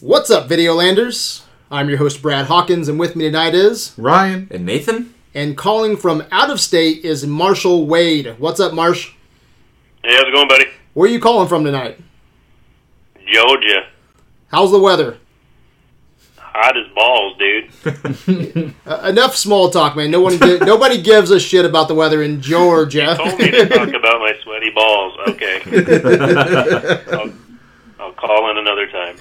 What's up, Videolanders? I'm your host, Brad Hawkins, and with me tonight is. Ryan. And Nathan? And calling from out of state is Marshall Wade. What's up, Marsh? Hey, how's it going, buddy? Where are you calling from tonight? Georgia. How's the weather? Hot as balls, dude. Uh, enough small talk, man. No one, gi- nobody gives a shit about the weather in Georgia. Told me to talk about my sweaty balls. Okay. I'll, call in another time.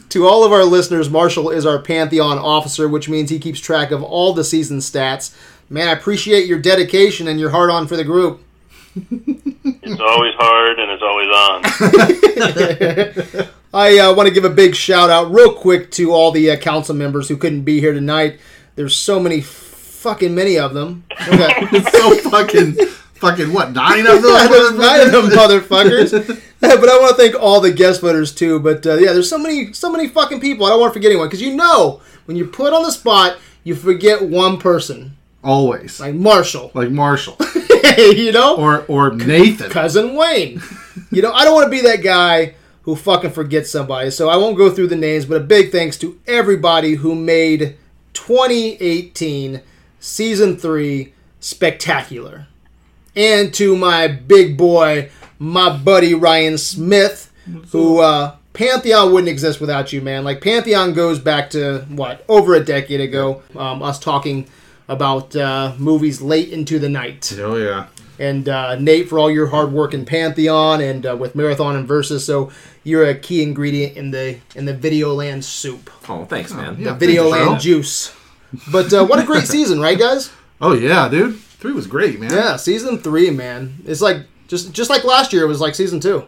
to all of our listeners, Marshall is our Pantheon officer, which means he keeps track of all the season stats. Man, I appreciate your dedication and your heart on for the group. It's always hard and it's always on. I uh, want to give a big shout out, real quick, to all the uh, council members who couldn't be here tonight. There's so many fucking many of them. Okay. So fucking, fucking what? Nine of there's them. nine of them motherfuckers. but I want to thank all the guest voters too. But uh, yeah, there's so many, so many fucking people. I don't want to forget anyone because you know when you're put on the spot, you forget one person, Always like Marshall. like Marshall you know, or or Nathan. cousin Wayne. You know, I don't want to be that guy who fucking forgets somebody. So I won't go through the names, but a big thanks to everybody who made 2018 season 3 spectacular. And to my big boy, my buddy Ryan Smith, who uh Pantheon wouldn't exist without you, man. Like Pantheon goes back to what over a decade ago. Um, us talking about uh, movies late into the night Oh yeah. and uh, Nate for all your hard work in Pantheon and uh, with Marathon and Versus. So you're a key ingredient in the in the Videoland soup, Oh, thanks, man. yeah. the Videoland juice. But uh, what a great season, right, guys? Oh yeah, dude. Three was great, man. Yeah, season three, man. It's like just just like last year. It was like season two.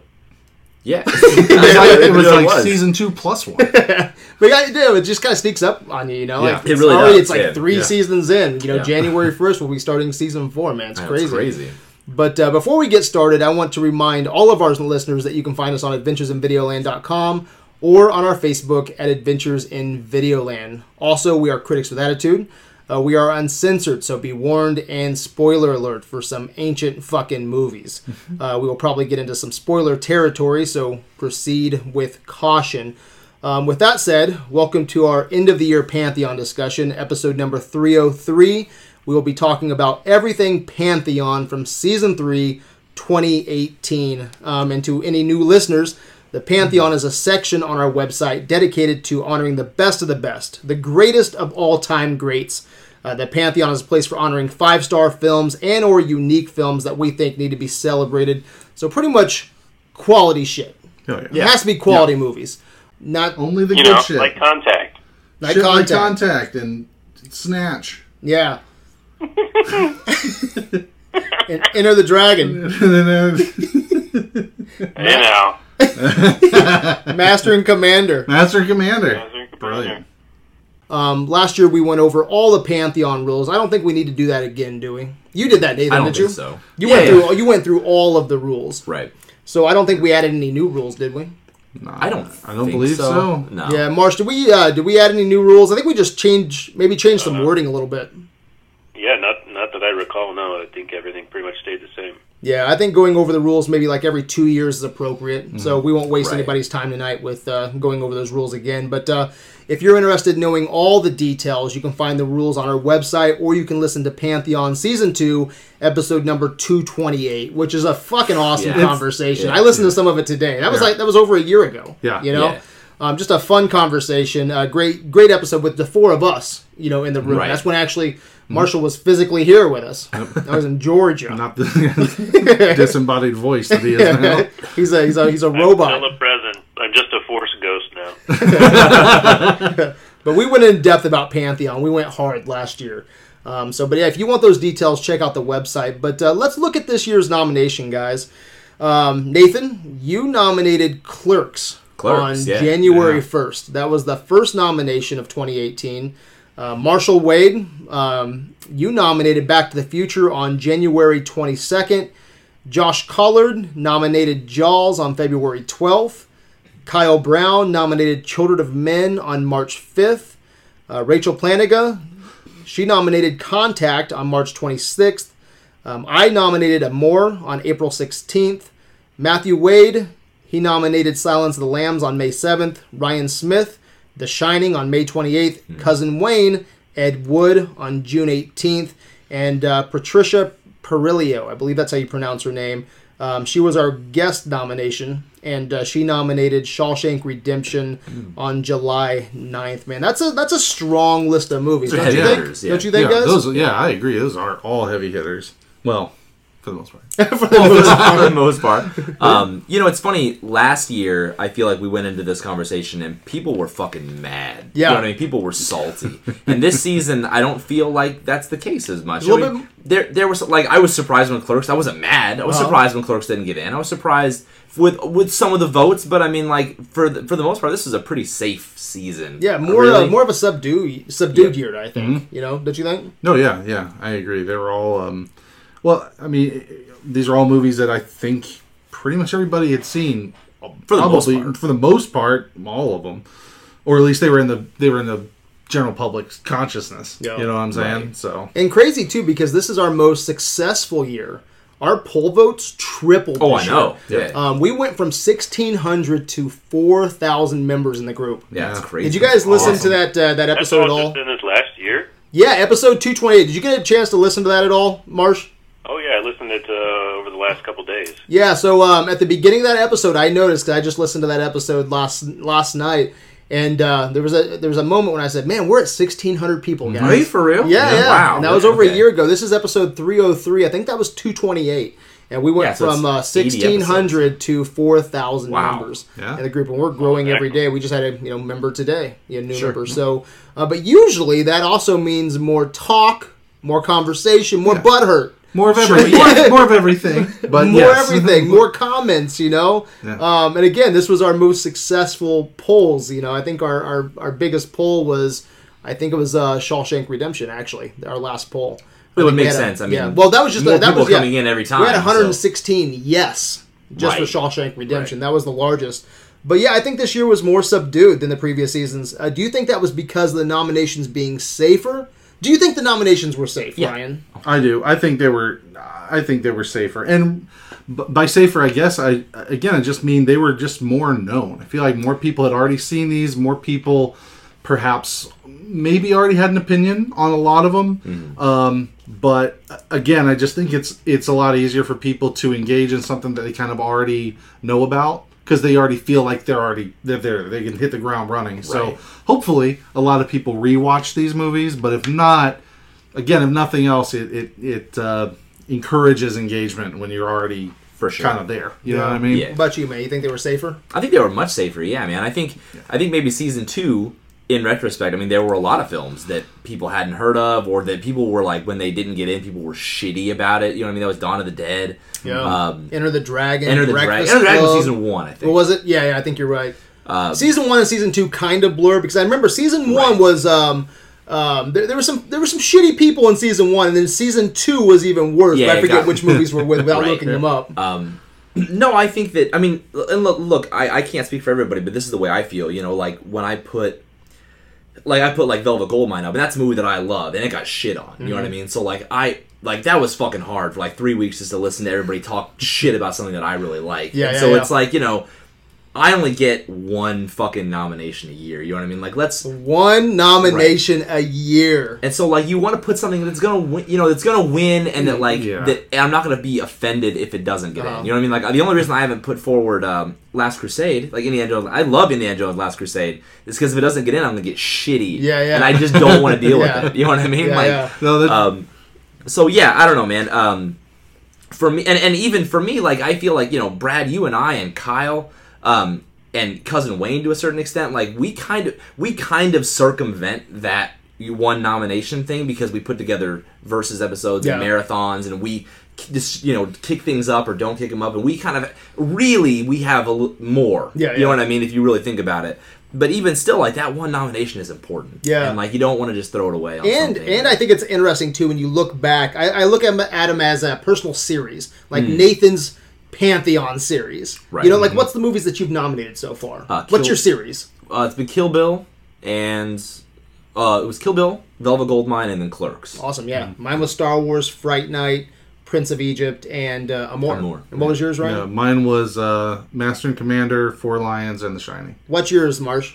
Yeah. it was really like season two plus one. But yeah, it, it just kind of sneaks up on you, you know. Yeah. like, It it's really already, does, It's like yeah. three Yeah. seasons in. You know, Yeah. January first we'll be starting season four. Man, it's That's crazy. crazy. But uh, before we get started, I want to remind all of our listeners that you can find us on adventuresinvideoland.com or on our Facebook at Adventures in Videoland. Also, we are Critics with Attitude. Uh, we are uncensored, so be warned and spoiler alert for some ancient fucking movies. uh, we will probably get into some spoiler territory, so proceed with caution. Um, with that said, welcome to our end of the year Pantheon discussion, episode number 303. We will be talking about everything Pantheon from season 3, 2018. Um, and to any new listeners, the Pantheon is a section on our website dedicated to honoring the best of the best, the greatest of all time greats. Uh, the Pantheon is a place for honoring five-star films and or unique films that we think need to be celebrated. So pretty much quality shit. Oh, yeah. It has to be quality movies, not Only the You good know, shit. like contact. like shit like contact and snatch. Yeah. and Enter the Dragon, Hey now. Master and Commander. Master Commander. Master and Commander. Brilliant. Um, last year we went over all the Pantheon rules. I don't think we need to do that again, do we? You did that, Nathan, I don't did think you? so. You Yeah, went yeah. through you went through all of the rules. Right. So I don't think we added any new rules, did we? No, I don't. I don't think believe so. No. Yeah, Marsh, did we uh, did we add any new rules? I think we just changed maybe changed some wording a little bit. Yeah, not not that I recall. No, I think everything pretty much stayed the same. Yeah, I think going over the rules maybe like every two years is appropriate. So we won't waste Right. anybody's time tonight with uh, going over those rules again. But uh, if you're interested in knowing all the details, you can find the rules on our website or you can listen to Pantheon Season 2, episode number 228, which is a fucking awesome Yeah. conversation. Yeah. I listened to some of it today. That was Yeah. like that was over a year ago. Yeah. You know? Yeah. Um, just a fun conversation. A great great episode with the four of us, you know, in the room. Right. That's when actually Marshall was physically here with us. I was in Georgia. Not the disembodied voice that he is now. he's a he's a he's a I'm robot. still a present. I'm just a force ghost now. But we went in depth about Pantheon. We went hard last year. Um, so, but yeah, if you want those details, check out the website. But uh, let's look at this year's nomination, guys. Um, Nathan, you nominated Clerks, Clerks, on yeah. January Yeah. 1st. That was the first nomination of 2018. Uh, Marshall Wade, um, you nominated Back to the Future on January 22nd. Josh Collard nominated Jaws on February 12th. Kyle Brown nominated Children of Men on March 5th. Uh, Rachel Planiga, she nominated Contact on March 26th. Um, I nominated Amour on April 16th. Matthew Wade, he He nominated Silence of the Lambs on May 7th, Ryan Smith, The Shining on May 28th, Cousin Wayne, Ed Wood on June 18th, and uh, Patricia Perillo, I believe that's how you pronounce her name. Um, she was our guest nomination, and uh, she nominated Shawshank Redemption on July 9th. Man, that's a that's a strong list of movies, don't you think? hitters, yeah. Don't you think, yeah, guys? those, yeah, I agree. Those are all heavy hitters. Well, for the most part. For the most part. for the most part. Um, you know, it's funny. Last year, I feel like we went into this conversation and people were fucking mad. Yeah. you know what I mean. People were salty. and this season, I don't feel like that's the case as much. A little I mean, bit- There, there was like I was surprised when Clerks. I wasn't mad. I was Uh-huh. surprised when Clerks didn't get in. I was surprised with with some of the votes, but I mean, like for the, for the most part, this is a pretty safe season. Yeah, more Really? uh, more of a subdued subdued Yeah. year, I think. Mm-hmm. You know, don't you think? No, yeah, yeah, I agree. They were all, um, well, I mean, these are all movies that I think pretty much everybody had seen. For the most part. for the most part, all of them, or at least they were in the they were in the general public's consciousness. Yeah. You know what I'm saying? Right. So And crazy too because this is our most successful year. Our poll votes tripled. Oh, this I know. year. Yeah, Um, we went from sixteen hundred to four thousand members in the group. yeah, it's Yeah. crazy. Did you guys listen Awesome. to that uh, that That's episode at all all? in this last year. Yeah, episode two twenty eight. Did you get a chance to listen to that at all, Marsh? Oh yeah, I listened to it uh, over the last couple days. Yeah, so um, at the beginning of that episode, I noticed because I just listened to that episode last last night, and uh, there was a there was a moment when I said, "Man, we're at sixteen hundred people, guys." Are you for real? Yeah, yeah. Wow. And that was over Okay. a year ago. This is episode 303. I think that was 228. And we went Yeah, so from uh, 1600 to 4,000 Wow. members Yeah. in the group, and we're growing every excellent. We just had a you know member today, you know, new Sure. member. So, uh, but usually that also means more talk, more conversation, more Yeah. butthurt, more of everything. more, more of everything. But more yes. everything, more comments, you know. Yeah. Um, and again, this was our most successful polls. You know, I think our our, our biggest poll was, I think it was uh, Shawshank Redemption. Actually, our last poll. It would make sense. I mean, yeah. well, that was just more a, that people was yeah, coming in every time. We had so- 116 yes, just Right. for Shawshank Redemption. That was the largest. But yeah, I think this year was more subdued than the previous seasons. Uh, do you think that was because of the nominations being safer? Do you think the nominations were safe, Yeah. Ryan? I do. I think they were. I think they were safer, and by safer, I guess I again I just mean they were just more known. I feel like more people had already seen these. More people, perhaps, maybe already had an opinion on a lot of them. Um, but again, I just think it's it's a lot easier for people to engage in something that they kind of already know about because they already feel like they're already they're there. They can hit the ground running. So hopefully, a lot of people rewatch these movies. But if not, again, if nothing else, it it, it uh, encourages engagement when you're already For sure. kind of there. You know what I mean? Yeah. What about you, man? You think they were safer? I think they were much safer. Yeah, man. I think I think maybe season two, in retrospect, I mean, there were a lot of films that people hadn't heard of, or that people were like when they didn't get in, people were shitty about it. You know what I mean? That was Dawn of the Dead. Um, Enter the Dragon. Enter the Dragon. Enter the Dragon was season one, I think. What was it? Yeah, yeah, I think you're right. Uh, season one and season two kind of blur because I remember season one Right. was um, um, there, there were some there were some shitty people in season one, and then season two was even worse. Yeah, but I forget got- which movies were with without Right. looking them up. Um, no, I think that I mean, and look, look I, I can't speak for everybody, but this is the way I feel. You know, like when I put, like I put like Velvet Goldmine up, and that's a movie that I love, and it got shit on. You know what I mm-hmm. mean? So like I like that was fucking hard for like three weeks just to listen to everybody talk shit about something that I really like. Yeah, yeah, so yeah. it's like you know. I only get one fucking nomination a year. You know what I mean? Like, let's One nomination a year. and so like you want to put something that's gonna win, you know, that's gonna win, and that like Yeah. that I'm not gonna be offended if it doesn't get Uh-huh. in. You know what I mean? Like the only reason I haven't put forward um, Last Crusade, like Indiana Jones, I love Indiana Jones Last Crusade, is because if it doesn't get in, I'm gonna get shitty. Yeah, yeah. And I just don't want to deal Yeah. with it. You know what I mean? Yeah, like, yeah. No, that, um, so yeah, I don't know, man. Um, for me, and, and even for me, like I feel like you know, Brad, you and I, and Kyle, um, and cousin Wayne to a certain extent, like we kind of we kind of circumvent that one nomination thing because we put together versus episodes and marathons, and we just you know kick things up or don't kick them up, and we kind of really we have a l- more. Yeah, you know what I mean? If you really think about it. But even still, like that one nomination is important. Yeah. and like you don't want to just throw it away. On And and I think it's interesting too when you look back. I, I look at at him as a personal series, like Hmm. Nathan's Pantheon series. Right. You know, like what's the movies that you've nominated so far? Uh, what's Kill- your series? Uh, it's been Kill Bill and uh, it was Kill Bill, Velvet Goldmine, and then Clerks. Awesome, yeah. Mine was Star Wars, Fright Night, Prince of Egypt, and uh, Amour. Amour, And what was yours, Ryan? Yeah, mine was uh, Master and Commander, Four Lions, and The Shining. What's yours, Marsh?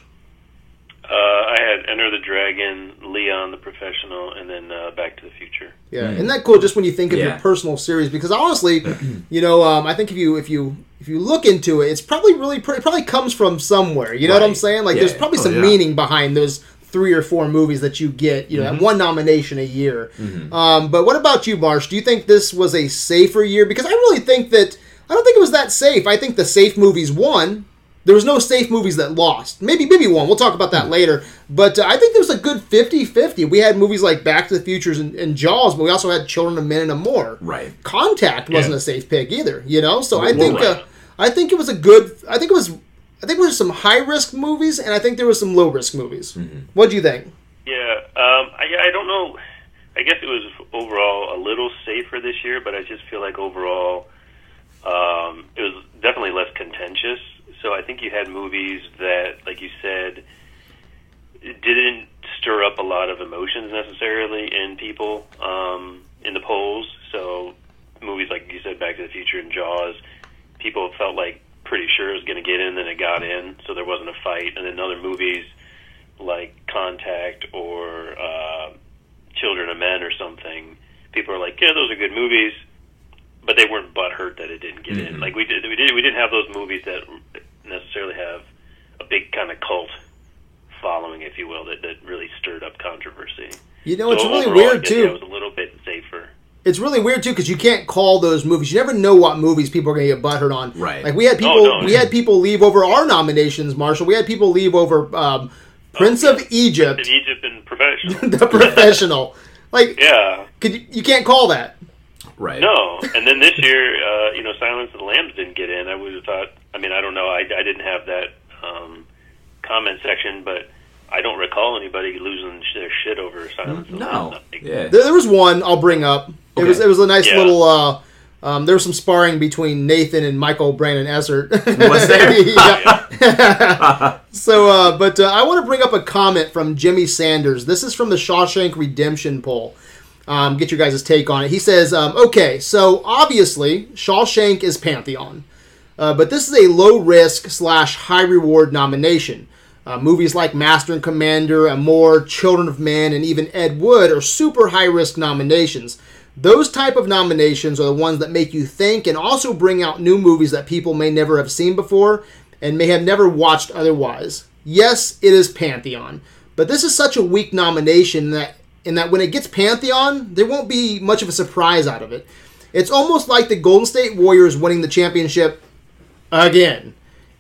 Uh, I had Enter the Dragon, Leon the Professional, and then uh, Back to the Future. Yeah, isn't that cool? Just when you think of your personal series, because honestly, you know, um, I think if you if you if you look into it, it's probably really it probably comes from somewhere. You know what I'm saying? Like, Yeah. there's probably Oh, some yeah. meaning behind those three or four movies that you get. You know, that one nomination a year. Um, but what about you, Marsh? Do you think this was a safer year? Because I really think that I don't think it was that safe. I think the safe movies won. There was no safe movies that lost. Maybe maybe one. We'll talk about that later. But uh, I think there was a good 50-50. We had movies like Back to the Futures and, and Jaws, but we also had Children of Men and More. Right. Contact wasn't Yeah. a safe pick either. You know, so I think right. uh, I think it was a good. I think it was. I think there was some high risk movies, and I think there was some low risk movies. What do you think? Yeah, um, I, I don't know. I guess it was overall a little safer this year, but I just feel like overall um, it was definitely less contentious. So I think you had movies that, like you said, didn't stir up a lot of emotions necessarily in people um, in the polls. So movies like you said, Back to the Future and Jaws, people felt like pretty sure it was going to get in, then it got in, so there wasn't a fight. And then other movies like Contact or uh, Children of Men or something, people are like, yeah, those are good movies, but they weren't butthurt that it didn't get in. Mhm. Like we did, we did, we didn't have those movies that necessarily have a big kind of cult following, if you will, that that really stirred up controversy. You know, it's So really overall, weird guess, too. it was a little bit safer. It's really weird too because you can't call those movies. You never know what movies people are going to get butthurt on. Right. Like we had people, Oh, no. we had people leave over our nominations, Marshall. We had people leave over um, Prince of In Egypt, Egypt and professional. the professional. Like, yeah. could you, you can't call that. Right. No, and then this year, uh, you know, Silence of the Lambs didn't get in. I would have thought. I mean, I don't know. I, I didn't have that um, comment section, but I don't recall anybody losing their shit over Silence of the No. Lambs. Like, Yeah. There, there was one I'll bring up. It was it was a nice Yeah. little. Uh, um, there was some sparring between Nathan and Michael Brandon Essert. Was there? So, uh, but uh, I want to bring up a comment from Jimmy Sanders. This is from the Shawshank Redemption poll. Um, get your guys' take on it. He says, um, okay, so obviously Shawshank is Pantheon, uh, but this is a low risk slash high reward nomination. Uh, movies like Master and Commander, Amour, Children of Men, and even Ed Wood are super high risk nominations. Those type of nominations are the ones that make you think and also bring out new movies that people may never have seen before and may have never watched otherwise. Yes, it is Pantheon, but this is such a weak nomination that in that when it gets Pantheon, there won't be much of a surprise out of it. It's almost like the Golden State Warriors winning the championship again.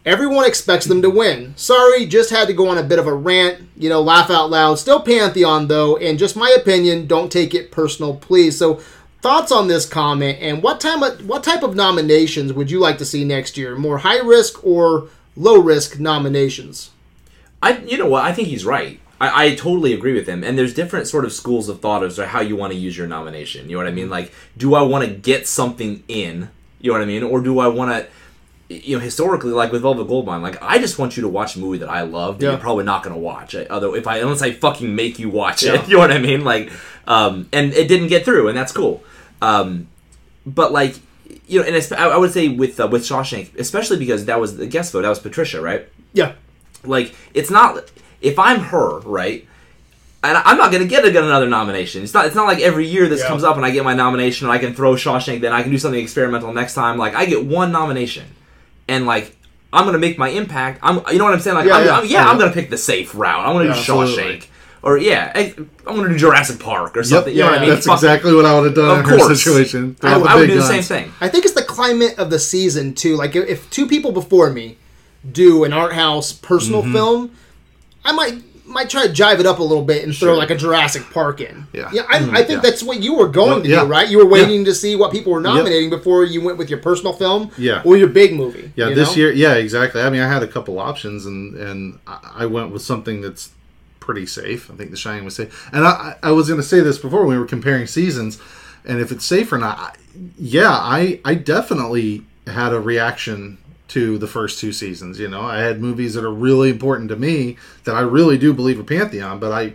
Everyone expects them to win. Sorry, just had to go on a bit of a rant, you know, laugh out loud. Still Pantheon though, and just my opinion, don't take it personal, please. So, thoughts on this comment and what time of, what type of nominations would you like to see next year? More high risk or low risk nominations? I, you know what? I think he's right. I, I totally agree with him. And there's different sort of schools of thought as to how you want to use your nomination. You know what I mean? Like, do I want to get something in? You know what I mean? Or do I want to, you know, historically, like with Velvet Goldmine, like I just want you to watch a movie that I love that Yeah. you're probably not going to watch. Although if I unless I fucking make you watch it, you know what I mean? Like, um, and it didn't get through, and that's cool. Um, but like, you know, and I I would say with uh, with Shawshank, especially because that was the guest vote, that was Patricia, right? Yeah. like it's not if I'm her, right? And I'm not gonna get another nomination. It's not. It's not like every year this Yeah. comes up and I get my nomination and I can throw Shawshank. Then I can do something experimental next time. Like I get one nomination, and like I'm gonna make my impact. I'm. You know what I'm saying? Like Yeah, I'm, yeah. I'm- yeah, I'm gonna pick the safe route. I'm gonna Yeah, do absolutely. Shawshank, or yeah, I, I'm gonna do Jurassic Park or something. you know what I mean? That's Fuck- exactly what I would have done Of in her situation. I, I would big do the same thing. I think it's the climate of the season too. Like if- if two people before me do an art house personal Mm-hmm. film, I might might try to jive it up a little bit and throw like a Jurassic Park in. Yeah. yeah. I, mm. I think yeah. that's what you were going Well, to yeah. do, right? You were waiting to see what people were Yep. nominating before you went with your personal film, Yeah. or your big movie. Yeah, this know? year, yeah, exactly. I mean, I had a couple options, and and I went with something that's pretty safe. I think The Shining was safe, and I I was going to say this before when we were comparing seasons, and if it's safe or not. I, yeah, I I definitely had a reaction to the first two seasons. You know, I had movies that are really important to me that I really do believe are pantheon, but I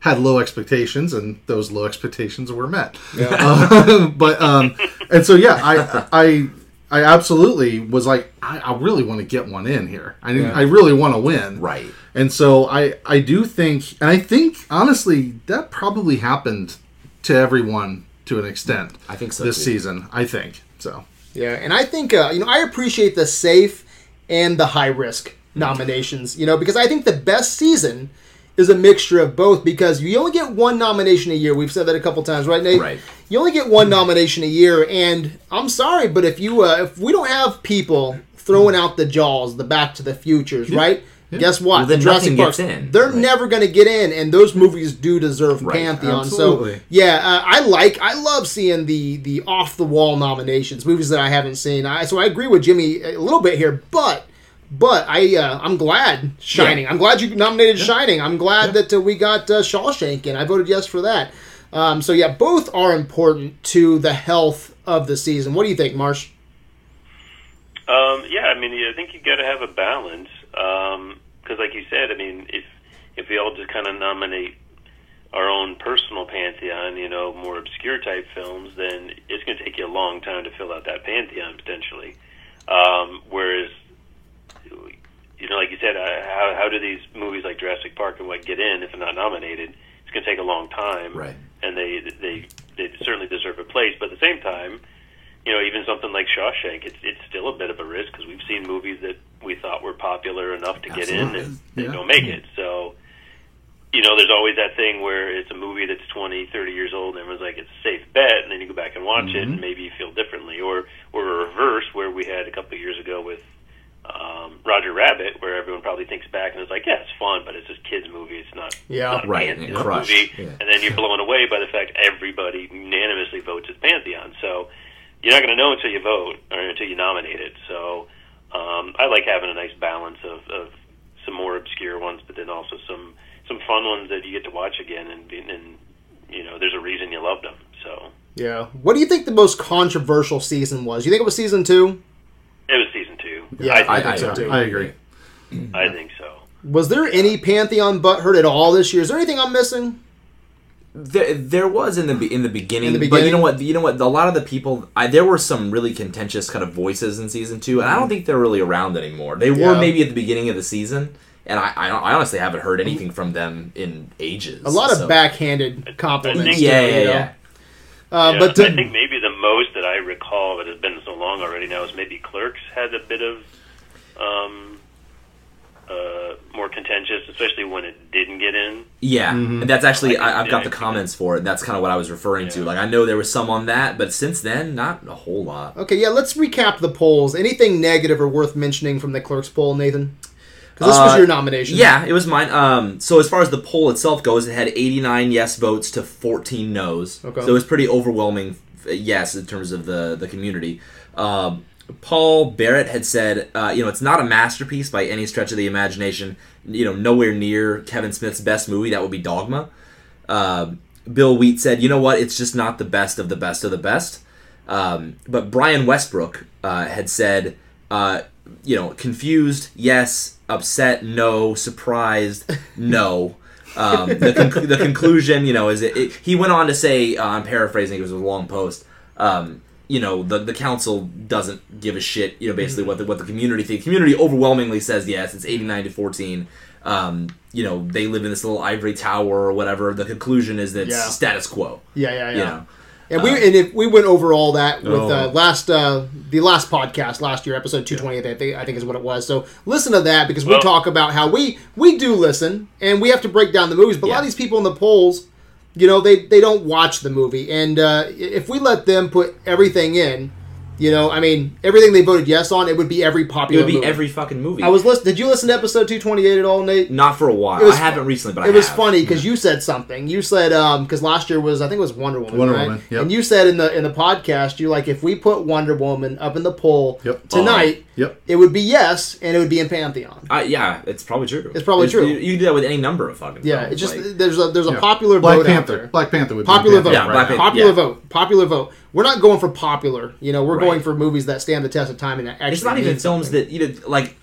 had low expectations, and those low expectations were met. Uh, but um, and so yeah, I I I absolutely was like, I, I really want to get one in here. I I really want to win. Right. And so I I do think, and I think honestly that probably happened to everyone to an extent. I think so, this too. season. I think so. Yeah, and I think uh, you know I appreciate the safe and the high risk nominations. You know, because I think the best season is a mixture of both. Because you only get one nomination a year. We've said that a couple times, right, Nate? Right. You only get one nomination a year, and I'm sorry, but if you uh, if we don't have people throwing out the Jaws, the Back to the Futures, right? Guess what? Well, then the Jurassic nothing Parks, gets in. they're Right. never going to get in, and those movies do deserve Right. pantheon. Absolutely. So yeah, uh, I like, I love seeing the the off the wall nominations, movies that I haven't seen. I, so I agree with Jimmy a little bit here, but but I uh, I'm glad Shining. Yeah. I'm glad you nominated Shining. I'm glad that uh, we got uh, Shawshank in. I voted yes for that. Um, so yeah, both are important to the health of the season. What do you think, Marsh? Um, yeah, I mean, I think you got to have a balance because, like you said, I mean, if if we all just kind of nominate our own personal pantheon, you know, more obscure type films, then it's going to take you a long time to fill out that pantheon potentially. Um, whereas, you know, like you said, uh, how how do these movies like Jurassic Park and what get in if they're not nominated? It's going to take a long time, Right. And they they they certainly deserve a place, but at the same time you know, even something like Shawshank, it's it's still a bit of a risk because we've seen movies that we thought were popular enough to get in Absolutely. and they Yeah. don't make it. So, you know, there's always that thing where it's a movie that's 20, 30 years old, and everyone's like, it's a safe bet, and then you go back and watch it, and maybe you feel differently, or or a reverse where we had a couple of years ago with. Um, Roger Rabbit, where everyone probably thinks back and is like, "Yeah, it's fun, but it's just kids' movie. It's not, Yeah. not Right, and it Pantheon crushed, movie." yeah. And then you're blown away by the fact everybody unanimously votes as Pantheon. So you're not going to know until you vote or until you nominate it. So um, I like having a nice balance of, of some more obscure ones, but then also some some fun ones that you get to watch again, and and you know there's a reason you loved them. So Yeah. What do you think the most controversial season was? You think it was season two? it was season two. Yeah, I, I think, think so, too. I agree. I think so. Was there any Pantheon butthurt at all this year? Is there anything I'm missing? There, there was in the be- in the beginning, In the but you know what? You know what? A lot of the people, I, there were some really contentious kind of voices in season two, and I don't think they're really around anymore. They were. Yeah. maybe at the beginning of the season, and I, I, I honestly haven't heard anything from them in ages. A lot of backhanded compliments. I Yeah, yeah, you know? yeah. Uh, Yeah, but I uh, think maybe the most that I recall, but it's been so long already now, is maybe Clerks had a bit of um, uh, more contentious, especially when it didn't get in. Yeah, Mm-hmm. and that's actually Like I, I've got the comments for it. That's kind of what I was referring to. Like I know there was some on that, but since then, not a whole lot. okay, yeah. Let's recap the polls. Anything negative or worth mentioning from the clerk's poll, Nathan? Because this was Uh, your nomination. Yeah, it was mine. Um, so as far as the poll itself goes, it had 89 yes votes to 14 no's. Okay. So it was pretty overwhelming uh, yes in terms of the the community. Um, Paul Barrett had said, uh, you know, it's not a masterpiece by any stretch of the imagination. You know, nowhere near Kevin Smith's best movie. That would be Dogma. Uh, Bill Wheat said, you know what? It's just not the best of the best of the best. Um, but Brian Westbrook uh, had said, uh, you know, confused, yes, upset, no, surprised, no. Um, the, conc- the conclusion, you know, is it, it, he went on to say, uh, I'm paraphrasing, it was a long post. Um, you know, the the council doesn't give a shit. You know, basically what the what the community thinks. Community overwhelmingly says yes. It's 89 to 14. Um, you know, they live in this little ivory tower or whatever. The conclusion is that it's Yeah. status quo. yeah, yeah, yeah. You know, And we and if we went over all that with Oh. uh, last uh, the last podcast last year, episode two twenty, I think I think is what it was. So listen to that because we talk about how we we do listen and we have to break down the movies. But a lot of these people in the polls, you know, they they don't watch the movie, and uh, if we let them put everything in, you know, I mean, everything they voted yes on, it would be every popular. it would be movie. every fucking movie. I was listening. Did you listen to episode two twenty eight at all, Nate? not for a while. It was I haven't recently, but I it was have. funny because you said something. You said um because last year was I think it was Wonder Woman. Wonder right? Woman, yep. And you said in the in the podcast you like if we put Wonder Woman up in the poll Yep. tonight, Yep. it would be yes, and it would be in Pantheon. Uh, yeah, it's probably true. It's probably true. You, you can do that with any number of fucking. Yeah, films, it's just like- there's a there's a Yeah. popular Black vote out Panther. there. Black Panther would Popular be vote. Yeah, right Black. Panther. Popular Yeah. vote. Popular vote. We're not going for popular. You know, we're Right. going for movies that stand the test of time and actually. it's not even films something. that you know, like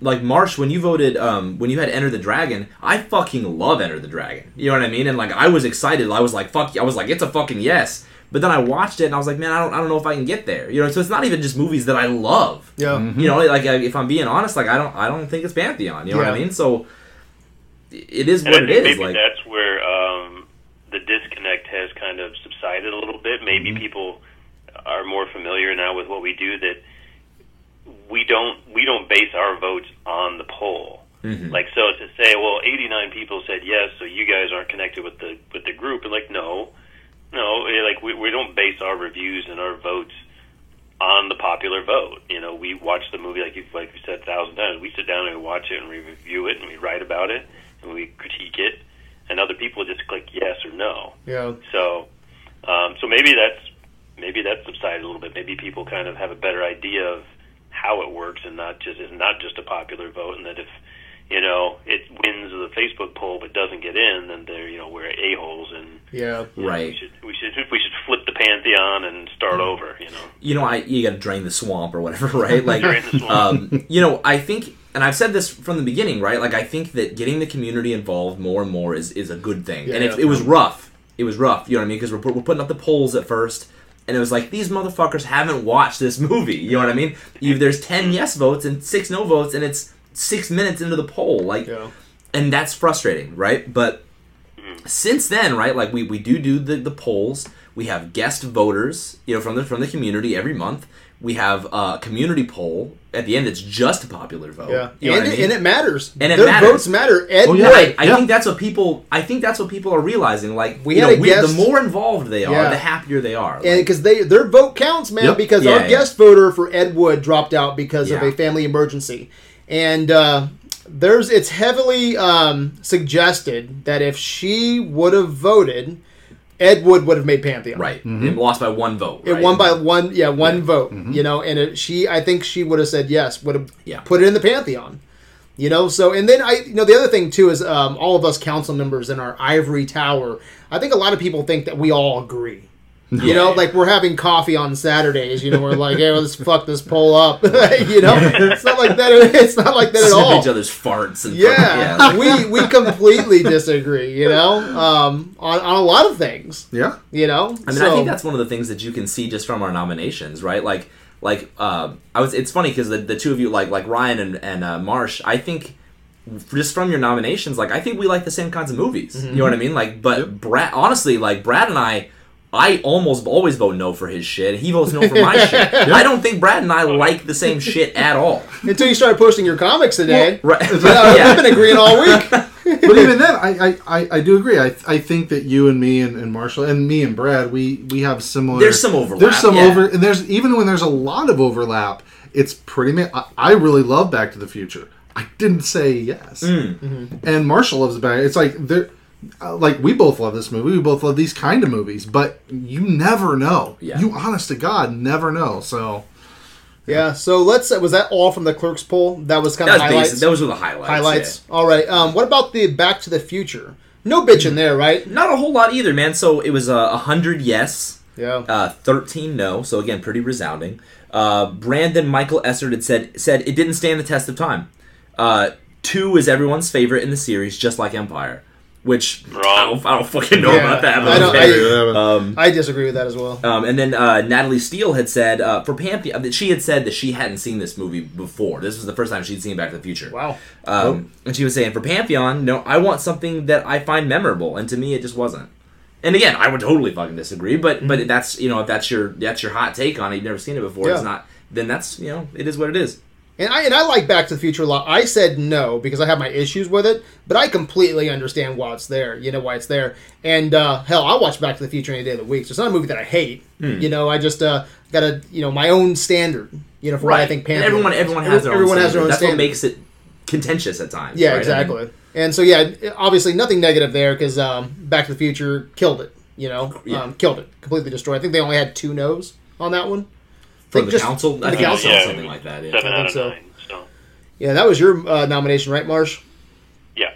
like Marsh when you voted um when you had Enter the Dragon, I fucking love Enter the Dragon. You know what I mean? And like I was excited. I was like fuck. I was like it's a fucking yes. But then I watched it and I was like, man, I don't, I don't know if I can get there. You know, so it's not even just movies that I love. Yeah. You know, like if I'm being honest, like I don't, I don't think it's Pantheon. You know what I mean? So it is And what I it think is. maybe Like that's where um, the disconnect has kind of subsided a little bit. Maybe Mm-hmm. people are more familiar now with what we do that we don't we don't base our votes on the poll. Mhm. Like so to say, well, 89 people said yes, so you guys aren't connected with the with the group. And like, no, no, eh, like we we don't base our reviews and our votes on the popular vote. You know, we watch the movie like you like we said a thousand times. We sit down and we watch it and we review it and we write about it and we critique it. And other people just click yes or no. Yeah. So, um, so maybe that's maybe that's subsided a little bit. Maybe people kind of have a better idea of how it works and not just is not just a popular vote. And that if you know it wins the Facebook poll but doesn't get in, then they're you know we're a holes and Yeah. you know, Right. We should we should we should flip the pantheon and start over. You know. you know, I you got to drain the swamp or whatever, right? Like, Drain the swamp. um, you know, I think, and I've said this from the beginning, right? Like, I think that getting the community involved more and more is is a good thing. and it, Yeah. it was rough. It was rough. You know what I mean? Because we're, we're putting up the polls at first. And it was like these motherfuckers haven't watched this movie. You know what I mean? You, there's ten yes votes and six no votes, and it's six minutes into the poll. Like, Yeah. and that's frustrating, right? But since then, right, like we, we do do the, the polls. We have guest voters, you know, from the from the community every month. We have a community poll at the end. It's just a popular vote. Yeah. you know and, what I it, mean? and it matters. And it Their matters. votes matter. Ed Oh, Wood. yeah. Right. I Yeah. think that's what people. I think that's what people are realizing. Like, We know, we, the more involved they are, Yeah. the happier they are. and Like, because they their vote counts, man. Yep. Because our guest voter for Ed Wood dropped out because of a family emergency, and uh, there's it's heavily um, suggested that if she would have voted, Ed Wood would have made Pantheon. right, it lost by one vote. It won by one, yeah, one Yeah. vote. You know, and it, she, I think she would have said yes, would have Yeah. put it in the pantheon. You know, so and then I, you know, the other thing too is um, all of us council members in our ivory tower. I think a lot of people think that we all agree. You know, like we're having coffee on Saturdays. You know, we're like, "Hey, let's fuck this poll up." you know, it's not like that. It's not like that at Sniff all. each other's farts. And Yeah, fucking- we we completely disagree. You know, um, on on a lot of things. Yeah. You know, I mean, I think that's one of the things that you can see just from our nominations, right? Like, like uh, I was. It's funny because the, the two of you, like like Ryan and and uh, Marsh, I think just from your nominations, like I think we like the same kinds of movies. You know what I mean? Like, but Brad, honestly, like Brad and I. I almost always vote no for his shit. He votes no for my shit. I don't think Brad and I like the same shit at all. until you started posting your comics today. Right? Yeah, yeah. We've been agreeing all week. but even then, I, I, I, I do agree. I, I think that you and me and, and Marshall and me and Brad, we, we have similar. There's some overlap, There's some yeah. over, and there's even when there's a lot of overlap, it's pretty. Ma- I, I really love Back to the Future. I didn't say yes, Mm. and Marshall loves Back. It's like they're. Uh, like we both love this movie, we both love these kind of movies, but you never know. Yeah. You, honest to God, never know. So Yeah. So let's. Was that all from the clerks poll? That was kind That of was highlights. basic. Those were the highlights. highlights. All right. Um. What about the Back to the Future? No bitch in there, right? Not a whole lot either, man. So it was a uh, hundred yes, Yeah. uh, thirteen no. So again, pretty resounding. Uh, Brandon Michael Essert had said said it didn't stand the test of time. Uh, two is everyone's favorite in the series, just like Empire. Which I don't, I don't fucking know Yeah, about that. but I don't- okay. I- um, I disagree with that as well. um, and then uh, Natalie Steele had said uh, for Pantheon that she had said that she hadn't seen this movie before. This was the first time she'd seen Back to the Future. Wow. Um, and she was saying for Pantheon, no, I want something that I find memorable, and to me, it just wasn't. And again, I would totally fucking disagree, but but that's you know if that's your that's your hot take on it, you've never seen it before, it's not. Then that's you know it is what it is. And I and I like Back to the Future a lot. I said no because I have my issues with it, but I completely understand why it's there. You know why it's there. And uh, hell, I watch Back to the Future any day of the week. So it's not a movie that I hate. Hmm. You know, I just uh, got a you know my own standard. You know for what I think. And everyone everyone has their own. everyone has their own That's standard. what makes it contentious at times. Yeah, right? I exactly. mean, and so yeah, obviously nothing negative there because um, Back to the Future killed it. You know, Yeah. um, killed it, completely destroyed. I think they only had two no's on that one. For the just- council, I the think it council. was Yeah, something like that. Yeah. Seven I out of so. nine. So Yeah, that was your uh, nomination, right, Marsh? yeah.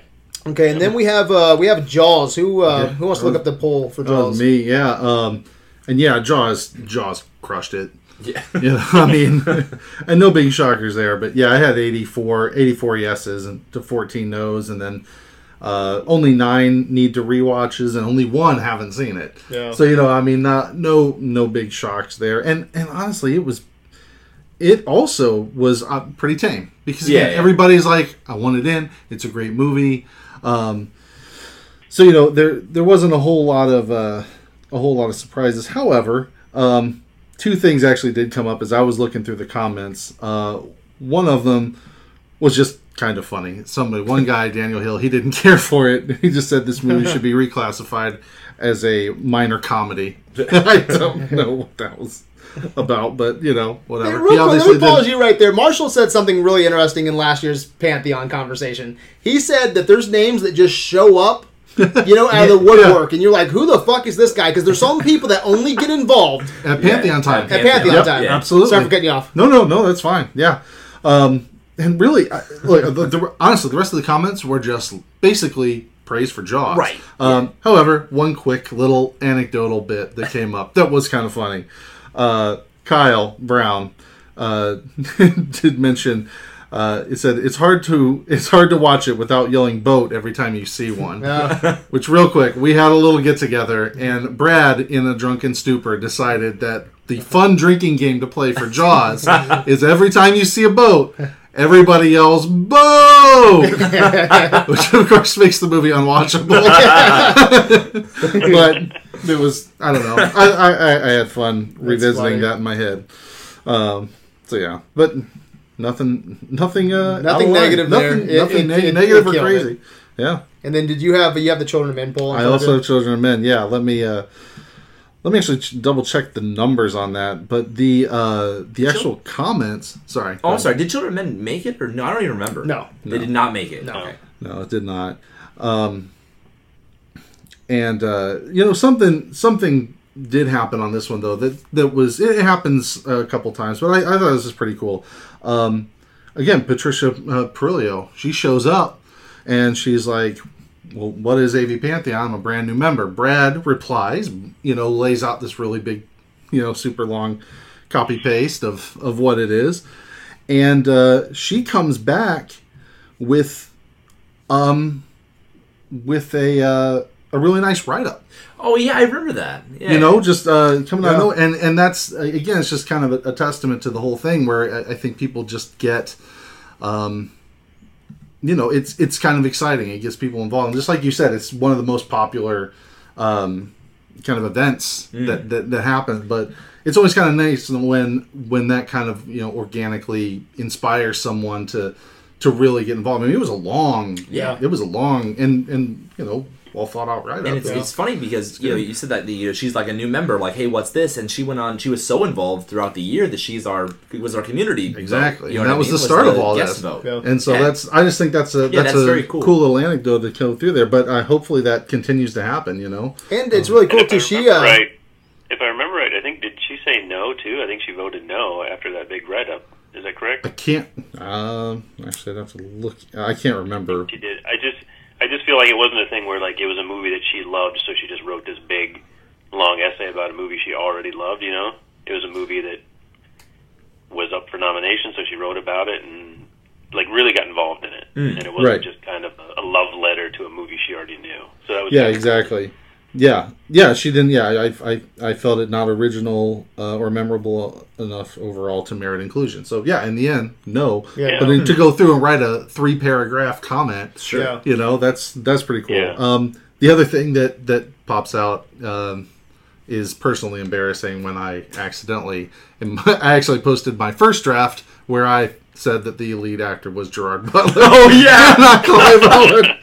Okay, and then we have uh, we have Jaws. Who uh, Yeah. who wants to look up the poll for Oh, Jaws? me, yeah. Um, and yeah, Jaws, Jaws crushed it. Yeah. You know, I mean, and no big shockers there, but yeah, I had 84, 84 yeses and to 14 no's, and then uh, only nine need to rewatches, and only one haven't seen it. Yeah. So you know, I mean, not no no big shocks there, and and honestly, it was. It also was uh, pretty tame because again, Yeah, yeah. everybody's like, "I want it in. It's a great movie." Um, so you know, there there wasn't a whole lot of uh, a whole lot of surprises. However, um, two things actually did come up as I was looking through the comments. Uh, one of them was just kind of funny. Somebody, one guy, Daniel Hill, he didn't care for it. He just said this movie should be reclassified as a minor comedy. I don't know what that was about, but you know, Hey, whatever. real He quick, let obviously me pause you right there. Marshall said something really interesting in last year's Pantheon conversation. He said that there's names that just show up, you know, out of the woodwork, and you're like, who the fuck is this guy? Because there's some people that only get involved at Pantheon time. at Pantheon Yep, time. absolutely. Sorry for cutting you off. No, no, no, that's fine. Yeah. Um, and really, I, look, the, the, honestly, the rest of the comments were just basically praise for Jaws. Right. Um, However, one quick little anecdotal bit that came up that was kind of funny. Uh, Kyle Brown uh, did mention. Uh, it said it's hard to it's hard to watch it without yelling "boat" every time you see one. Yeah. Which, real quick, we had a little get together, and Brad, in a drunken stupor, decided that the fun drinking game to play for Jaws is every time you see a boat, everybody yells "boo," which of course makes the movie unwatchable. but it was I don't know. I I, I- had fun revisiting funny. that in my head. Um, so yeah, but nothing, nothing, uh, Nothing line. negative there. Nothing, It- nothing it- neg- it- negative or crazy. Yeah. And then did you have you have the Children of Men poll? I also children of men. Yeah, let me uh, let me actually ch- double check the numbers on that. But the uh, the actual comments. Sorry. Oh, I'm sorry. Did Children of Men make it or no? I don't even remember. No. they did not make it. No. Okay. No, it did not. Um, and uh, you know something something did happen on this one though that that was it happens a couple times, but I, I thought this was pretty cool. Um, again, Patricia uh, Perillo, she shows up and she's like, "Well, what is AV Pantheon? I'm a brand new member." Brad replies, you know, lays out this really big, you know, super long copy paste of of what it is, and uh, she comes back with um with a uh, a really nice write up. Oh yeah, I remember that. Yeah. You know, just uh, coming out Yeah. of and and that's uh, again, it's just kind of a, a testament to the whole thing where I, I think people just get. Um, you know, it's it's kind of exciting. It gets people involved, and just like you said, it's one of the most popular um, kind of events that, that that happen. But it's always kind of nice when when that kind of you know organically inspires someone to to really get involved. I mean, it was a long, Yeah. it was a long and and you know well thought out right. And up. it's, it's funny because you know you said that the, you know, she's like a new member, like hey, what's this? And she went on. She was so involved throughout the year that she's our was our community vote, Exactly. you know And that that was the start of all guest this. Vote. Yeah. And so Yeah. that's I just think that's a Yeah, that's, that's a very cool. little anecdote to go through there. But uh, hopefully that continues to happen. You know, And it's really cool if I too. She uh, right, if I remember right, I think did she say no too? I think she voted no after that big write up. Is that correct? I can't. Um, actually, I'd have to look. I can't remember. She did. I just I just feel like it wasn't a thing where like it was a movie that she loved, so she just wrote this big, long essay about a movie she already loved. You know, it was a movie that was up for nomination, so she wrote about it and like really got involved in it, mm. and it wasn't Right. just kind of a, love letter to a movie she already knew. So that was Yeah, exactly. Yeah, yeah. She didn't. Yeah, I, I, I felt it not original uh, or memorable enough overall to merit inclusion. So yeah, in the end, no. Yeah. But then to go through and write a three paragraph comment, Sure. Yeah. you know that's that's pretty cool Yeah. um the other thing that that pops out um is personally embarrassing when i accidentally in my- i actually posted my first draft where i said that the lead actor was gerard butler Oh yeah. not clive owen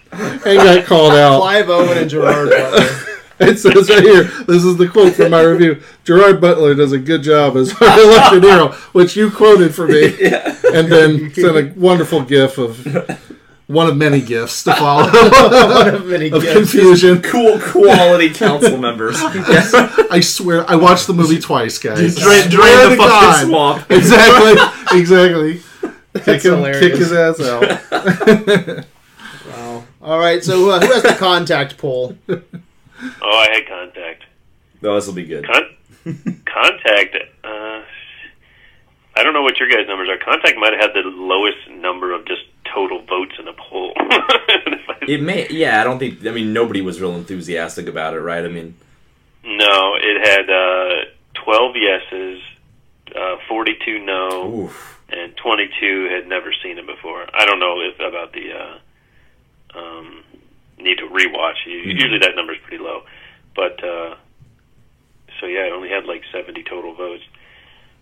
and got called out Clive Owen and Gerard Butler. It says right here this is the quote from my review gerard butler does a good job as our elected hero which you quoted for me and then sent a wonderful gif of one of many gifts to follow One of many of gifts. confusion cool quality council members. Yes. I swear, I watched the movie twice, guys. Drain, drain swear the fucking God. swamp. Exactly, exactly. Kick him, hilarious. kick his ass out. Wow. All right. So uh, who has the contact poll? Oh, I had contact. No, this will be good. Con- contact. Uh, I don't know what your guys' numbers are. Contact might have had the lowest number of just total votes in a poll. It may, yeah. I don't think. I mean, nobody was real enthusiastic about it, right? I mean, no, it had uh, 12 yeses, uh, 42 no, oof. and 22 had never seen it before. I don't know if about the uh, um, need to rewatch. U- Usually that number's pretty low, but uh, so yeah, it only had like 70 total votes.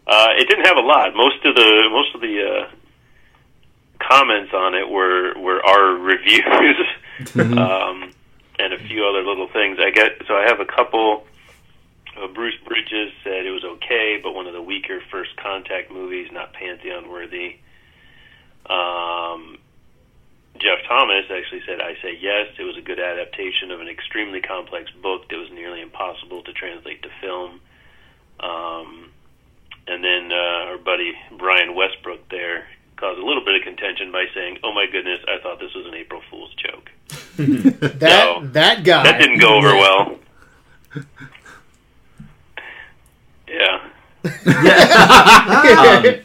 Uh, it didn't have a lot. Most of the most of the uh, comments on it were were our reviews, um, and a few other little things. I get so I have a couple. Uh, Bruce Bridges said it was okay, but one of the weaker first contact movies, not pantheon worthy. Um, Jeff Thomas actually said, I say yes, it was a good adaptation of an extremely complex book that was nearly impossible to translate to film. Um, and then uh, our buddy Brian Westbrook there caused a little bit of contention by saying, "Oh my goodness, I thought this was an April Fool's joke." That No. that guy. That didn't go over well. Yeah.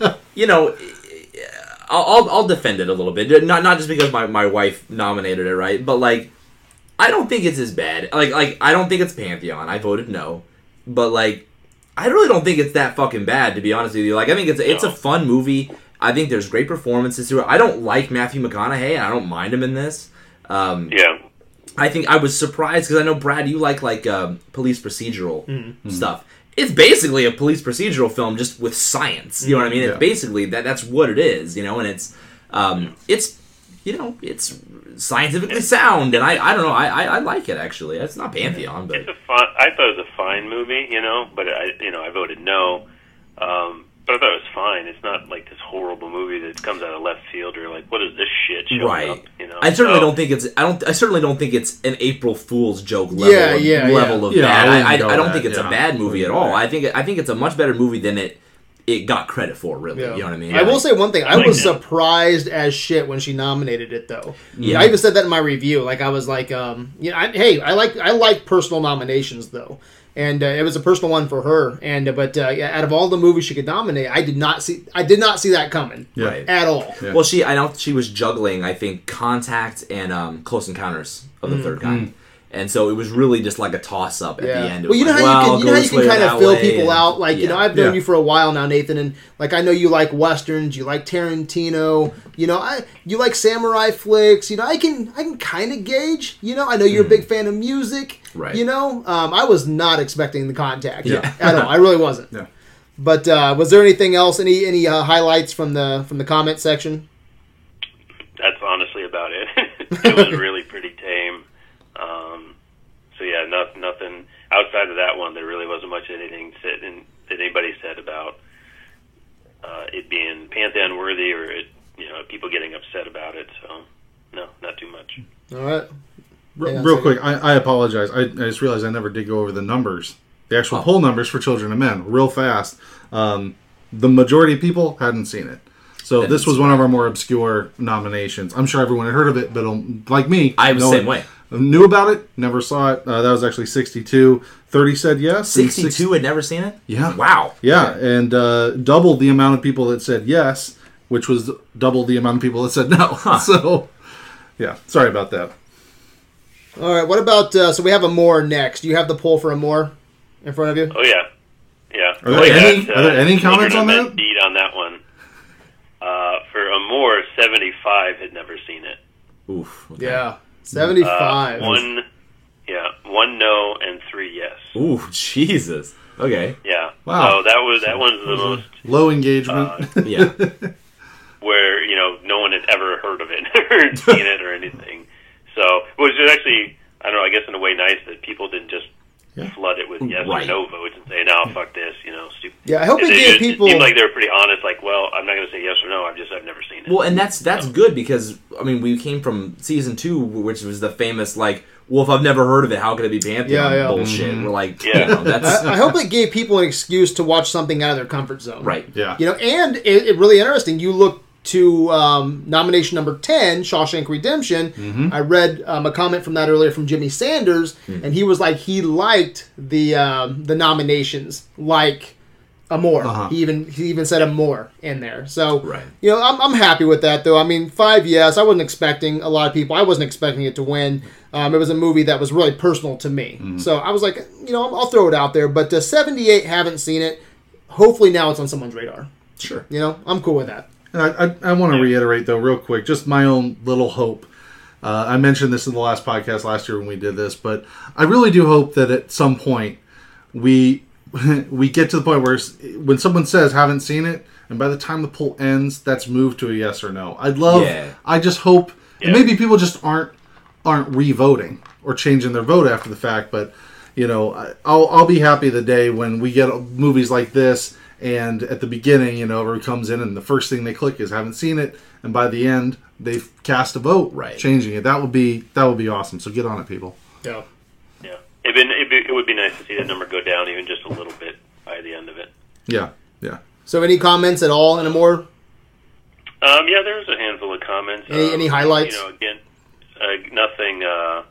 Um, you know, I'll, I'll I'll defend it a little bit. Not not just because my, my wife nominated it, right? But like, I don't think it's as bad. Like like I don't think it's Pantheon. I voted no, but like, I really don't think it's that fucking bad to be honest with you. Like I think it's it's a fun movie. I think there's great performances through it. I don't like Matthew McConaughey, and I don't mind him in this. Um, Yeah. I think I was surprised because I know Brad, you like like um, police procedural Mm-hmm. stuff. It's basically a police procedural film just with science. You know what I mean? Yeah. It's basically that. That's what it is. You know, and it's um, it's you know it's scientifically sound, and I I don't know I I, I like it actually. It's not Pantheon, but It's a fun. I thought it was a fine movie, you know, but I, you know, I voted no. Um, but I thought it was fine. It's not like this horrible movie that comes out of left field or like, what is this shit showing right. up? You know, I certainly So- don't think it's I don't I certainly don't think it's an April Fool's joke level Yeah, of, yeah, level yeah. of Yeah, bad. I I, I, don't that, think it's yeah. a bad movie at all. I think I think it's a much better movie than it it got credit for. Really, Yeah. you know what I mean? I will say one thing. I like was that. surprised as shit when she nominated it, though. Yeah. I even said that in my review. Like I was like, um, you know, I, hey, I like I like personal nominations though, and uh, it was a personal one for her. And uh, but uh, yeah, out of all the movies she could nominate, I did not see I did not see that coming Yeah. At all. Yeah. Well, she I know she was juggling. I think Contact and um, Close Encounters of the Mm. Third Kind, and so it was really just like a toss up at Yeah. the end. It Well, you know like, how well, you can, you know go how you this can kind of fill way, people and- out. Like you know, I've known Yeah. you for a while now, Nathan, and like I know you like westerns, you like Tarantino. You know, I you like samurai flicks. You know, I can I can kind of gauge. You know, I know you're a big fan of music. Right. You know, um, I was not expecting the contact. Yeah. at all. I really wasn't. Yeah. But uh, was there anything else? Any any uh, highlights from the from the comment section? that's honestly about it. it was really pretty tame. Um, so yeah, not, nothing outside of that one. There really wasn't much anything said in, that anybody said about uh, it being pantheon worthy or it, you know people getting upset about it. So no, not too much. All right. R- Hang real second. quick, I, I apologize. I, I just realized I never did go over the numbers, the actual Oh. poll numbers for Children of Men, real fast. Um, the majority of people hadn't seen it. So That this is was one of our more obscure nominations. I'm sure everyone had heard of it, but um, like me, I was the same way. Knew about it, never saw it. Uh, that was actually 62. 30 said yes. and six- Sixty-two had never seen it. Yeah. Wow. Yeah, and uh, double the amount of people that said yes, which was double the amount of people that said no. So, yeah, sorry about that. All right. What about uh, so we have Amour next? You have the poll for Amour in front of you. Oh yeah, yeah. Are there I any- got, are there any Children comments on that? Beat on that one. Uh, for more, seventy-five had never seen it. Oof. okay. Yeah, Uh, seventy-five. one, yeah, one no and three yes. Ooh, Jesus. Okay. Yeah. Wow. So that was that one's the most Low engagement. Uh, Yeah. Where you know no one had ever heard of it or seen it or anything. So it was actually I don't know. I guess in a way nice that people didn't just Yeah. flood it with yes Right. or no votes and say no, fuck this, you know, stupid. Yeah, I hope it they gave just- people. It seemed like they were pretty honest. Like, well, I'm not going to say yes or no. I've just I've never seen it. Well, and that's that's good because I mean we came from season two, which was the famous like, well, if I've never heard of it, how could it be Pantheon Yeah, yeah. bullshit? Mm-hmm. We're like, Yeah. you know, that's I, I hope it gave people an excuse to watch something out of their comfort zone. right. yeah. You know, and it, it really interesting. You look to um, nomination number ten, Shawshank Redemption. Mm-hmm. I read um, a comment from that earlier from Jimmy Sanders, Hmm. and he was like he liked the um, the nominations like Amour. Uh-huh. He even he even said Amour in there. So Right. you know, I'm, I'm happy with that though. I mean, five, yes, I wasn't expecting a lot of people. I wasn't expecting it to win. Um, it was a movie that was really personal to me, Mm-hmm. so I was like, you know, I'll, I'll throw it out there. But uh, 78, haven't seen it. Hopefully now it's on someone's radar. Sure. You know, I'm cool with that. And I, I, I want to reiterate though, real quick, just my own little hope. Uh, I mentioned this in the last podcast last year when we did this, but I really do hope that at some point we we get to the point where when someone says haven't seen it, and by the time the poll ends, that's moved to a yes or no. I'd love. Yeah. I just hope, and Yeah. maybe people just aren't aren't re-voting or changing their vote after the fact, but you know, I- I'll I'll be happy the day when we get movies like this, and at the beginning, you know, everyone comes in and the first thing they click is haven't seen it, and by the end they've cast a vote, Right. changing it. That would be that would be awesome. So get on it, people. Yeah. Yeah, it'd been, it'd be, it would be nice to see that number go down even just a little bit by the end of it. Yeah, yeah. So any comments at all anymore? Um, yeah, there's a handful of comments. Any- um, any highlights? You know, again, uh, nothing uh,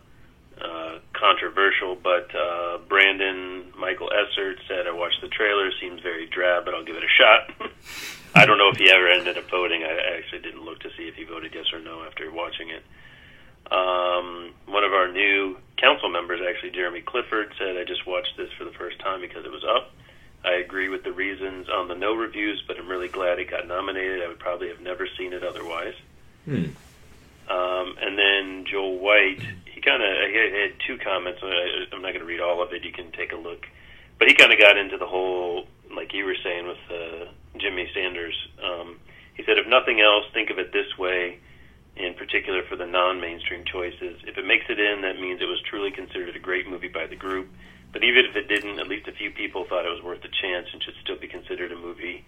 uh, controversial, but uh, Brandon Michael Essert said, "I watched the trailer. Seems very drab, but I'll give it a shot." I don't know if he ever ended up voting. I actually didn't look to see if he voted yes or no after watching it. Um, one of our new council members, actually Jeremy Clifford, said, "I just watched this for the first time because it was up." I agree with the reasons on the no reviews, but I'm really glad it got nominated. I would probably have never seen it otherwise. Hmm. Um, and then Joel White, he kind of he had, two comments. I, I'm not going to read all of it. You can take a look, but he kind of got into the whole, like you were saying with uh, Jimmy Sanders. Um, he said, if nothing else, think of it this way. In particular, for the non-mainstream choices, if it makes it in, that means it was truly considered a great movie by the group. But even if it didn't, at least a few people thought it was worth a chance and should still be considered a movie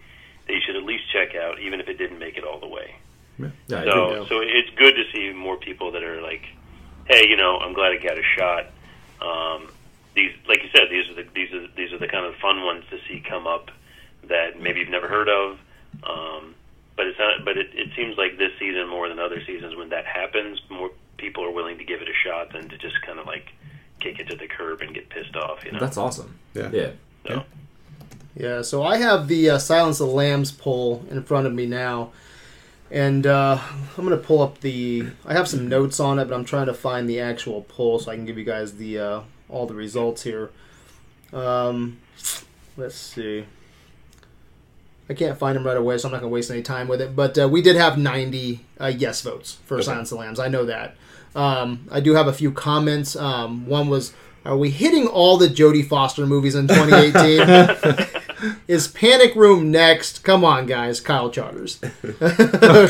that you should at least check out, even if it didn't make it all the way. Yeah. So, so it's good to see more people that are like, "Hey, you know, I'm glad it got a shot." Um, these, like you said, these are the these are these are the kind of fun ones to see come up that maybe you've never heard of. Um, but it's not. But it, it seems like this season more than other seasons, when that happens, more people are willing to give it a shot than to just kind of like kick it to the curb and get pissed off. You know. That's awesome. Yeah. Yeah. So, Yeah, so I have the uh, Silence of the Lambs poll in front of me now, and uh, I'm gonna pull up the. I have some notes on it, but I'm trying to find the actual poll so I can give you guys the uh, all the results here. Um, let's see. I can't find them right away, so I'm not gonna waste any time with it. But uh, we did have 90 uh, yes votes for Okay. Silence of the Lambs. I know that. Um, I do have a few comments. Um, one was, "Are we hitting all the Jodie Foster movies in 2018?" Is Panic Room next? Come on, guys. Kyle Charters.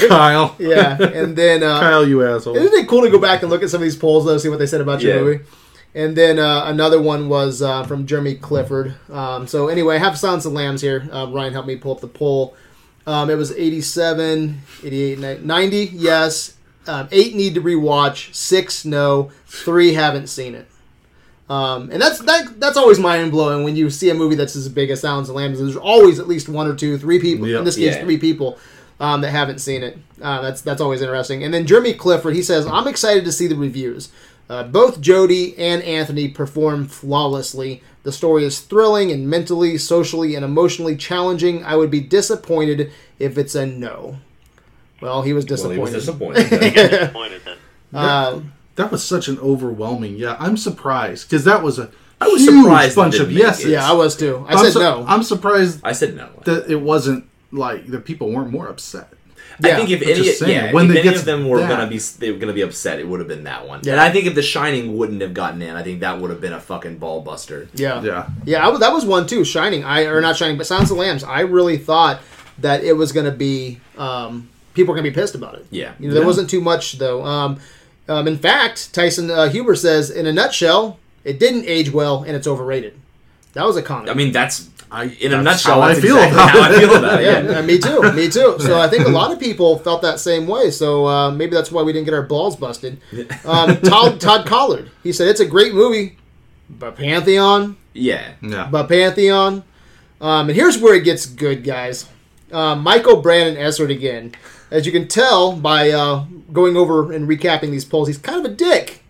Kyle, Yeah, and then uh, Kyle, you asshole. isn't it cool to go back and look at some of these polls though, see what they said about your Yeah. movie? And then uh, another one was uh, from Jeremy Clifford. Um, so anyway, I have Silence of Lambs here. Uh, Ryan helped me pull up the poll. Um, it was 87, 88, 90, 90 yes. Um, eight need to rewatch. Six no. Three haven't seen it. Um, and that's that. That's always mind blowing when you see a movie that's as big as Silence of the Lambs. There's always at least one or two, three people. Yep. In this case, Yeah. three people um, that haven't seen it. Uh, that's that's always interesting. And then Jeremy Clifford, he says, "I'm excited to see the reviews. Uh, both Jodie and Anthony perform flawlessly. The story is thrilling and mentally, socially, and emotionally challenging. I would be disappointed if it's a no." Well, he was Well, disappointed. he was disappointed. disappointed then. Um, That was such an overwhelming. Yeah, I'm surprised because that was a I was huge surprised it bunch of make yeses. it. yeah, I was too. I I'm said su- no. I'm surprised I said no. that it wasn't like the People weren't more upset. Yeah, I think if any, saying, yeah, when if they any of them were that- gonna be, they were gonna be upset. It would have been that one. Yeah. And I think if The Shining wouldn't have gotten in, I think that would have been a fucking ball buster. yeah, Yeah, Yeah, I was, that was one too. Shining, I or not Shining, but Silence of the Lambs. I really thought that it was going to be um, people were going to be pissed about it. Yeah. you know, there Yeah. wasn't too much though. Um, um, in fact, Tyson uh, Huber says, in a nutshell, it didn't age well and it's overrated. That was a comment. I mean, that's I, in a nutshell. how I feel exactly about how I feel about it. yeah, Yeah. uh, me too, me too. So I think a lot of people felt that same way. So uh, maybe that's why we didn't get our balls busted. Um, Todd, Todd Collard, he said it's a great movie, but Pantheon, Yeah. Yeah, but Pantheon. Um, and here's where it gets good, guys. Uh, Michael Brandon Essert again. As you can tell by uh, going over and recapping these polls, he's kind of a dick.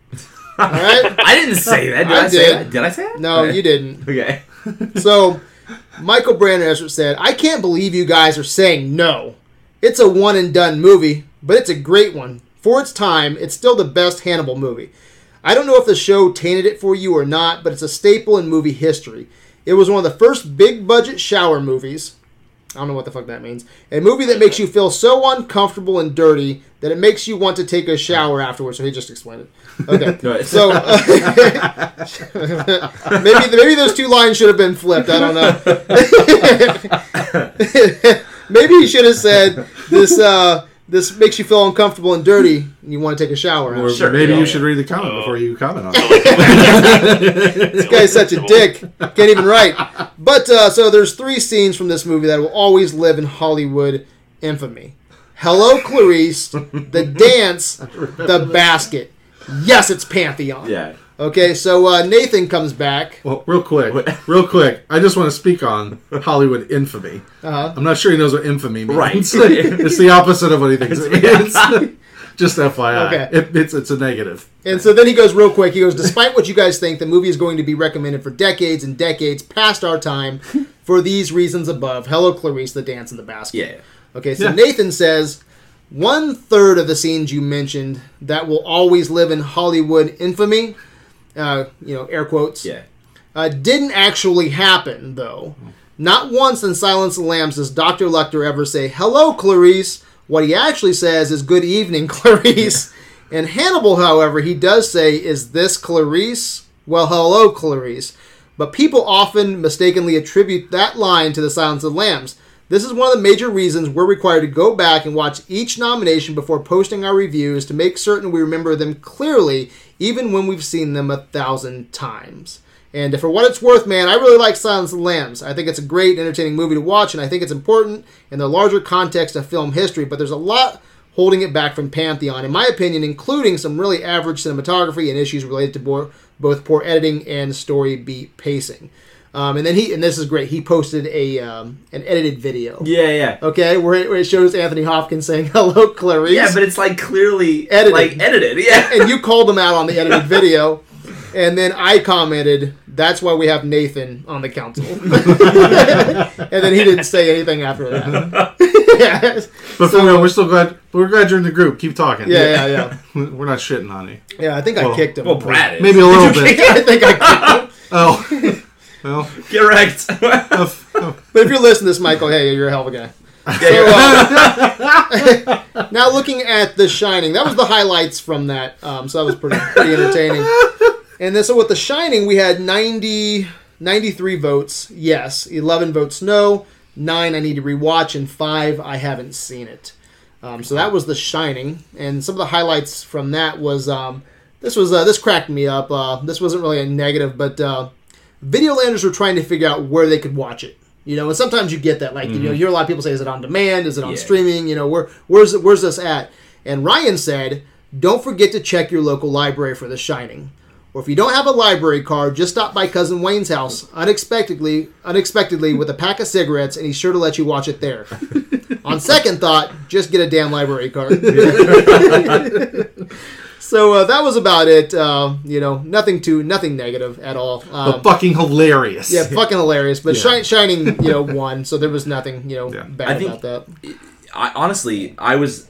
All right? I didn't say that. Did I I, say did. that? Did I say that? No, Okay. you didn't. Okay. So Michael Brandon said, I can't believe you guys are saying no. It's a one and done movie, but it's a great one. For its time, it's still the best Hannibal movie. I don't know if the show tainted it for you or not, but it's a staple in movie history. It was one of the first big budget shower movies. I don't know what the fuck that means. A movie that makes you feel so uncomfortable and dirty that it makes you want to take a shower afterwards. So he just explained it. Okay. Right. So maybe maybe those two lines should have been flipped. I don't know. maybe he should have said this. Uh, this makes you feel uncomfortable and dirty, and you want to take a shower. Or after. Sure, maybe yeah, you yeah. should read the comment before you comment on it. This guy's such a dick. Can't even write. But uh, so there's three scenes from this movie that will always live in Hollywood infamy. Hello, Clarice. The dance. The basket. Yes, it's Pantheon. Yeah. Okay, so uh, Nathan comes back. Well, real quick, real quick. I just want to speak on Hollywood infamy. Uh-huh. I'm not sure he knows what infamy means. Right. it's the opposite of what he thinks it means. just FYI, Okay. it, it's it's a negative. And so then he goes real quick. He goes, despite what you guys think, the movie is going to be recommended for decades and decades past our time for these reasons above. Hello, Clarice, the dance in the basket. Yeah. Okay, so Yeah. Nathan says one third of the scenes you mentioned that will always live in Hollywood infamy, uh, you know, air quotes, Yeah. uh, didn't actually happen, though. Not once in Silence of the Lambs does Dr. Lecter ever say, Hello, Clarice. What he actually says is, Good evening, Clarice. In Hannibal, however, he does say, Is this Clarice? Well, hello, Clarice. But people often mistakenly attribute that line to the Silence of the Lambs. This is one of the major reasons we're required to go back and watch each nomination before posting our reviews to make certain we remember them clearly, even when we've seen them a thousand times. And for what it's worth, man, I really like Silence of the Lambs. I think it's a great, entertaining movie to watch, and I think it's important in the larger context of film history. But there's a lot holding it back from Pantheon, in my opinion, including some really average cinematography and issues related to bo- both poor editing and story beat pacing. Um, and then he, and this is great, he posted a um, an edited video. Yeah, yeah. Okay, where it, where it shows Anthony Hopkins saying "Hello, Clarice." Yeah, but it's like clearly Edited. like edited. Yeah. and you called him out on the edited video, and then I commented, "That's why we have Nathan on the council." and then he didn't say anything after that. yeah, But for real, we're still glad. We're glad you're in the group. Keep talking. yeah, yeah, yeah. We're not shitting on you. Yeah, I think I kicked him. Well, Brad is. Maybe a little bit. I think I kicked him. Oh, well. Correct. uh, But if you're listening to this, Michael, hey, you're a hell of a guy. yeah, you're- Now looking at The Shining, that was the highlights from that. Um, so that was pretty pretty entertaining. And then so with The Shining, we had 90, 93 votes. Yes, 11 votes no, 9 I need to rewatch, and 5 I haven't seen it. Um, so that was The Shining, and some of the highlights from that was um, this was uh, this cracked me up. Uh, this wasn't really a negative, but uh, Videolanders were trying to figure out where they could watch it. You know, and sometimes you get that, like you know, mm-hmm. you hear a lot of people say, "Is it on demand? Is it on Yeah. streaming? You know, where where's where's this at?" And Ryan said, "Don't forget to check your local library for The Shining." Or if you don't have a library card, just stop by cousin Wayne's house unexpectedly, unexpectedly with a pack of cigarettes, and he's sure to let you watch it there. On second thought, just get a damn library card. so uh, that was about it. Uh, you know, nothing too, nothing negative at all. Um, but fucking hilarious. yeah, fucking hilarious. But Yeah. Shi- Shining, you know, won, so there was nothing, you know, Yeah. bad I think- about that. I, honestly, I was.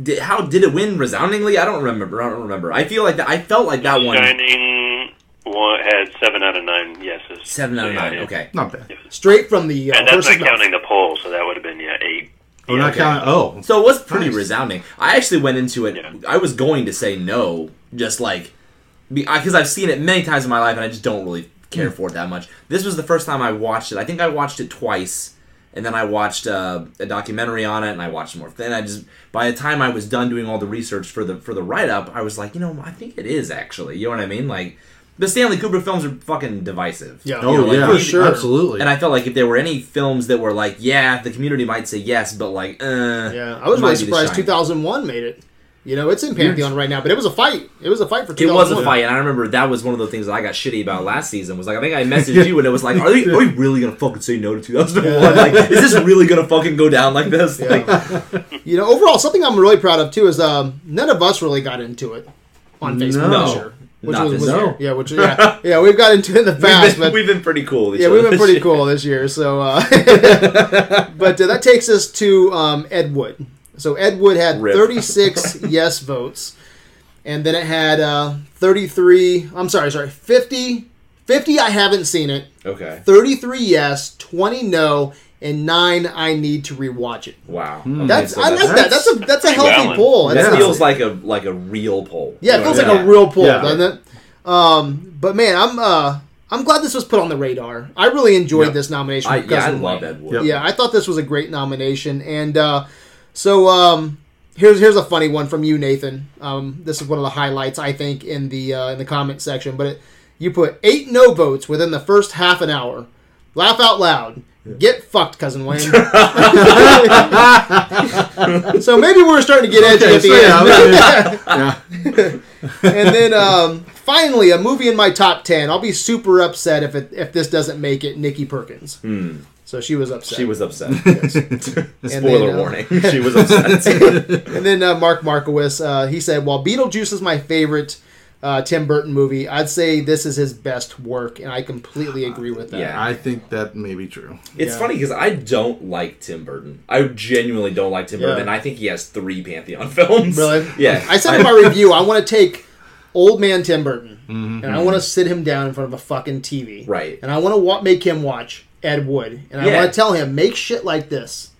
Did, how did it win resoundingly? I don't remember. I don't remember. I feel like that. I felt like that one. Shining one had seven out of nine yeses. Seven out of nine. yeah. Okay. Not bad. Straight from the uh, And that's not mouth. counting the poll, so that would have been yeah eight. We're not okay. counting. Oh, So it was pretty Nice. resounding. I actually went into it. Yeah. I was going to say no, just like because I've seen it many times in my life, and I just don't really care for it that much. This was the first time I watched it. I think I watched it twice, and then I watched uh, a documentary on it, and I watched more. Then I just by the time I was done doing all the research for the for the write up, I was like, you know, I think it is actually. You know what I mean? Like the Stanley Kubrick films are fucking divisive. Yeah. You oh know, like, yeah, for sure. absolutely. And I felt like if there were any films that were like, yeah, the community might say yes, but like, uh, Yeah, I was really surprised. 2001 made it. You know, it's in Pantheon right now, but it was a fight. It was a fight for. It was a fight, and I remember that was one of the things that I got shitty about last season. Was like, I think I messaged you, and it was like, are, they, are we really gonna fucking say no to 2001? Like, is this really gonna fucking go down like this? Like, You know, overall, something I'm really proud of too is um, none of us really got into it on Facebook No. Which Not was, was year. yeah, which yeah, yeah, we've got into it in the We've past, been, but we've been pretty cool. yeah, we've been pretty year. cool this year. So, uh, but uh, that takes us to um, Ed Wood. So Ed Wood had Rip. 36 yes votes, and then it had uh, 33. I'm sorry, sorry, 50. 50. I haven't seen it. Okay. 33 yes, 20 no, and nine. I need to rewatch it. Wow. Hmm. Okay, That's so I like that. That's a that's a healthy Valid. poll. That That's- feels like a like a real poll. yeah, it feels know like what I a mean? real poll, Yeah. doesn't it? Um, but man, I'm uh, I'm glad this was put on the radar. I really enjoyed Yep. this nomination. I, yeah, I love way- Ed Wood. Yep. Yeah, I thought this was a great nomination, and uh, so um, here's here's a funny one from you, Nathan. Um, this is one of the highlights I think in the uh, in the comment section. But it, you put eight no votes within the first half an hour. Laugh out loud. Get fucked, cousin Wayne. so maybe we're starting to get edgy Okay, at the so end. yeah, yeah. and then um, finally, a movie in my top ten. I'll be super upset if it if this doesn't make it. Nikki Perkins. Hmm. So she was upset. She was upset. Yes. Spoiler then, uh, warning. She was upset. And then uh, Mark Markowitz, uh, he said, "While Beetlejuice is my favorite uh, Tim Burton movie, I'd say this is his best work, and I completely agree with that." Yeah. I think that may be true. It's Yeah. funny because I don't like Tim Burton. I genuinely don't like Tim Yeah. Burton. I think he has three Pantheon films. Really? Yeah. I said in my review, I want to take old man Tim Burton, Mm-hmm. and I want to sit him down in front of a fucking TV, Right. And I want to wa- make him watch Ed Wood, and I Yeah. want to tell him make shit like this.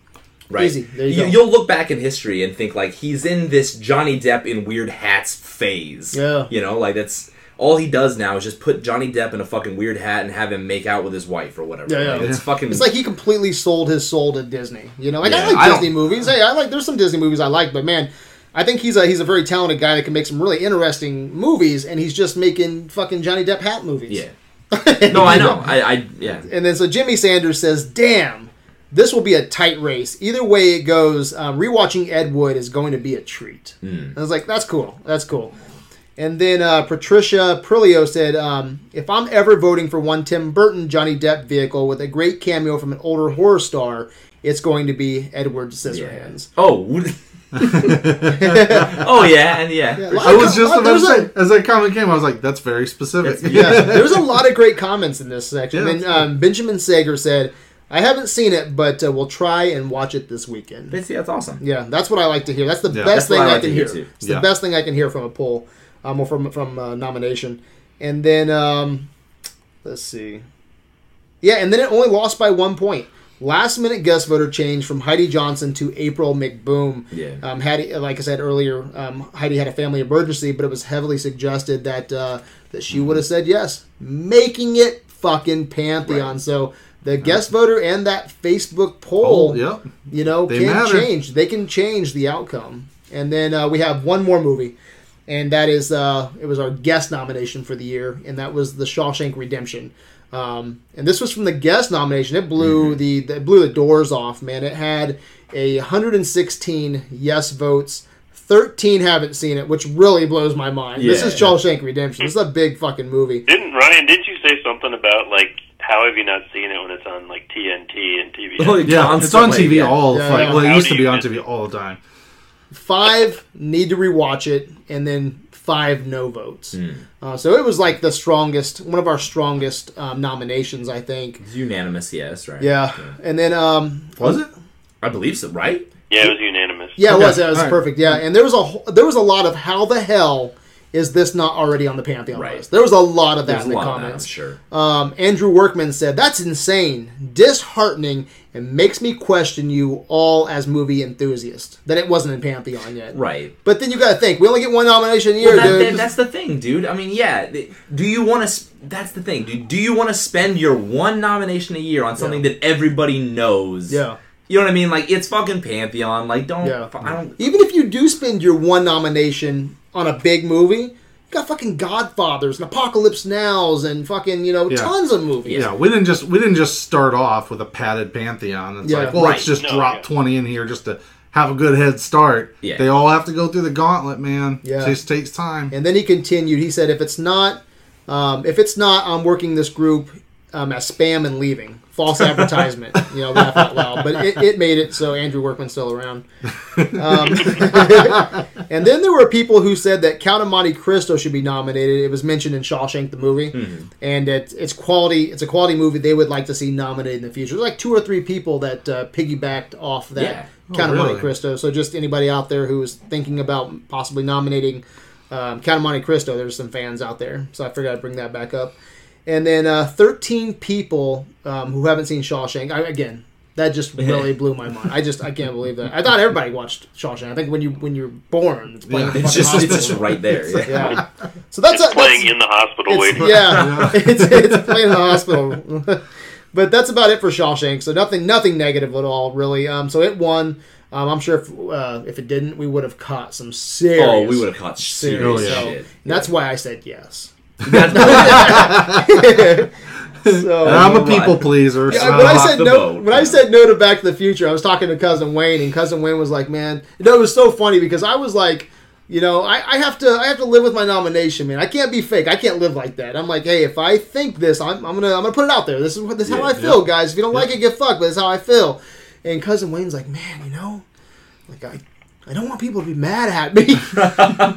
Right. Easy. There you you go. will look back in history and think like he's in this Johnny Depp in weird hats phase. Yeah. You know, like that's all he does now is just put Johnny Depp in a fucking weird hat and have him make out with his wife or whatever. Yeah, yeah. Like, it's Yeah. fucking. It's like he completely sold his soul to Disney. You know, like I Yeah, like I don't- Disney movies. Hey, I like. There's some Disney movies I like, but man, I think he's a he's a very talented guy that can make some really interesting movies, and he's just making fucking Johnny Depp hat movies. yeah. No, I know. I, I yeah. And then so Jimmy Sanders says, "Damn, this will be a tight race. Either way it goes, um, rewatching Ed Wood is going to be a treat." Hmm. I was like, "That's cool. That's cool." And then uh, Patricia Prilio said, um, "If I'm ever voting for one Tim Burton Johnny Depp vehicle with a great cameo from an older horror star, it's going to be Edward Scissorhands." Oh. oh yeah, and yeah. Yeah, I was just about to there's a- say, as that comment came, I was like, "That's very specific." It's- yeah, there's a lot of great comments in this section. Yeah, and um, Benjamin Sager said, "I haven't seen it, but uh, we'll try and watch it this weekend." But see, that's awesome. Yeah, that's what I like to hear. That's the Yeah. best That's thing I I, can to hear. hear. It's Yeah. the best thing I can hear from a poll, um, or from from uh, nomination. And then um, let's see. Yeah, and then it only lost by one point. Last minute guest voter change from Heidi Johnson to April McBoom. Yeah. Um, Heidi, like I said earlier, um, Heidi had a family emergency, but it was heavily suggested that uh, that she would have said yes, making it fucking pantheon. Right. So the guest voter and that Facebook poll Oh, yep. you know, They can matter. change. They can change the outcome. And then uh, we have one more movie, and that is uh, it was our guest nomination for the year, and that was The Shawshank Redemption. Um, and this was from the guest nomination. It blew the it blew the doors off, man. It had a 116 yes votes. 13 haven't seen it, which really blows my mind. this Yeah. is Shawshank Redemption. This is a big fucking movie. Didn't Ryan? Did you say something about like how have you not seen it when it's on like TNT and TV? Oh, Yeah, it's on TV yeah. all. Yeah, like, yeah. well, it How used to be on TV it? all the time. five need to rewatch it, and then five no votes. Hmm. Uh, so it was like the strongest, one of our strongest um, nominations, I think. It's unanimous, yes, right? Yeah, and then um, Was it? I believe so, right? Yeah, it was unanimous. yeah, it Okay, was it was all right. perfect. Yeah, and there was a there was a lot of how the hell is this not already on the pantheon Right. list? There was a lot of that There's in the of that, comments. sure. Um, Andrew Workman said, That's insane, disheartening, and makes me question you all as movie enthusiasts. That it wasn't in Pantheon yet. Right. But then you got to think, we only get one nomination a year, Well, that- dude. that- that's the thing, dude. I mean, yeah. Do you want to? That's the thing, dude. Do you want to spend your one nomination a year on something that everybody knows? yeah. You know what I mean? Like it's fucking Pantheon. Like don't. Yeah. I don't. Even if you do spend your one nomination on a big movie, you got fucking Godfathers and Apocalypse Nows and fucking you know Yeah. tons of movies. Yeah, we didn't just we didn't just start off with a padded pantheon. It's Yeah. like, well, Right. let's just No, drop yeah. twenty in here just to have a good head start. Yeah. They all have to go through the gauntlet, man. Yeah. It just takes time. And then he continued. He said, "If it's not, um, if it's not, I'm working this group um, as spam and leaving. False advertisement. you know, laugh out loud. But it, it made it so Andrew Workman's still around. Um, And then there were people who said that Count of Monte Cristo should be nominated. It was mentioned in Shawshank the movie, Mm-hmm. and it, it's quality. It's a quality movie they would like to see nominated in the future. There's like two or three people that uh, piggybacked off that Yeah. Count Oh, of Monte? Cristo. So just anybody out there who is thinking about possibly nominating um, Count of Monte Cristo, there's some fans out there. So I figured I'd bring that back up. And then uh, 13 people um, who haven't seen Shawshank. I, again, that just really blew my mind. I just I can't believe that. I thought everybody watched Shawshank. I think when you when you're born, it's playing. Yeah. in the It's fucking just it's just right there. Yeah. yeah. So that's It's a, playing that's, in the hospital it's, waiting. yeah, it's it's playing in the hospital. but that's about it for Shawshank. So nothing nothing negative at all, really. Um, so it won. Um, I'm sure if uh, if it didn't, we would have caught some serious. Oh, we would have caught serious Oh, yeah. shit. And that's why I said yes. So And I'm a people pleaser. Yeah, so- when I said no, boat. when I said no to Back to the Future, I was talking to cousin Wayne, and cousin Wayne was like, "Man, you know, it was so funny because I was like, you know, I, I have to, I have to live with my nomination, man. I can't be fake. I can't live like that. I'm like, hey, if I think this, I'm, I'm gonna, I'm gonna put it out there. This is what, this is how I Yeah, feel, guys. If you don't like it, get fucked. But this is how I feel. And cousin Wayne's like, man, you know, like I, I don't want people to be mad at me.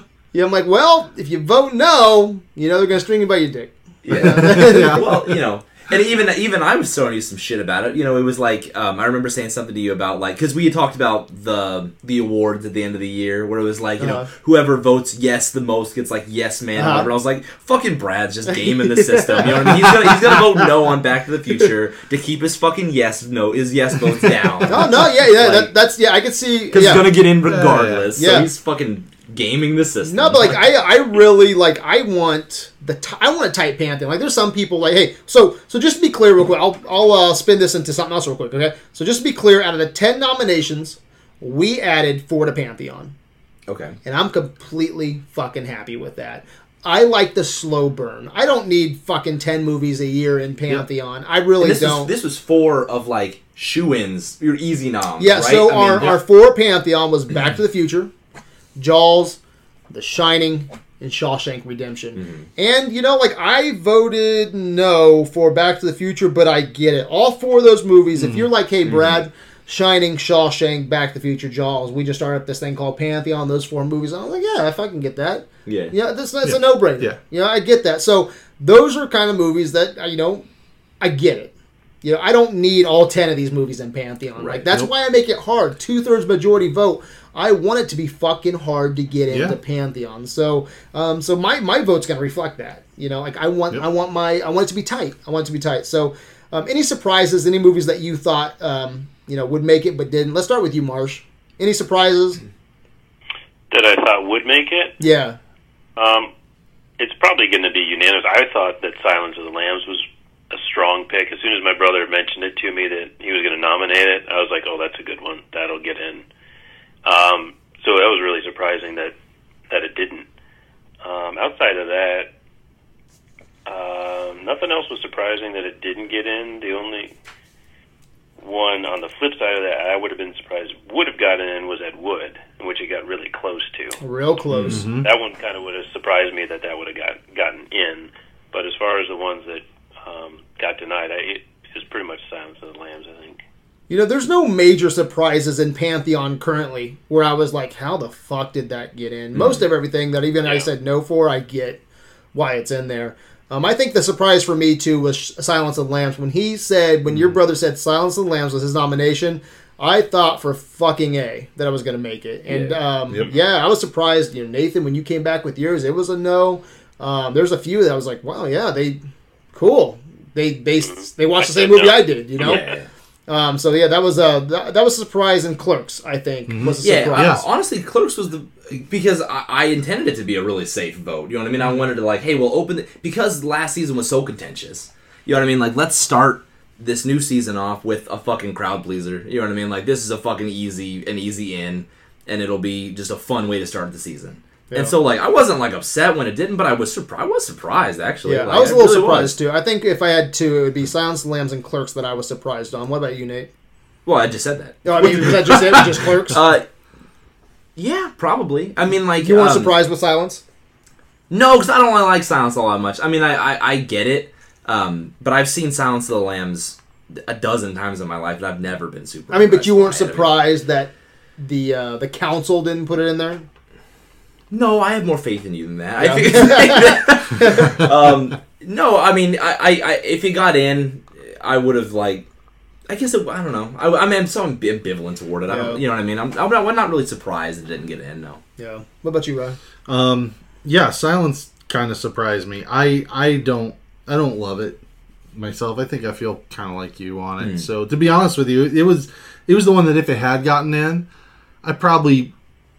yeah, I'm like, well, if you vote no, you know they're gonna string you by your dick. yeah. well, you know, and even even I was throwing you some shit about it. You know, it was like um, I remember saying something to you about like because we had talked about the the awards at the end of the year where it was like you know Uh-huh. whoever votes yes the most gets like yes man Uh-huh. whatever. I was like fucking Brad's just gaming the system. You know what I mean? He's gonna he's gonna vote no on Back to the Future to keep his fucking yes no his yes votes down. Oh no, yeah, yeah, Like- that, that's yeah. I can see Because yeah. he's gonna get in regardless. Yeah. So he's fucking gaming the system. No, but like I, I really like I want the t- I want a tight pantheon. Like there's some people like hey, so so just to be clear real quick, I'll I'll uh, spin this into something else real quick. Okay, so just to be clear, out of the ten nominations, we added four to pantheon, okay. and I'm completely fucking happy with that. I like the slow burn. I don't need fucking ten movies a year in pantheon. I really this don't. was this was four of like shoe ins, your easy noms. Yeah, right? so I our, they're- our four pantheon was Back to the Future, Jaws, The Shining, and Shawshank Redemption. Mm-hmm. And you know, like I voted no for Back to the Future, but I get it. All four of those movies. If you're like, Mm-hmm. hey, Brad. Shining, Shawshank, Back to the Future, Jaws. We just started up this thing called Pantheon. Those four movies. I'm like, yeah, if I can get that, yeah. yeah, that's that's Yeah. a no brainer. Yeah. you know, I get that. So those are kind of movies that uh, you know, I get it. You know, I don't need all ten of these movies in Pantheon. Like Right. that's Nope. why I make it hard. Two thirds majority vote. I want it to be fucking hard to get into Yeah. Pantheon. So, um, so my my vote's gonna reflect that. You know, like I want Yep. I want my I want it to be tight. I want it to be tight. So, um, any surprises? Any movies that you thought um, you know would make it but didn't? Let's start with you, Marsh. Any surprises? That I thought would make it. Yeah. Um, it's probably going to be unanimous. I thought that Silence of the Lambs was a strong pick. As soon as my brother mentioned it to me that he was going to nominate it, I was like, "Oh, that's a good one. That'll get in." Um, so that was really surprising that that it didn't. Um, outside of that, um, nothing else was surprising that it didn't get in. The only one on the flip side of that I would have been surprised would have gotten in was Ed Wood, in which it got really close to Real close. Mhm. that one kind of would have surprised me that that would have got gotten in. But as far as the ones that um, got denied, I, it is pretty much Silence of the Lambs. I think. You know, there's no major surprises in Pantheon currently where I was like, how the fuck did that get in? Most of everything that even I said no for, I get why it's in there. Um, I think the surprise for me too was Silence of the Lambs. When he said, when your brother said Silence of the Lambs was his nomination, I thought for fucking A that I was going to make it. And Yeah. um, Yep. yeah, I was surprised. You know, Nathan, when you came back with yours, it was a no. Um, there's a few that I was like, wow, yeah, they, cool. They they they watched the same movie I did, you know. Yeah. Um, so yeah, that was a that, that was a surprise in Clerks. I think mm-hmm. was a Yeah, surprise. I- Yes. honestly, Clerks was the because I, I intended it to be a really safe vote. You know what I mean? I mm-hmm. wanted to like, hey, we'll open the, because last season was so contentious. You know what I mean? Like, let's start this new season off with a fucking crowd pleaser. You know what I mean? Like, this is a fucking easy an easy in, and it'll be just a fun way to start the season. Yeah. And so, like, I wasn't like upset when it didn't, but I was surprised. I was surprised actually. Yeah, Like, I was a little really surprised too. I think if I had two, it would be Silence of the Lambs and Clerks that I was surprised on. What about you, Nate? Well, I just said that. No, I mean, was that just it? Just Clerks? Uh, yeah, probably. I mean, like you weren't um, surprised with Silence? No, because I don't really like Silence all that much. I mean, I, I, I get it, um, but I've seen Silence of the Lambs a dozen times in my life, and I've never been super. I mean, but you weren't surprised that the uh, the council didn't put it in there. No, I have more faith in you than that. Yeah. I think. um, no, I mean, I, I, I, if it got in, I would have like. I guess it, I don't know. I, I mean, I'm so ambivalent toward it. I don't, you know what I mean. I'm, I'm not, I'm not really surprised it didn't get in. No. Yeah. What about you, Ryan? Um, yeah, silence kind of surprised me. I I don't I don't love it myself. I think I feel kind of like you on it. So to be honest with you, it was it was the one that if it had gotten in, I probably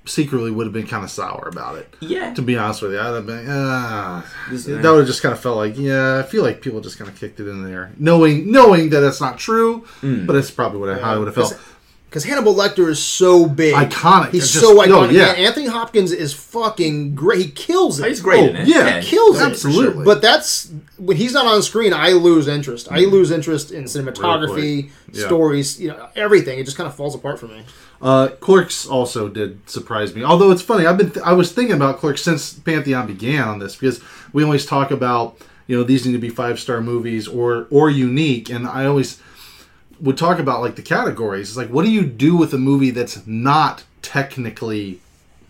secretly would have been kind of sour about it. Yeah. To be honest with you, I'd have been. Ah. This- that would have just kind of felt like yeah. I feel like people just kind of kicked it in there, knowing knowing that it's not true, mm. but it's probably what I, how I would have felt. Because Hannibal Lecter is so big, Iconic. He's It's so just- no, iconic. yeah. Man, Anthony Hopkins is fucking great. He kills it. He's great Oh, in it. yeah. kills it. Absolutely. But that's when he's not on screen. I lose interest. I lose interest in cinematography, Yeah. stories, you know, everything. It just kind of falls apart for me. Uh, Clerks also did surprise me. Although it's funny, I've been th- I was thinking about Clerks since Pantheon began on this because we always talk about you know these need to be five star movies or or unique, and I always would talk about like the categories. It's like what do you do with a movie that's not technically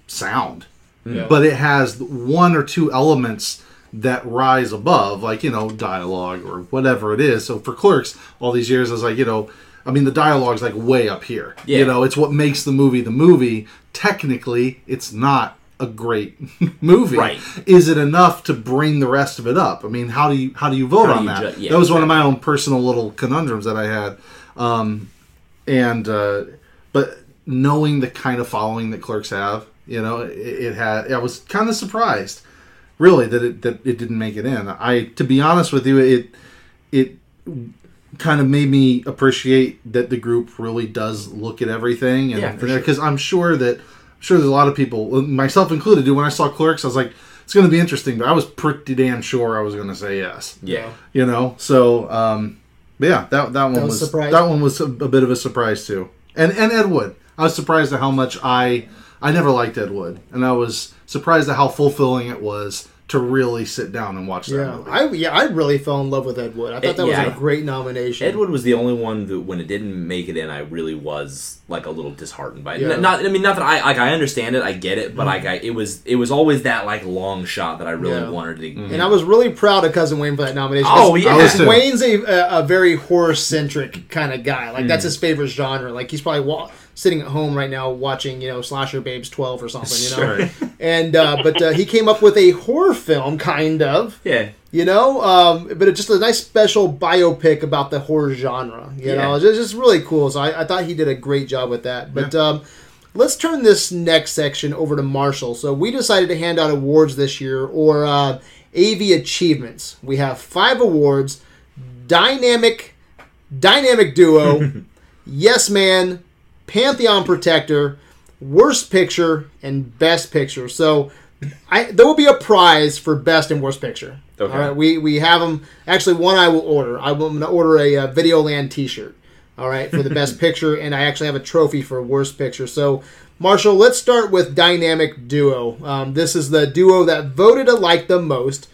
sound, Yeah. but it has one or two elements that rise above, like you know dialogue or whatever it is. So for Clerks, all these years, I was like, you know, I mean the dialogue's like way up here. Yeah. You know, it's what makes the movie the movie. Technically, it's not a great movie. Right. Is it enough to bring the rest of it up? I mean, how do you how do you vote How on you that? ju- yeah, that was one of my own personal little conundrums that I had. Um, and uh, but knowing the kind of following that clerks have, you know, it, it had. I was kind of surprised, really, that it that it didn't make it in. I, to be honest with you, it it kind of made me appreciate that the group really does look at everything, and Yeah, sure. because I'm sure that sure there's a lot of people, myself included, do when I saw Clerks, I was like, it's going to be interesting, but I was pretty damn sure I was going to say yes. Yeah. you know? So um but yeah that that one was was, that one was a, a bit of a surprise too. And and ed wood. I was surprised at how much i i never liked ed wood. And i was surprised at how fulfilling it was to really sit down and watch that Yeah, movie I yeah, I really fell in love with Ed Wood. I thought It- that yeah, was a I- great nomination. Ed Wood was the only one that when it didn't make it in, I really was like a little disheartened by it. Yeah. N- Not, I mean, not that I like I understand it, I get it, but like I, it was it was always that like long shot that I really Yeah. wanted to. and I was really proud of Cousin Wayne for that nomination. Oh yeah. I was too. Wayne's a, a, a very horror centric kind of guy. Like Mm. that's his favorite genre. Like he's probably wa- sitting at home right now watching you know Slasher Babes twelve or something. You know, Sure. and uh, but uh, he came up with a horror film kind of. yeah, You know, um, but it's just a nice special biopic about the horror genre. You Yeah. know, it's just, really cool. So I, I thought he did a great job with that. But um, let's turn this next section over to Marshall. So we decided to hand out awards this year, or uh, AV achievements. We have five awards: dynamic, dynamic duo, yes man, Pantheon Protector, worst picture, and best picture. So. I, there will be a prize for best and worst picture. Okay. All right, we we have them. Actually, one I will order. I'm going to order a, uh Videoland T-shirt. All right, for the best picture, and I actually have a trophy for worst picture. So, Marshall, let's start with dynamic duo. Um, this is the duo that voted alike the most.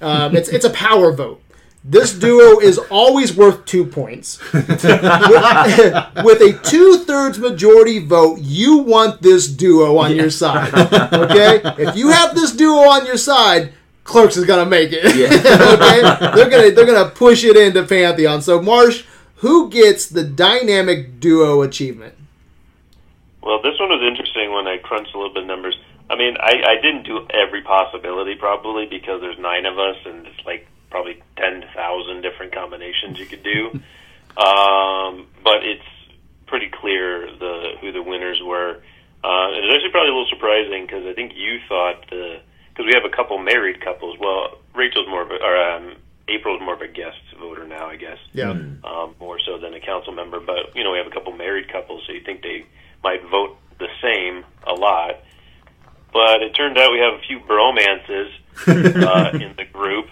Um, it's it's a power vote. This duo is always worth two points. with, with a two thirds majority vote, you want this duo on your side. Okay? If you have this duo on your side, Clerks is gonna make it. okay? They're gonna they're gonna push it into Pantheon. So Marsh, who gets the dynamic duo achievement? Well, this one was interesting when I crunched a little bit of numbers. I mean, I, I didn't do every possibility probably because there's nine of us and it's like probably ten thousand different combinations you could do. um, but it's pretty clear the who the winners were. Uh, it was actually probably a little surprising because I think you thought the because we have a couple married couples. Well, Rachel's more of a, or um, April's more of a guest voter now, I guess Yeah. um, more so than a council member. But you know, we have a couple married couples, so you think they might vote the same a lot. But it turned out we have a few bromances uh, in the group.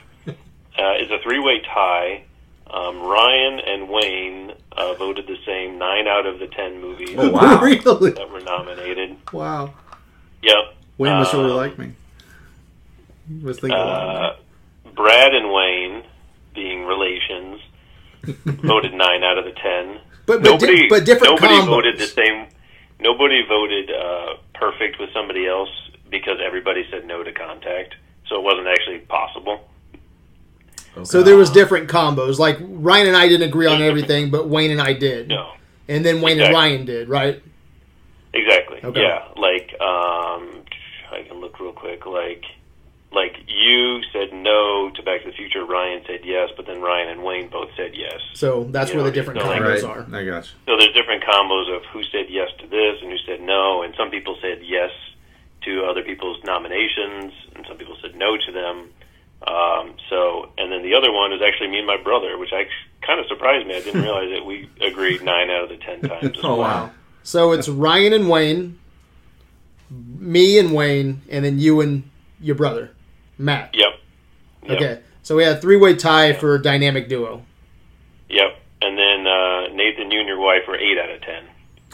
Uh, it's a three-way tie. Um, Ryan and Wayne uh, voted the same nine out of the ten movies Oh, wow. really? that were nominated. Wow. Yep. Wayne must really Um, like me. He was thinking about Uh, Brad and Wayne, being relations, voted nine out of the ten. But but, nobody, di- but different nobody combos. voted the same. Nobody voted uh, perfect with somebody else because everybody said no to contact, so it wasn't actually possible. So there was different combos. Like Ryan and I didn't agree on everything, but Wayne and I did. No, And then Wayne and Ryan did, right? exactly. Okay. Yeah, like um, I can look real quick. Like, like you said no to Back to the Future. Ryan said yes, but then Ryan and Wayne both said yes. So that's You where the different combos right. are. I got you. So there's different combos of who said yes to this and who said no, and some people said yes to other people's nominations, and some people said no to them. Um, so, and then the other one is actually me and my brother, which I kind of surprised me. I didn't realize that we agreed nine out of the ten times. Oh well. wow. So it's Ryan and Wayne, me and Wayne, and then you and your brother, Matt. Yep. Yep. Okay. So we had a three way tie for a dynamic duo. Yep. And then uh, Nathan, you and your wife were eight out of ten.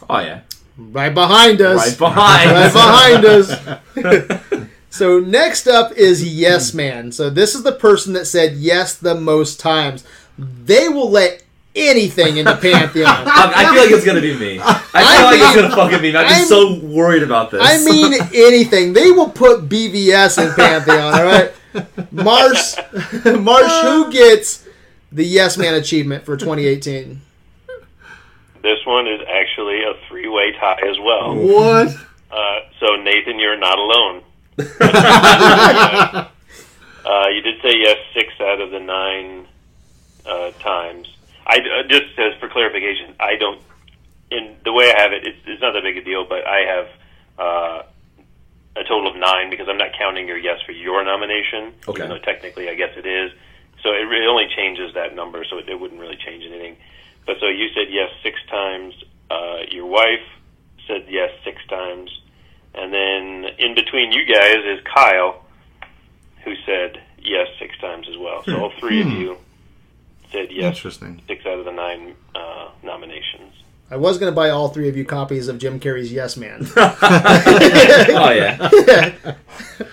Oh yeah, Right behind us. right behind. right behind us. so next up is Yes Man. So this is the person that said yes the most times. They will let anything in the pantheon. I, I feel like it's gonna be me. I feel I like it's gonna fucking be me. I've been I'm- so worried about this. I mean anything. They will put BVS in pantheon. All right, Marsh. Marsh, who gets the Yes Man achievement for 2018? This one is actually a three-way tie as well. What? Uh, so Nathan, you're not alone. Uh, you did say yes six out of the nine uh, times. I uh, just as for clarification, I don't. In the way I have it, it's, it's not that big a deal, but I have uh, a total of nine because I'm not counting your yes for your nomination. Okay. Even though technically, I guess it is. So it really only changes that number, so it, it wouldn't really change anything. But so you said yes six times. Uh, your wife said yes six times, and then in between you guys is Kyle, who said yes six times as well. So all three of you said yes Interesting. six out of the nine uh, nominations. I was going to buy all three of you copies of Jim Carrey's Yes Man. oh yeah.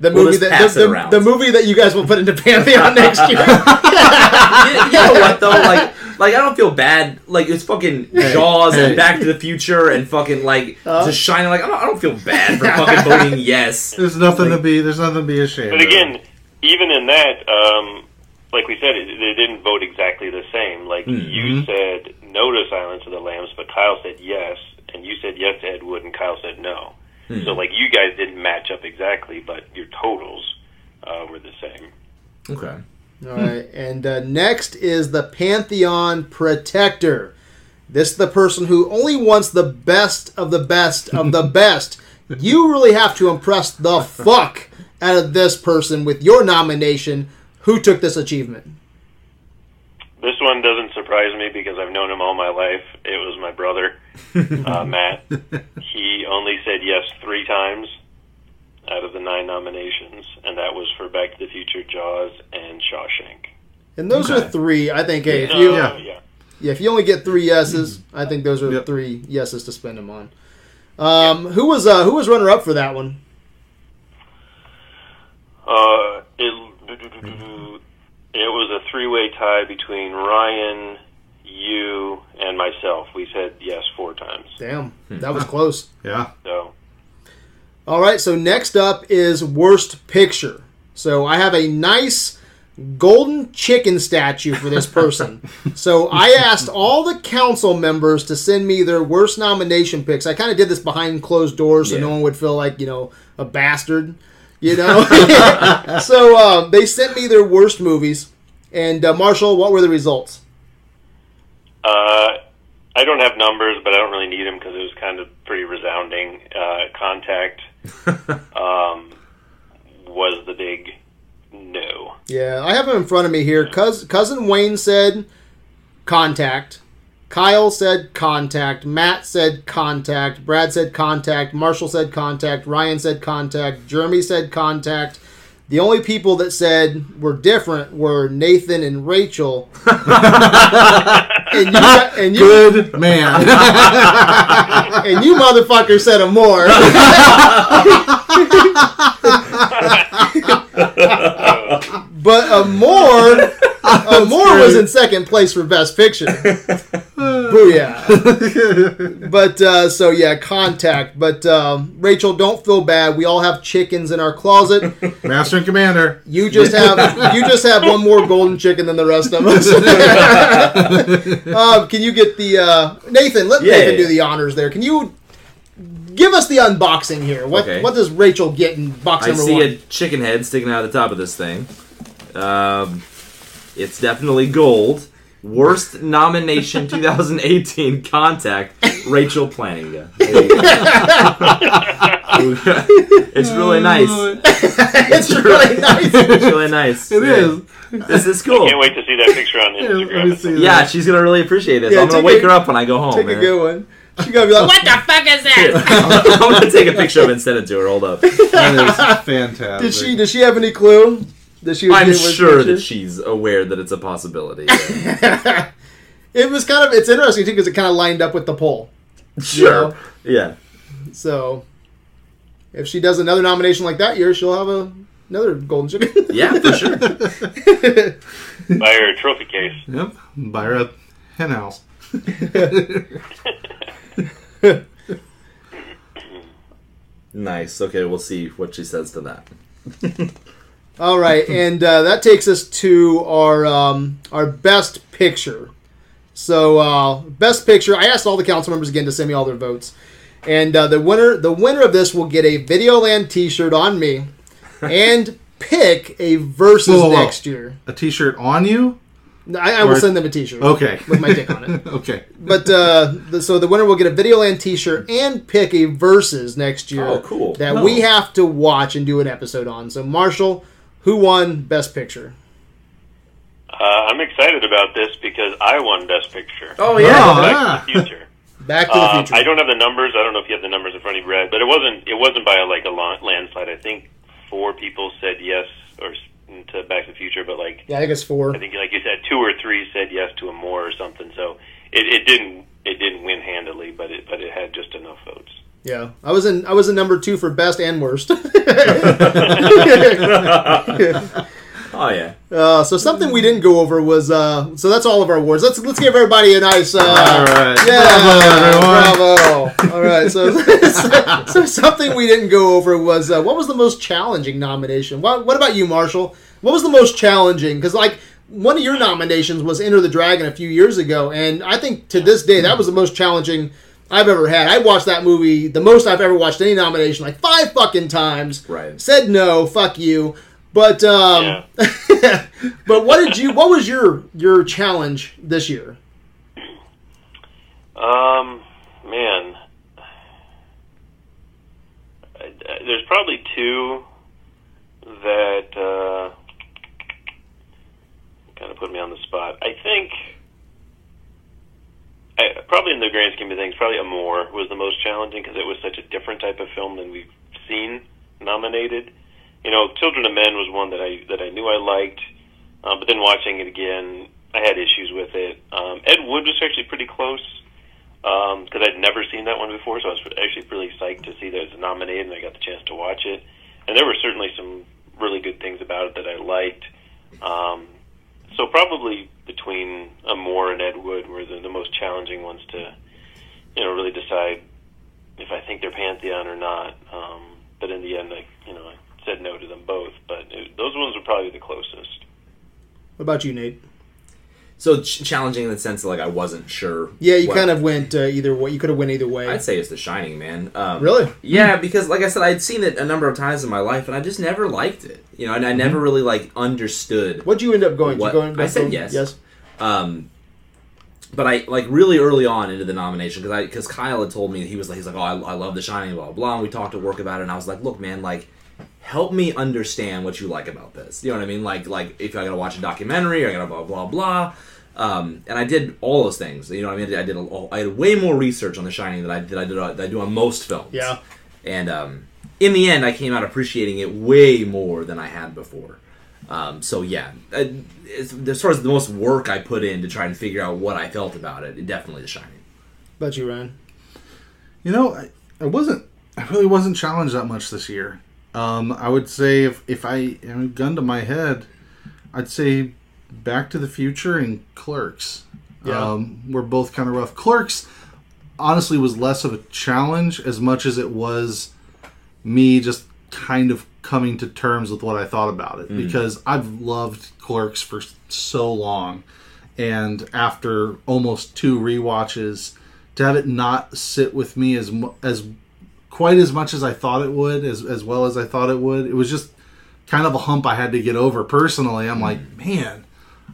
The We'll movie that the, the, the movie that you guys will put into Pantheon next year. you, you know what though? Like, like I don't feel bad. Like it's fucking Jaws hey. and Back to the Future and fucking like Huh? just shining. Like I don't, I don't feel bad for fucking voting yes. There's nothing to be. There's nothing to be ashamed. But of. again, even in that, um, like we said, they didn't vote exactly the same. Like you said no to Silence of the Lambs, but Kyle said yes, and you said yes to Ed Wood, and Kyle said no. So like you guys didn't match up exactly, but your totals uh, were the same. Okay. All right, and uh, next is the Pantheon Protector. This is the person who only wants the best of the best of the best. You really have to impress the fuck out of this person with your nomination. Who took this achievement? This one doesn't surprise me because I've known him all my life. It was my brother, uh, Matt. He only said yes three times out of the nine nominations, and that was for Back to the Future, Jaws, and Shawshank. And those are three. I think. Hey, if So, you Yeah. yeah. yeah, if you only get three yeses, I think those are Yep. three yeses to spend them on. Um, Who was uh, who was runner up for that one? Uh, it, it was a three-way tie between Ryan, you, and myself. We said yes four times. Damn, that was close. yeah. So All right, so next up is worst picture. So I have a nice golden chicken statue for this person. so I asked all the council members to send me their worst nomination picks. I kind of did this behind closed doors so Yeah. no one would feel like, you know, a bastard, you know. so uh, they sent me their worst movies. And uh, Marshall, what were the results? Uh, I don't have numbers, but I don't really need them because it was kind of pretty resounding. Uh, Contact um, was the big no. Yeah, I have them in front of me here. Cous- cousin Wayne said contact. Kyle said contact. Matt said contact. Brad said contact. Marshall said contact. Ryan said contact. Jeremy said contact. The only people that said were different were Nathan and Rachel. and you, and you, Good man. and you motherfucker said Amour. but Amour, a more was in second place for best picture. Booyah. but uh, so yeah, contact. But um, Rachel, don't feel bad. We all have chickens in our closet. Master and Commander. You just have you just have one more golden chicken than the rest of us. um, can you get the uh, Nathan? Let Yeah, Nathan yeah, do the honors there. Can you give us the unboxing here? What Okay. what does Rachel get in box I number see a chicken head sticking out of the top of this thing. Um, it's definitely gold. Worst nomination 2018 contact Rachel Planninga. There you go. it's really nice. it's really nice. It's really nice. It is. This is cool. I Can't wait to see that picture on Let Instagram. see Yeah, she's gonna really appreciate this. Yeah, I'm gonna wake a- her up when I go home. Take a good one. She's gonna be like, "What the fuck is that?" I'm gonna take a picture of it and send it to her. Hold up. That is fantastic. Did she? Does she have any clue? Does she? I'm sure that pictures? she's aware that it's a possibility. It was kind of. It's interesting too because it kind of lined up with the poll. sure. Yeah. So, if she does another nomination like that year, she'll have a, another golden chicken. Yeah, for sure. Buy her a trophy case. Yep. Buy her a hen house. Nice. Okay, we'll see what she says to that. All right, and uh, that takes us to our um, our best picture. So, uh, best picture. I asked all the council members again to send me all their votes, and uh, the winner the winner of this will get a Videoland T-shirt on me, and pick a versus Whoa, whoa, whoa. next year. A T-shirt on you? I, I will send them a T-shirt. Okay. with my dick on it. okay. But uh, the, so the winner will get a Videoland T-shirt and pick a versus next year. Oh, cool. That Oh. we have to watch and do an episode on. So Marshall, who won Best Picture? Uh, I'm excited about this because I won Best Picture. Oh Oh, Back yeah. to the Future. Back to the Uh, Future. I don't have the numbers. I don't know if you have the numbers in front of you, Brad, but it wasn't. It wasn't by like a la- landslide. I think four people said yes or to Back to the Future, but like yeah, I think it's four. I think, like you said, two or three said yes to Amour or something. So it, it didn't. It didn't win handily, but it but it had just enough votes. Yeah, I was in. I was in number two for best and worst. Oh yeah. uh, so something we didn't go over was. Uh, so that's all of our awards. Let's let's give everybody a nice. Uh, All right. Yeah, Bravo, bravo. All right, so, so so something we didn't go over was uh, what was the most challenging nomination? What, what about you, Marshall? What was the most challenging? Because like one of your nominations was Enter the Dragon a few years ago, and I think to this day that was the most challenging I've ever had. I watched that movie the most I've ever watched any nomination, like five fucking times. Right. Said no, fuck you. But um, but what did you? What was your your challenge this year? Um, man, I, I- there's probably two that uh, kind of put me on the spot. I think, I, probably in the grand scheme of things, probably Amour was the most challenging because it was such a different type of film than we've seen nominated. You know, Children of Men was one that I that I knew I liked, um, but then watching it again, I had issues with it. Um, Ed Wood was actually pretty close because I'd never seen that one before, so I was actually really psyched to see that it was nominated, and I got the chance to watch it. And there were certainly some really good things about it that I liked. Um, so probably between Amour and Ed Wood were the, the most challenging ones to, you know, really decide if I think they're pantheon or not. Um, but in the end, I, you know, I said no to them both. But it, those ones were probably the closest. What about you, Nate? So ch- challenging in the sense that like I wasn't sure. Yeah, you what- kind of went uh, either way. You could have went either way. I'd say it's The Shining, man. Um, Really? Yeah, because like I said, I'd seen it a number of times in my life, and I just never liked it. You know, and I never really like understood. What'd you end up going? What? Go I said going- yes. Yes. Um, but I like really early on into the nomination because I because Kyle had told me he was like he's like oh I, I love The Shining blah blah blah. And we talked at work about it, and I was like, look, man, like help me understand what you like about this. You know what I mean? Like like if I gotta watch a documentary, or I gotta blah blah blah. Um, and I did all those things. You know what I mean? I did a, I had way more research on The Shining than I did I did that I do on most films. Yeah. And um, in the end, I came out appreciating it way more than I had before. Um, so yeah, uh, it's, as far as the most work I put in to try and figure out what I felt about it, it definitely The Shining. About you, Ryan. You know, I, I wasn't. I really wasn't challenged that much this year. Um, I would say if if I you know, gun to my head, I'd say Back to the Future and Clerks. Yeah. um, were both kind of rough. Clerks honestly was less of a challenge as much as it was me just kind of coming to terms with what I thought about it because I've loved Clerks for so long, and after almost two rewatches, to have it not sit with me as as quite as much as I thought it would, as as well as I thought it would, it was just kind of a hump I had to get over personally. I'm like, man,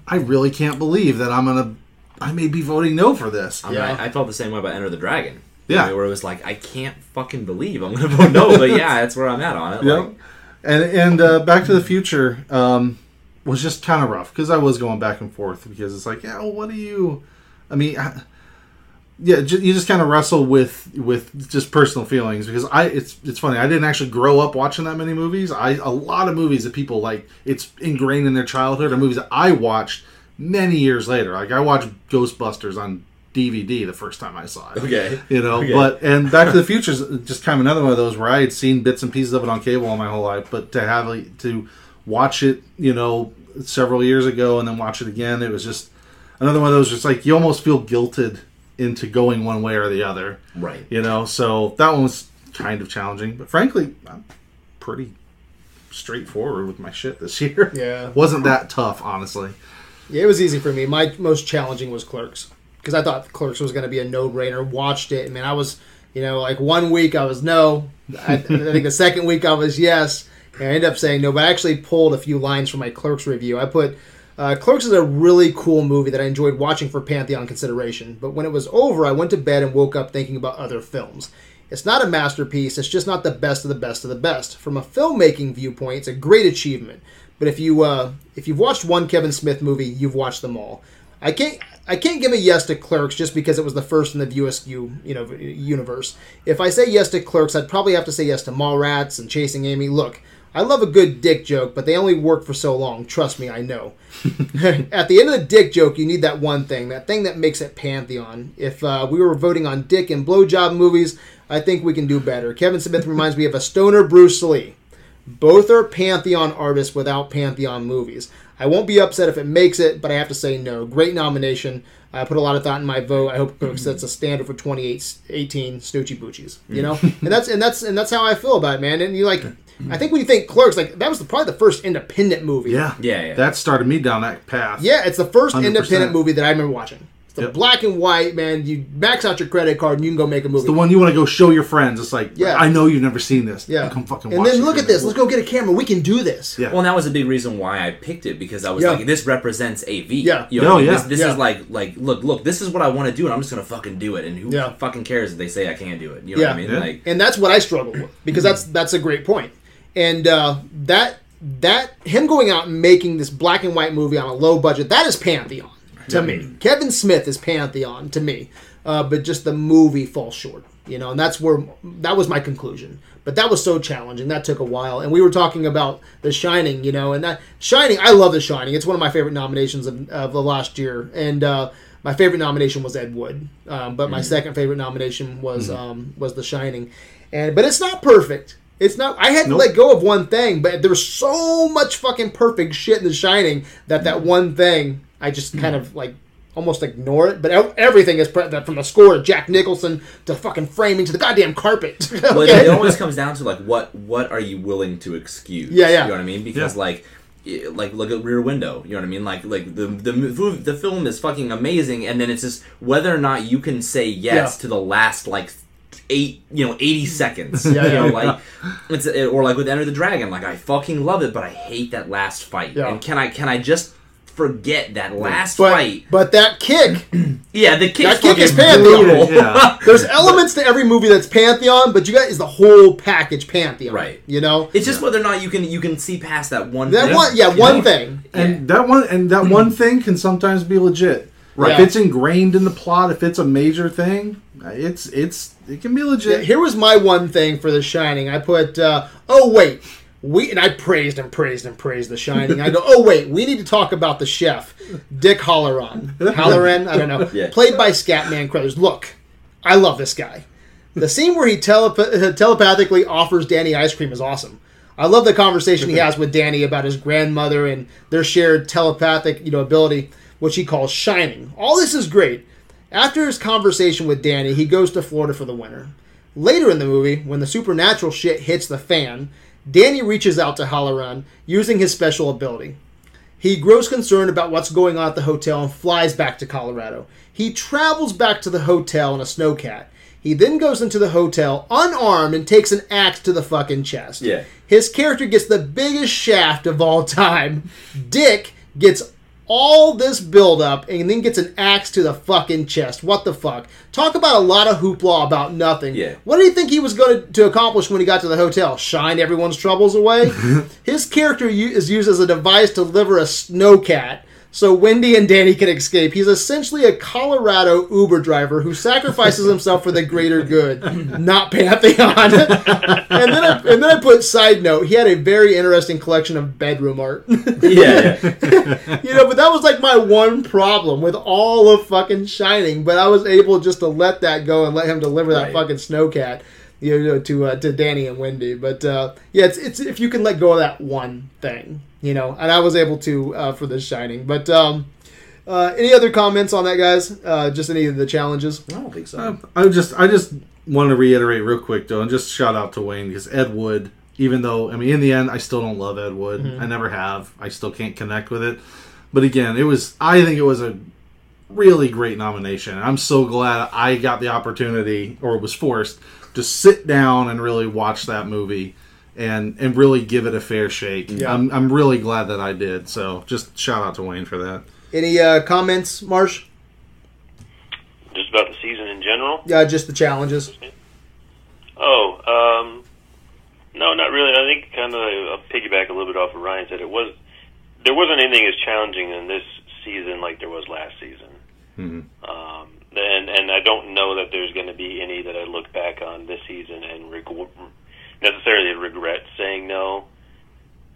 I really can't believe that I'm gonna, I may be voting no for this. I, mean, Yeah. I, I felt the same way about Enter the Dragon. Yeah. I where it was like, I can't fucking believe I'm gonna vote no, but yeah, that's where I'm at on it. Yep. Like, and and uh, Back to the Future um, was just kind of rough because I was going back and forth because it's like, yeah, well, what do you? I mean, I- yeah, ju- you just kind of wrestle with with just personal feelings because I it's it's funny I didn't actually grow up watching that many movies. I a lot of movies that people like it's ingrained in their childhood are movies that I watched many years later. Like I watched Ghostbusters on DVD the first time I saw it okay. you know Okay. but and back to the future is just kind of another one of those where i had seen bits and pieces of it on cable all my whole life but to have it- to watch it you know several years ago and then watch it again it was just another one of those just like you almost feel guilted into going one way or the other Right. you know so that one was kind of challenging but frankly i'm pretty straightforward with my shit this year Yeah. wasn't that tough honestly Yeah, it was easy for me. My most challenging was Clerks because I thought Clerks was going to be a no-brainer. Watched it, and man, I was, you know, like one week I was no. I, I think the second week I was yes, and I ended up saying no. But I actually pulled a few lines from my Clerks review. I put. Uh, Clerks is a really cool movie that I enjoyed watching for Pantheon consideration, but when it was over, I went to bed and woke up thinking about other films. It's not a masterpiece, it's just not the best of the best of the best. From a filmmaking viewpoint, it's a great achievement. But if you uh, if you've watched one Kevin Smith movie, you've watched them all. I can't I can't give a yes to Clerks just because it was the first in the VSU you know universe. If I say yes to Clerks, I'd probably have to say yes to Mallrats and Chasing Amy. Look, I love a good dick joke, but they only work for so long. Trust me, I know. At the end of the dick joke, you need that one thing, that thing that makes it pantheon. If uh, we were voting on dick and blowjob movies, I think we can do better. Kevin Smith reminds me of a stoner Bruce Lee. Both are Pantheon artists without Pantheon movies. I won't be upset if it makes it, but I have to say no. Great nomination. I put a lot of thought in my vote. I hope it mm-hmm. sets a standard for 2018 Snootchie Bootchies. You mm-hmm. know, and that's and that's and that's how I feel about it, man. And you like, mm-hmm. I think when you think Clerks, like that was the, probably the first independent movie. yeah Yeah, yeah. that started me down that path Yeah, it's the first 100%. independent movie that I remember watching. It's the Yep. black and white, man. You max out your credit card and you can go make a movie. the one you want to go show your friends. It's like, Yeah. I know you've never seen this. yeah. come fucking and watch then look at this. Let's go get a camera. We can do this. Yeah. Well, and that was a big reason why I picked it because I was Yeah. like, this represents AV. Yeah. You know Oh, what I mean? yeah. This, this Yeah. is like, like, look, look, this is what I want to do, and I'm just gonna fucking do it. And who Yeah. fucking cares if they say I can't do it? You know Yeah. what I mean? Yeah. Like, and that's what I struggle with because that's that's a great point. And uh, that that him going out and making this black and white movie on a low budget that is pantheon to me. Kevin Smith is pantheon to me, uh, but just the movie falls short. You know, and that's where that was my conclusion. But that was so challenging. That took a while. And we were talking about The Shining, you know, and that Shining. I love The Shining. It's one of my favorite nominations of, of the last year. And uh, my favorite nomination was Ed Wood, um, but my second favorite nomination was um, was The Shining. And but it's not perfect. It's not. I had Nope. to let go of one thing, but there was so much fucking perfect shit in The Shining that that one thing I just kind of like almost ignore it. But everything is pre- from the score to Jack Nicholson to fucking framing to the goddamn carpet. well, it, it always comes down to like, what, what are you willing to excuse? Yeah, yeah. You know what I mean? Because Yeah. like. Like look at Rear Window, you know what I mean? Like like the the mov- the film is fucking amazing, and then it's just whether or not you can say yes Yeah. to the last like eight you know eighty seconds. Yeah, you know, yeah. like it's or like with Enter the Dragon, like I fucking love it, but I hate that last fight. Yeah. And can I can I just forget that last but, fight? but that kick, Yeah, the kick's That kick is Pantheon. Yeah. there's elements to every movie that's Pantheon, but you got is the whole package Pantheon. Right. You know? It's just whether or not you can you can see past that one. That thing. one yeah, You one know? thing. and that one and that one thing can sometimes be legit. Right. If it's ingrained in the plot, if it's a major thing, it's it's it can be Yeah, legit. here was my one thing for The Shining. I put, uh, oh wait, we and I praised and praised and praised The Shining. I go, oh wait, we need to talk about the chef, Dick Hallorann. Hallorann, I don't know, Yeah. played by Scatman Crothers. Look, I love this guy. The scene where he telep- telepathically offers Danny ice cream is awesome. I love the conversation he has with Danny about his grandmother and their shared telepathic, you know, ability. which he calls Shining. All this is great. After his conversation with Danny, he goes to Florida for the winter. Later in the movie, when the supernatural shit hits the fan, Danny reaches out to Hallorann using his special ability. He grows concerned about what's going on at the hotel and flies back to Colorado. He travels back to the hotel in a snowcat. He then goes into the hotel unarmed and takes an axe to the fucking chest. Yeah. His character gets the biggest shaft of all time. Dick gets all this buildup and then gets an axe to the fucking chest. What the fuck? Talk about a lot of hoopla about nothing. Yeah. What do you think he was going to accomplish when he got to the hotel? Shine everyone's troubles away? His character is used as a device to deliver a snowcat so Wendy and Danny can escape. He's essentially a Colorado Uber driver who sacrifices himself for the greater good, not Pantheon. and then I, and then I put side note. He had a very interesting collection of bedroom art. Yeah, yeah. you know, but that was like my one problem with all of fucking Shining. But I was able just to let that go and let him deliver that Right. fucking snowcat, you know, to uh, to Danny and Wendy. But uh, yeah, it's it's if you can let go of that one thing, you know, and I was able to uh, for this Shining. But um, uh, any other comments on that, guys? Uh, just any of the challenges? I don't think so. Uh, I just I just want to reiterate real quick though, and just shout out to Wayne because Ed Wood. Even though I mean, in the end, I still don't love Ed Wood. Mm-hmm. I never have. I still can't connect with it. But again, it was. I think it was a really great nomination. I'm so glad I got the opportunity, or was forced, to sit down and really watch that movie. And, and really give it a fair shake. Yeah. I'm, I'm really glad that I did. So just shout out to Wayne for that. Any uh, comments, Marsh? Just about the season in general. Yeah, just the challenges. Oh, um, no, not really. I think kind of I'll piggyback a little bit off of Ryan said. It was there wasn't anything as challenging in this season like there was last season. Um, and and I don't know that there's going to be any that I look back on this season and reg- necessarily regret saying no.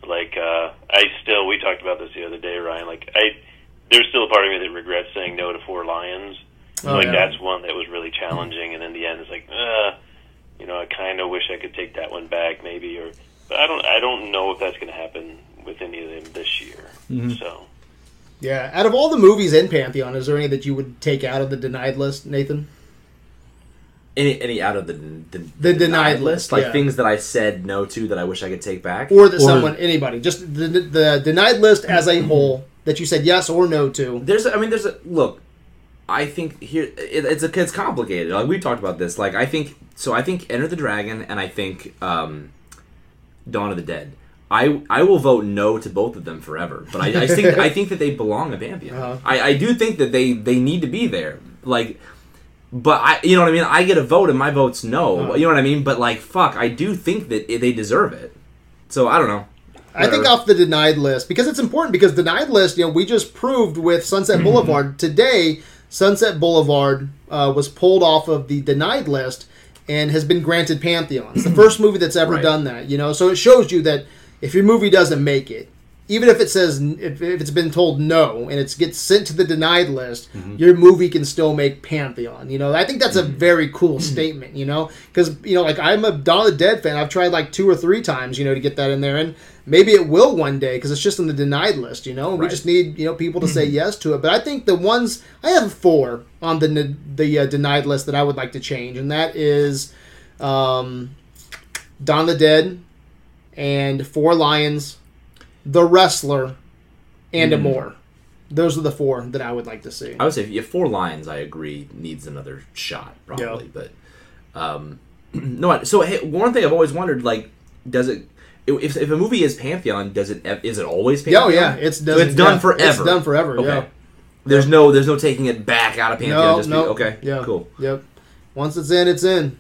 Like uh, I still, we talked about this the other day, Ryan. Like I, there's still a part of me that regrets saying no to Four Lions. Oh, like yeah. that's one that was really challenging, and in the end, it's like, uh, you know, I kind of wish I could take that one back, maybe, or but I don't, I don't know if that's going to happen with any of them this year. So. Yeah. Out of all the movies in Pantheon, is there any that you would take out of the denied list, Nathan? Any any out of the the, The denied list, like yeah. things that I said no to that I wish I could take back. or that Or- someone anybody just the, the denied list as a whole that you said yes or no to There's, a, I mean, there's a look. I think here it, it's a, it's complicated. Like we talked about this. Like I think so. I think Enter the Dragon and I think um, Dawn of the Dead. I I will vote no to both of them forever. But I, I think I think that they belong in Pantheon. Uh-huh. I, I do think that they they need to be there. Like. But I, you know what I mean. I get a vote, and my vote's no. Uh-huh. You know what I mean. But like, fuck, I do think that they deserve it. So I don't know. i think off the denied list because it's important because denied list you know we just proved with sunset boulevard today sunset boulevard uh, was pulled off of the denied list and has been granted pantheon it's the first movie that's ever Right. done that you know so it shows you that if your movie doesn't make it even if it says if, if it's been told no and it gets sent to the denied list your movie can still make pantheon you know? I think that's a very cool statement you know? Because you know like i'm a dawn of the dead fan. I've tried like two or three times you know to get that in there and maybe it will one day because it's just on the denied list you know? And we just need you know people to say yes to it. But i think the ones i have four on the the uh, denied list that i would like to change and that is um dawn of the dead and four lions the wrestler and Amour those are the four that i would like to see I would say if, if Four Lions, I agree, needs another shot probably. But um, no, I- so hey, one thing I've always wondered, like, does it? If, if a movie is Pantheon, does it? Is it always Pantheon? oh yeah it's So done, it's done yeah, forever. it's done forever Okay. yeah There's no there's no taking it back out of Pantheon. no just be- no okay. yeah Cool. yep once it's in it's in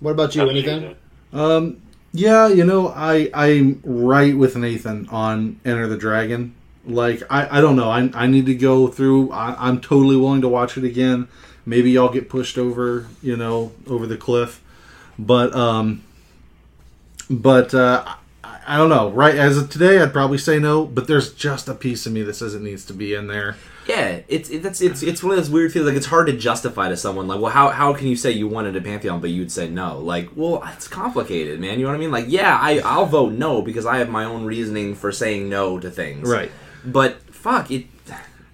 what about you anything. Um, yeah, you know, I I'm right with Nathan on Enter the Dragon. Like, I, I don't know. I, I need to go through. I, I'm totally willing to watch it again. Maybe y'all get pushed over, you know, over the cliff. But um, but uh, I, I don't know. Right as of today, I'd probably say no. But there's just a piece of me that says it needs to be in there. Yeah, it's it, that's it's it's one of those weird feelings. Like it's hard to justify to someone. Like, well, how how can you say you wanted a Pantheon, but you'd say no? Like, well, it's complicated, man. You know what I mean? Like, yeah, I I'll vote no because I have my own reasoning for saying no to things. Right. But fuck it.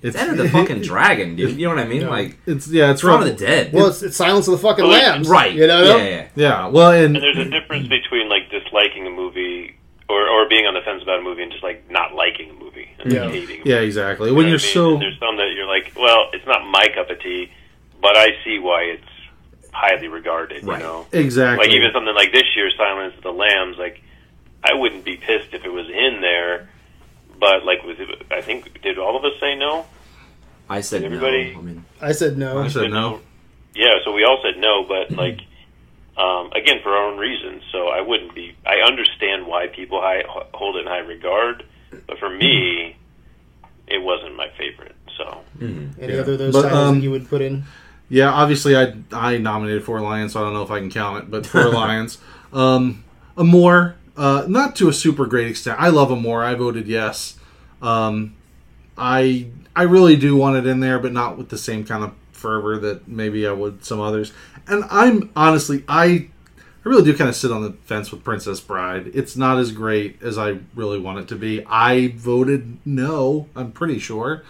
It's Enter the fucking Dragon, dude. You know what I mean? Yeah. Like It's yeah, it's From rough. the Dead. Well, it's, it's Silence of the fucking Well, Lambs, right. You know, Yeah, yeah, yeah. Yeah, well, and And there's a difference between like disliking a movie or, or being on the fence about a movie and just like not liking a movie and Yeah. hating. A yeah, exactly. You When you're what I mean? so And there's some that you're like, well, it's not my cup of tea, but I see why it's highly regarded. Right. You know, exactly like even something like this year, Silence of the Lambs. Like, I wouldn't be pissed if it was in there, but like, was it? I think did all of us say no? I said Everybody- no. I mean, I said no. I said no. Yeah, so we all said no, but like, um, again, for our own reasons. So I wouldn't be. I understand why people high, hold it in high regard, but for me, it wasn't my favorite. So Any Yeah. other of those But, titles um, that you would put in? Yeah, obviously I I nominated Four Lions, so I don't know if I can count it, but Four Lions. Um Amour, uh not to a super great extent. I love Amour. I voted yes. Um I I really do want it in there, but not with the same kind of fervor that maybe I would some others. And I'm honestly I I really do kind of sit on the fence with Princess Bride. It's not as great as I really want it to be. I voted no, I'm pretty sure.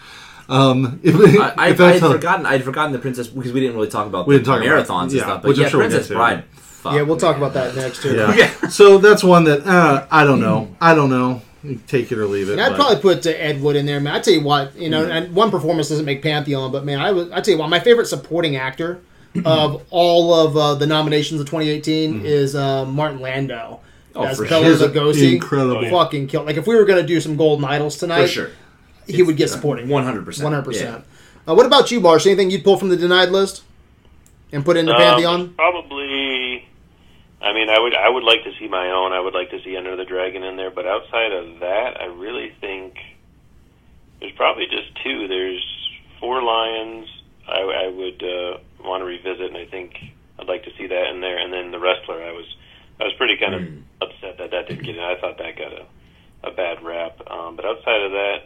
Um, if, I, I, if I that's had forgotten. I'd forgotten the Princess because we didn't really talk about We the didn't talk marathons about- and yeah, stuff. But which yeah, sure we'll Princess. Bride. Fuck, yeah, we'll talk man. about that next too. Yeah. Yeah. So that's one that uh, I don't know. I don't know. Take it or leave it. And I'd but- probably put uh, Ed Wood in there, man. I tell you what, you know, and one performance doesn't make Pantheon, but man, I would, I tell you what, my favorite supporting actor of all of uh, the nominations of 2018 is uh, Martin Landau. Oh, as for Bela sure. Lugosi. Incredible. fucking kill. Like if we were gonna do some golden idols tonight, for sure. he would get supporting. One hundred percent. One hundred percent. Uh, What about you, Marsh? Anything you'd pull from the denied list and put into Um, Pantheon? probably. I mean, I would I would like to see my own. I would like to see Enter the Dragon in there, but outside of that, I really think there's probably just two. There's Four Lions. I, I would uh, want to revisit, and I think I'd like to see that in there. And then the Wrestler. I was I was pretty kind of Mm. upset that that didn't get in. I thought that got a a bad rap. Um, but outside of that.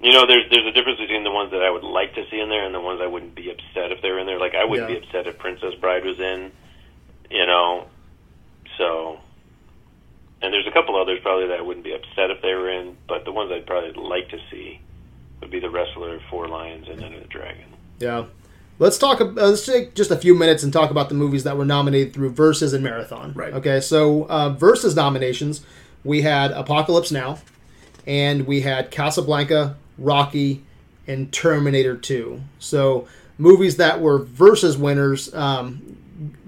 You know, there's there's a difference between the ones that I would like to see in there and the ones I wouldn't be upset if they were in there. Like I wouldn't Yeah. be upset if Princess Bride was in, you know. So, and there's a couple others probably that I wouldn't be upset if they were in, but the ones I'd probably like to see would be the Wrestler, Four Lions, and Enter the Dragon. Yeah. Let's talk. Uh, let's take just a few minutes and talk about the movies that were nominated through Versus and Marathon. Right. Okay. So uh, Versus nominations, we had Apocalypse Now, and we had Casablanca, Rocky, and Terminator Two. So movies that were Versus winners, um,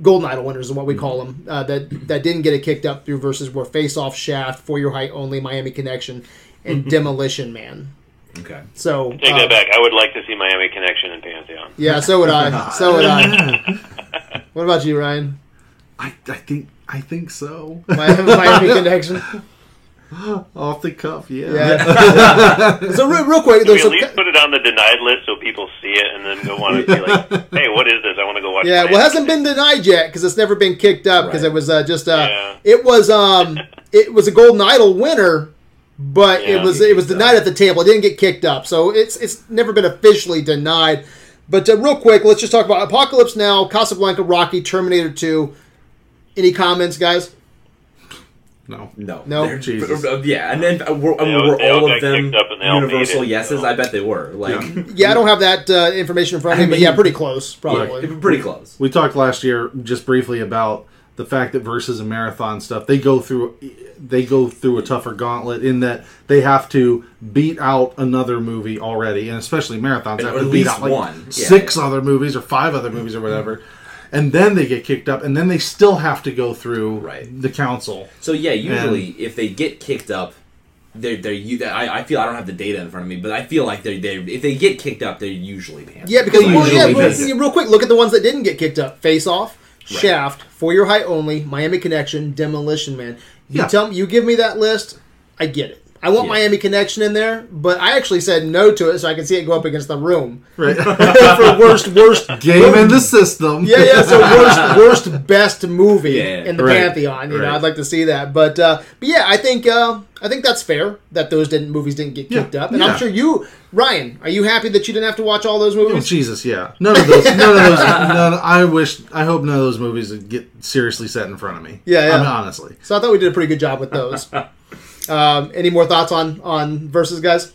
Golden Idol winners is what we call them. Uh, that that didn't get it kicked up through Versus were Face Off, Shaft, For Your Height Only, Miami Connection, and Demolition Man. Okay. So Take uh, that back. I would like to see Miami Connection and Pantheon. Yeah, so would I. So would I. What about you, Ryan? I, I think I think so. Miami, Miami Connection. Off the cuff, yeah. Yeah. so real, real quick, Can though, we at so, least put it on the denied list so people see it and then go want to be like, "Hey, what is this? I want to go watch." yeah, Miami well, it hasn't been denied yet because it's never been kicked up because Right. it was uh, just uh, Yeah. it was um it was a Golden Idol winner, but it was it was denied at the table. It didn't get kicked up, so it's it's never been officially denied. But uh, real quick, let's just talk about Apocalypse Now, Casablanca, Rocky, Terminator Two. Any comments, guys? No. No. No. They're- Jesus. uh, Yeah, and then uh, were, I mean, They all- were all all of them kicked up and they all made universal it, yeses? so. I bet they were. Like, Yeah, I don't have that uh, information in front of me, but yeah, pretty close, yeah, probably. pretty close. We talked last year just briefly about the fact that versus and marathon stuff they go through they go through a tougher gauntlet in that they have to beat out another movie already and especially marathons Or have at to beat out like one. Yeah. six other movies or five other movies or mm-hmm. whatever and then they get kicked up and then they still have to go through Right. the council So yeah, usually if they get kicked up, they're they're you. I, I feel I don't have the data in front of me, but I feel like they're they if they get kicked up, they're usually Panthers. Yeah, because well, yeah, usually real, do. yeah, real quick, look at the ones that didn't get kicked up: Face Off, Shaft, For Your Height Only, Miami Connection, Demolition Man. You Yeah. tell me, you give me that list, I get it. I want Yeah. Miami Connection in there, but I actually said no to it so I can see it go up against the room right for worst, worst game in the system Yeah, yeah. So worst, worst, best movie Yeah, in the right, pantheon. You know. I'd like to see that. But, uh, but yeah, I think uh, I think that's fair that those didn't movies didn't get Yeah, kicked up, and yeah. I'm sure you, Ryan, are you happy that you didn't have to watch all those Oh, movies? Jesus, yeah. None of those. None of those. None, I wish. I hope none of those movies would get seriously set in front of me. Yeah, yeah. I mean, honestly. So I thought we did a pretty good job with those. Um, any more thoughts on on versus guys?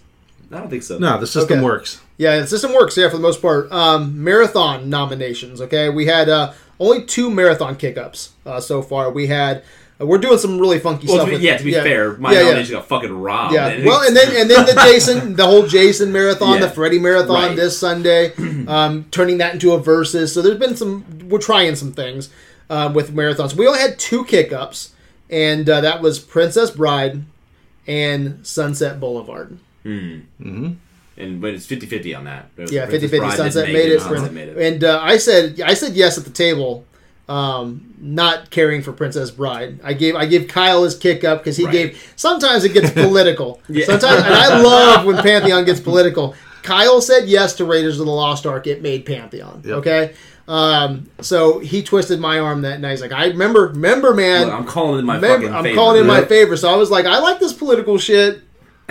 I don't think so. No, the system Okay. works. Yeah, the system works. Yeah, for the most part. Um, marathon nominations. Okay, we had uh, only two marathon kick-ups uh, so far. We had. Uh, we're doing some really funky Well, stuff. to be, with- yeah, to be fair, my yeah, yeah. nomination got fucking robbed. Yeah. And Well, and then and then the Jason, the whole Jason marathon, Yeah. the Freddy marathon Right. this Sunday, um, turning that into a versus. So there's been some. We're trying some things uh, with marathons. We only had two kick-ups, and uh, that was Princess Bride and Sunset Boulevard. and but it's 50-50 on that. Yeah, Princess 50-50. Bride Sunset made make it, Sunset made it. and uh, I said I said yes at the table, um, not caring for Princess Bride. I gave I gave Kyle his kick up because he Right. gave. Sometimes it gets political. Yeah. Sometimes, and I love when Pantheon gets political. Kyle said yes to Raiders of the Lost Ark. It made Pantheon. Yep. Okay. Um, so he twisted my arm that night. He's like, I remember, remember, man. Look, I'm calling it my Remember- fucking I'm favorite. calling in my favor. So I was like, I like this political shit.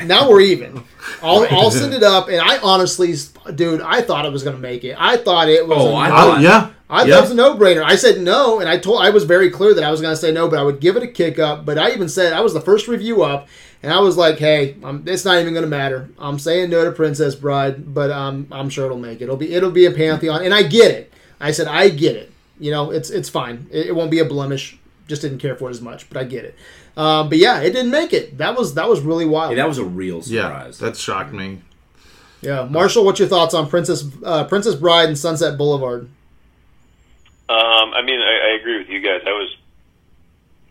Now we're even. I'll, I'll send it up. And I honestly, dude, I thought it was going to make it. I thought it was. Oh, a I no- thought- yeah. I thought it was a no-brainer. I said no, and I told I was very clear that I was going to say no, but I would give it a kick up. But I even said I was the first review up, and I was like, "Hey, um, it's not even going to matter. I'm saying no to Princess Bride, but um, I'm sure it'll make it. It'll be it'll be a pantheon, and I get it. I said I get it. You know, it's it's fine. It, it won't be a blemish. Just didn't care for it as much, but I get it. Um, but yeah, it didn't make it. That was that was really wild. Yeah, that was a real Yeah, surprise. that shocked me. yeah, Marshall, what's your thoughts on Princess uh, Princess Bride and Sunset Boulevard? Um, I mean, I, I agree with you guys. I was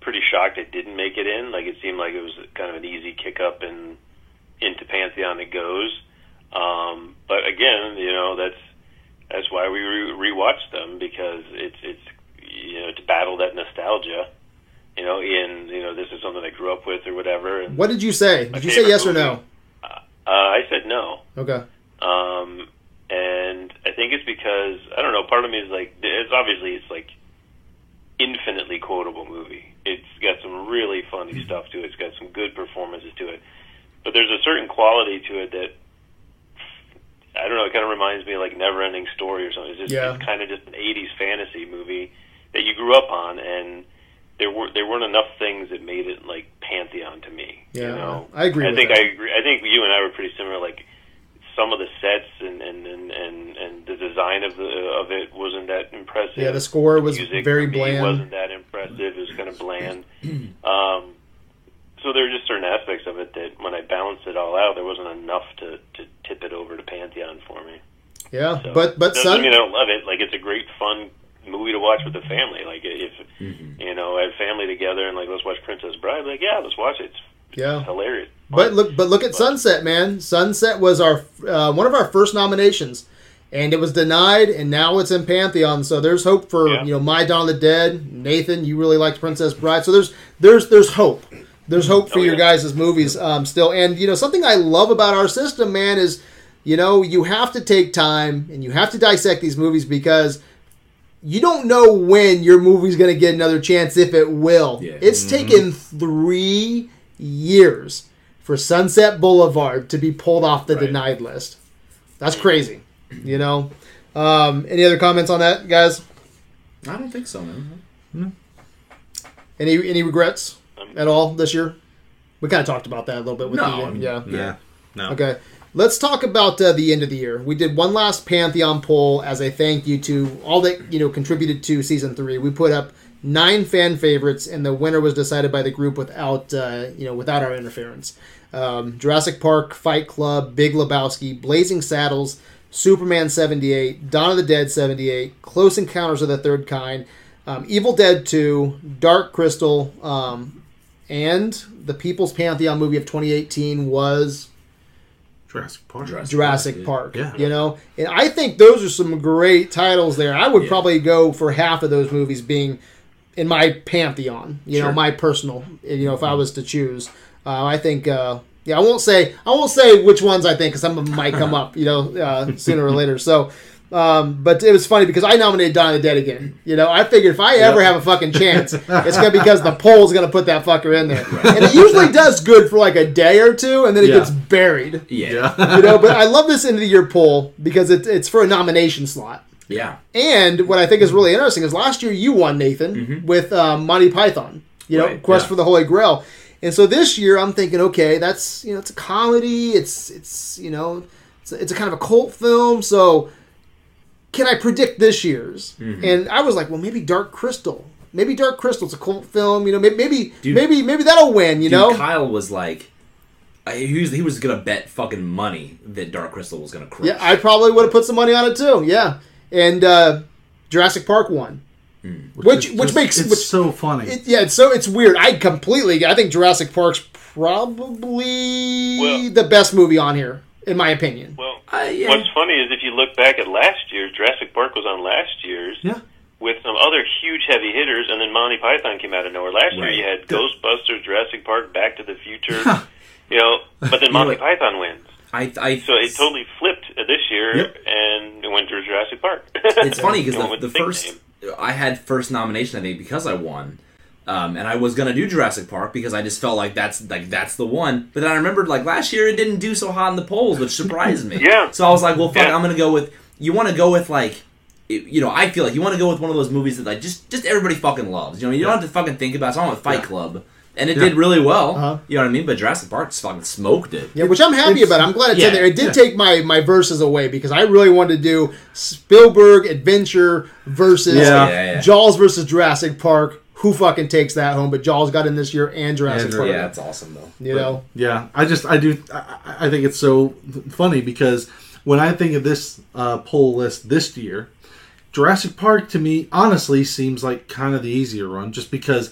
pretty shocked it didn't make it in. Like it seemed like it was kind of an easy kick up and into Pantheon it goes. Um, but again, you know that's that's why we re- rewatched them because it's it's you know to battle that nostalgia. You know, in you know this is something I grew up with or whatever. And What did you say? Did you say yes or no? uh, I said no. Okay. Um, and I think it's because I don't know. Part of me is like, it's obviously it's like infinitely quotable movie. It's got some really funny stuff to it. It's got some good performances to it. But there's a certain quality to it that I don't know. It kind of reminds me of like Neverending Story or something. It's just Yeah. it's kind of just an '80s fantasy movie that you grew up on, and there were there weren't enough things that made it like pantheon to me. Yeah, you know? I agree I with think that. I agree. I think you and I were pretty similar. Like some of the sets and and, and, and, and the design of the of it wasn't that impressive. Yeah, the score was Music very bland. Wasn't that impressive? It was kind of bland. um, so there were just certain aspects of it that when I balanced it all out, there wasn't enough to, to tip it over to Pantheon for me. Yeah, So, but but doesn't Sun, mean I don't love it. Like it's a great fun movie to watch with the family. Like if you know I had family together and like let's watch Princess Bride. Like yeah, let's watch it. It's, Yeah. it's hilarious. but look but look at Sunset, man. Sunset was our uh, one of our first nominations, and it was denied, and now it's in Pantheon. So there's hope for Yeah. you know My Dawn of the Dead. Nathan, you really liked Princess Bride, so there's there's there's hope. There's hope for Oh, your yeah. guys' movies um, still, and you know something I love about our system, man, is you know you have to take time and you have to dissect these movies because you don't know when your movie's going to get another chance if it will. Yeah. It's taken three years for Sunset Boulevard to be pulled off the Right. denied list. That's crazy. You know. Um, any other comments on that, guys? I don't think so, man. Any any regrets at all this year? We kind of talked about that a little bit with No, the I mean, yeah. Yeah. No. Okay. Let's talk about uh, the end of the year. We did one last Pantheon poll as a thank you to all that you know contributed to season three. We put up nine fan favorites, and the winner was decided by the group without uh, you know without our interference. Um, Jurassic Park, Fight Club, Big Lebowski, Blazing Saddles, Superman seventy eight, Dawn of the Dead seventy eight, Close Encounters of the Third Kind, um, Evil Dead two, Dark Crystal, um, and the People's Pantheon movie of twenty eighteen was Jurassic Park. Jurassic Jurassic Park, Park. yeah. You know, and I think those are some great titles there. I would Yeah. probably go for half of those movies being in my pantheon. You know, Sure. my personal. You know, if I was to choose, uh, I think. Uh, yeah, I won't say. I won't say which ones I think because some of them might come up. You know, uh, sooner or later. So. Um, but it was funny because I nominated Dawn of the Dead again. You know, I figured if I ever have a fucking chance, it's gonna be because the poll's gonna put that fucker in there, and it usually does good for like a day or two, and then it Yeah. gets buried Yeah. Yeah. Yeah. you know, but I love this end of the year poll because it's it's for a nomination slot. Yeah, and what I think is really interesting is last year you won Nathan with um, Monty Python, you know, Right, Quest yeah. for the Holy Grail, And so this year, I'm thinking, okay, that's you know, it's a comedy. It's it's you know, it's a, it's a kind of a cult film. So can I predict this year's? Mm-hmm. And I was like, well, maybe Dark Crystal. Maybe Dark Crystal's a cult film. You know, maybe maybe Dude. maybe, maybe that'll win. You Dude, know, Kyle was like, he was he was gonna bet fucking money that Dark Crystal was gonna crush. yeah, I probably would have put some money on it too. Yeah, and uh, Jurassic Park won. Which- which just- makes- it's which- so funny. It, yeah, it's so it's weird. I completely. I think Jurassic Park's probably Well- the best movie on here, in my opinion. Well, Uh, yeah. what's funny is if you look back at last year, Jurassic Park was on last year's yeah. with some other huge heavy hitters, and then Monty Python came out of nowhere. Last Right. year, you had Ghostbusters, Jurassic Park, Back to the Future, you know, but then Monty Python wins. I, I So it totally flipped uh, this year, Yep. and it went to Jurassic Park. it's funny because the, the first name. I had first nomination I think because I won, um, and I was gonna do Jurassic Park because I just felt like that's like that's the one. But then I remembered like last year it didn't do so hot in the polls, which surprised me. Yeah. So I was like, well, fuck, Yeah. I'm gonna go with. You want to go with like. it- You know, I feel like you want to go with one of those movies that like just just everybody fucking loves. You know, you don't have to fucking think about. It. So I went with Fight Club, and it Yeah. did really well. Uh-huh. You know what I mean? But Jurassic Park just fucking smoked it. Yeah, which I'm happy it's- about. I'm glad it's yeah, in there. It did yeah. take my my verses away because I really wanted to do Spielberg adventure versus Yeah. Yeah, yeah. Jaws versus Jurassic Park. Who fucking takes that home? But Jaws got in this year and Jurassic And, Park. Yeah, that's awesome though. You know, Yeah, I just I do I, I think it's so funny because when I think of this uh, poll list this year, Jurassic Park to me honestly seems like kind of the easier one, just because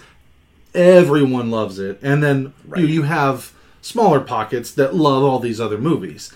everyone loves it, and then Right. you you have smaller pockets that love all these other movies.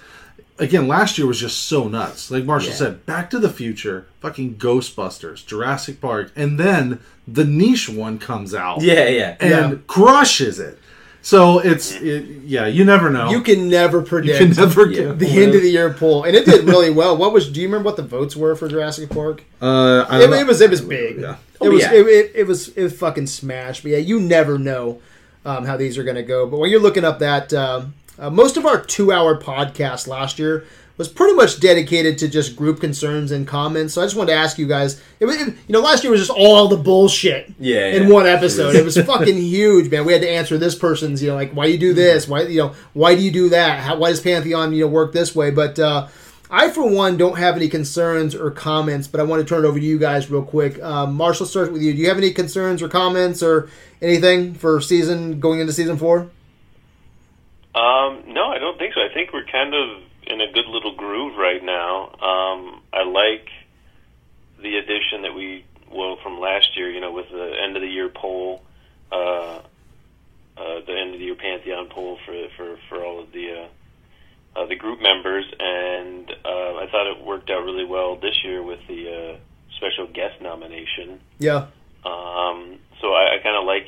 Again, last year was just so nuts. Like Marshall Yeah. said, Back to the Future, fucking Ghostbusters, Jurassic Park, and then the niche one comes out Yeah, yeah. and Yeah. crushes it. So it's it, yeah, you never know. you can never You predict can never Yeah. get the end of the year poll, and it did really well. What was? Do you remember what the votes were for Jurassic Park? Uh, I It, don't know. it was it was big. Yeah. It Oh, was yeah. it, it, it was it was fucking smashed. But yeah, you never know um, how these are going to go. But when you're looking up that, um, uh, most of our two hour podcast last year was pretty much dedicated to just group concerns and comments. So I just wanted to ask you guys. It, was- it- you know, last year was just all the bullshit Yeah, in yeah. one episode. It was fucking huge, man. We had to answer this person's, you know, like why you do this, why you know, why do you do that? How, why does Pantheon you know work this way? But uh, I, for one, don't have any concerns or comments. But I want to turn it over to you guys real quick. Um, Marshall, start with you. Do you have any concerns or comments or anything for season going into season four? Um, no, I don't think so. I think we're kind of in a good little groove right now. Um, I like the addition that we well from last year. You know, with the end of the year poll, uh, uh, the end of the year Pantheon poll for for for all of the uh, uh, the group members, and uh, I thought it worked out really well this year with the uh, special guest nomination. Yeah, Um, so I, I kind of like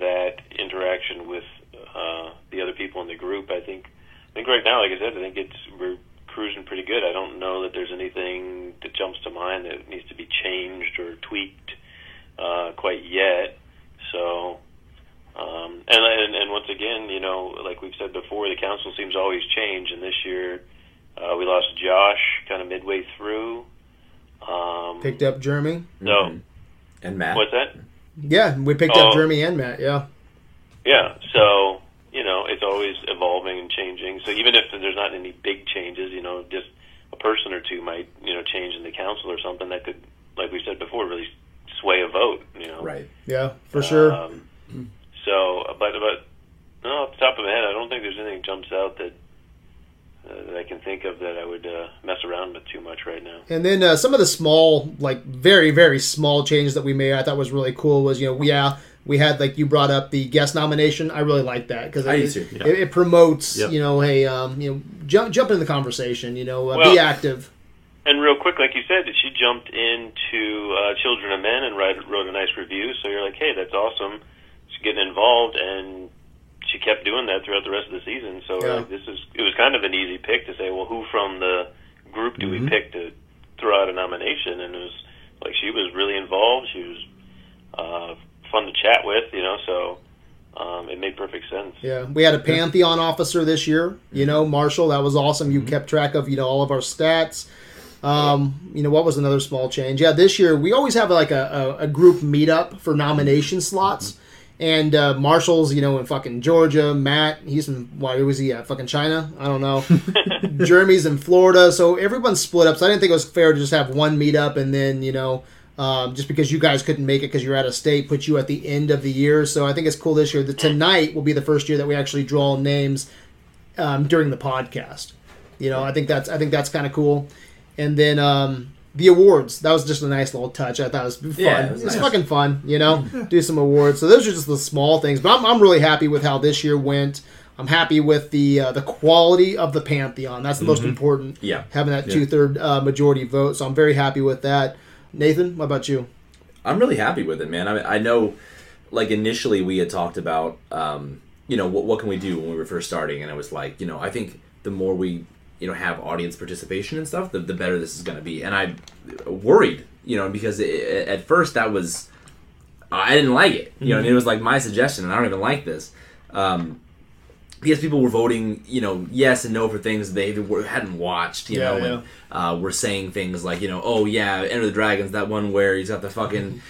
that interaction with uh, the other people in the group. I think I think right now, like I said, I think it's we're cruising pretty good. I don't know that there's anything that jumps to mind that needs to be changed or tweaked uh, quite yet. So. Um, and, and and once again, you know, like we've said before, the council seems to always change. And this year, uh, we lost Josh kind of midway through. Um, picked up Jeremy. so Mhm. And Matt. what's that? Yeah, we picked up Oh. Jeremy and Matt. Yeah, Yeah, so you know it's always evolving and changing. So even if there's not any big changes, you know, just a person or two might you know change in the council or something that could, like we said before, really sway a vote. You know, Right. yeah, for sure. Um, so, but but no, off the top of my head, I don't think there's anything jumps out that. Uh, that I can think of that I would uh, mess around with too much right now. And then uh, some of the small, like very, very small changes that we made, I thought was really cool. Was you know we yeah we had like you brought up the guest nomination. I really like that because I it, do too, it, it promotes Yep. you know hey um, you know jump jump in the conversation. You know uh, Well- be active. And real quick, like you said, she jumped into uh, Children of Men and write, wrote a nice review. So you're like, hey, that's awesome. She's getting involved, and she kept doing that throughout the rest of the season. So Yeah. like, this is it was kind of an easy pick to say, well, who from the group do Mhm. we pick to throw out a nomination? And it was like she was really involved. She was uh, fun to chat with, you know. So um, it made perfect sense. Yeah, we had a pantheon officer this year. You know, Marshall, that was awesome. You kept track of you know all of our stats. Um, you know what was another small change? Yeah, this year we always have like a, a, a group meetup for nomination slots, And uh, Marshall's, you know, in fucking Georgia. Matt, he's in why was he at fucking China? I don't know. Jeremy's in Florida, so everyone's split up. So I didn't think it was fair to just have one meetup and then you know, um, just because you guys couldn't make it because you're out of state, put you at the end of the year. So I think it's cool this year. The tonight will be the first year that we actually draw names um, during the podcast. You know, I think that's I think that's kind of cool. And then um, the awards that was just a nice little touch. I thought it was fun. Yeah, it was it's nice. fucking fun. You know, do some awards. So those are just the small things. But I'm, I'm really happy with how this year went. I'm happy with the uh, the quality of the pantheon. That's the most important. Yeah. having that two third uh, majority vote. So I'm very happy with that. Nathan, what about you? I'm really happy with it, man. I mean, I know, like initially we had talked about, um, you know, what what can we do when we were first starting, and it was like, you know, I think the more we, you know, have audience participation and stuff, the, the better this is going to be. And I worried, you know, because it, at first that was, I didn't like it. You know, it was like my suggestion, and I don't even like this. Um, because people were voting, you know, yes and no for things they hadn't watched, you Yeah, know, yeah. and uh, were saying things like, you know, oh yeah, Enter the Dragons, that one where he's got the fucking,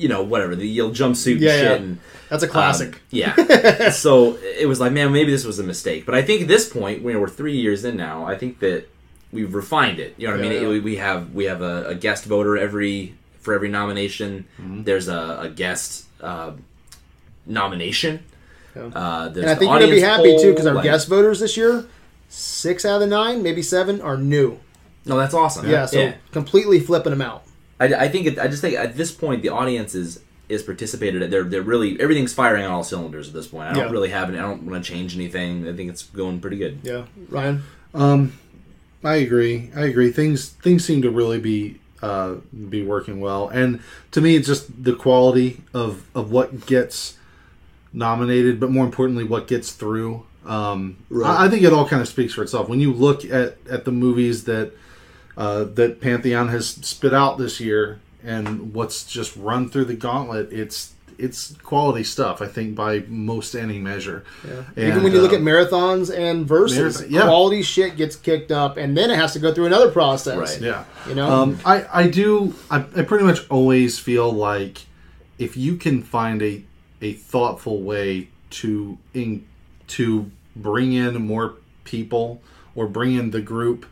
you know, whatever, the yellow jumpsuit and Yeah, shit, yeah. and That's a um, classic. yeah. so it was like, man, maybe this was a mistake. But I think at this point, you know, we're three years in now. I think that we've refined it. You know what I mean? yeah. We, we have we have a, a guest voter every for every nomination. Mm-hmm. There's a, a guest uh, nomination. Yeah. Uh, and I think you're gonna be happy too because our like- guest voters this year, six out of the nine, maybe seven, are new. No, that's awesome. Yeah, so completely flipping them out. I, I think it, I just think at this point the audience is is participated. They're they're really everything's firing on all cylinders at this point. I don't Yeah. really have any. I don't want to change anything. I think it's going pretty good. Yeah, Ryan. Um, I agree. I agree. Things things seem to really be uh, be working well, and to me, it's just the quality of of what gets nominated, but more importantly, what gets through. Um, I, I think it all kind of speaks for itself. When you look at at the movies that uh, that Pantheon has spit out this year, and what's just run through the gauntlet, it's it's quality stuff. I think by most any measure. Even And, when you look uh, at marathons and verses, Marathon- yeah. quality shit gets kicked up, and then it has to go through another process. Right. yeah. You know. Um, I, I do I, I pretty much always feel like if you can find a a thoughtful way to in, to bring in more people or bring in the group,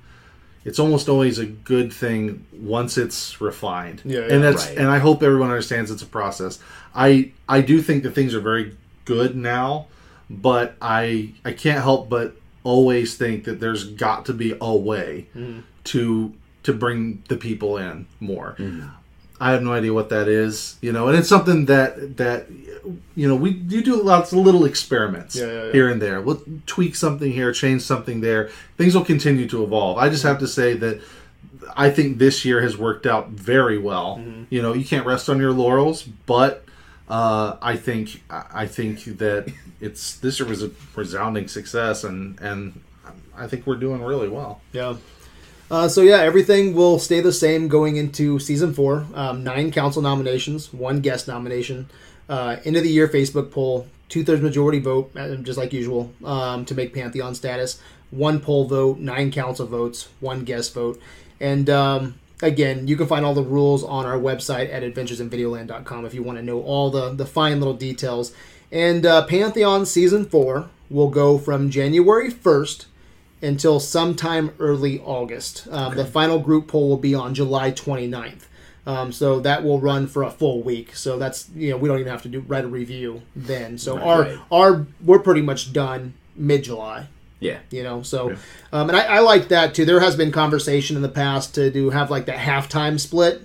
it's almost always a good thing once it's refined. Yeah, yeah. and that's Right. and I hope everyone understands it's a process. I I do think that things are very good now, but I I can't help but always think that there's got to be a way mm. to to bring the people in more. Mm. I have no idea what that is, you know, and it's something that that you know we you do lots of little experiments Yeah, yeah, yeah. here and there. We'll tweak something here, change something there. Things will continue to evolve. I just have to say that I think this year has worked out very well. Mm-hmm. You know, you can't rest on your laurels, but uh, I think I think that it's this year was a resounding success, and and I think we're doing really well. Yeah. Uh, so yeah, everything will stay the same going into season four. Um, nine council nominations, one guest nomination. Uh, end of the year Facebook poll, two thirds majority vote, uh, just like usual, um, to make Pantheon status. One poll vote, nine council votes, one guest vote, and um, again, you can find all the rules on our website at adventuresinvideoland.com if you want to know all the the fine little details. And uh, Pantheon season four will go from January first until sometime early August. Um, The final group poll will be on July 29th. Um, so that will run for a full week. So that's you know we don't even have to do write a review then. So our right. our we're pretty much done mid July. Yeah. You know, so um, and I, I like that too. There has been conversation in the past to do have like that halftime split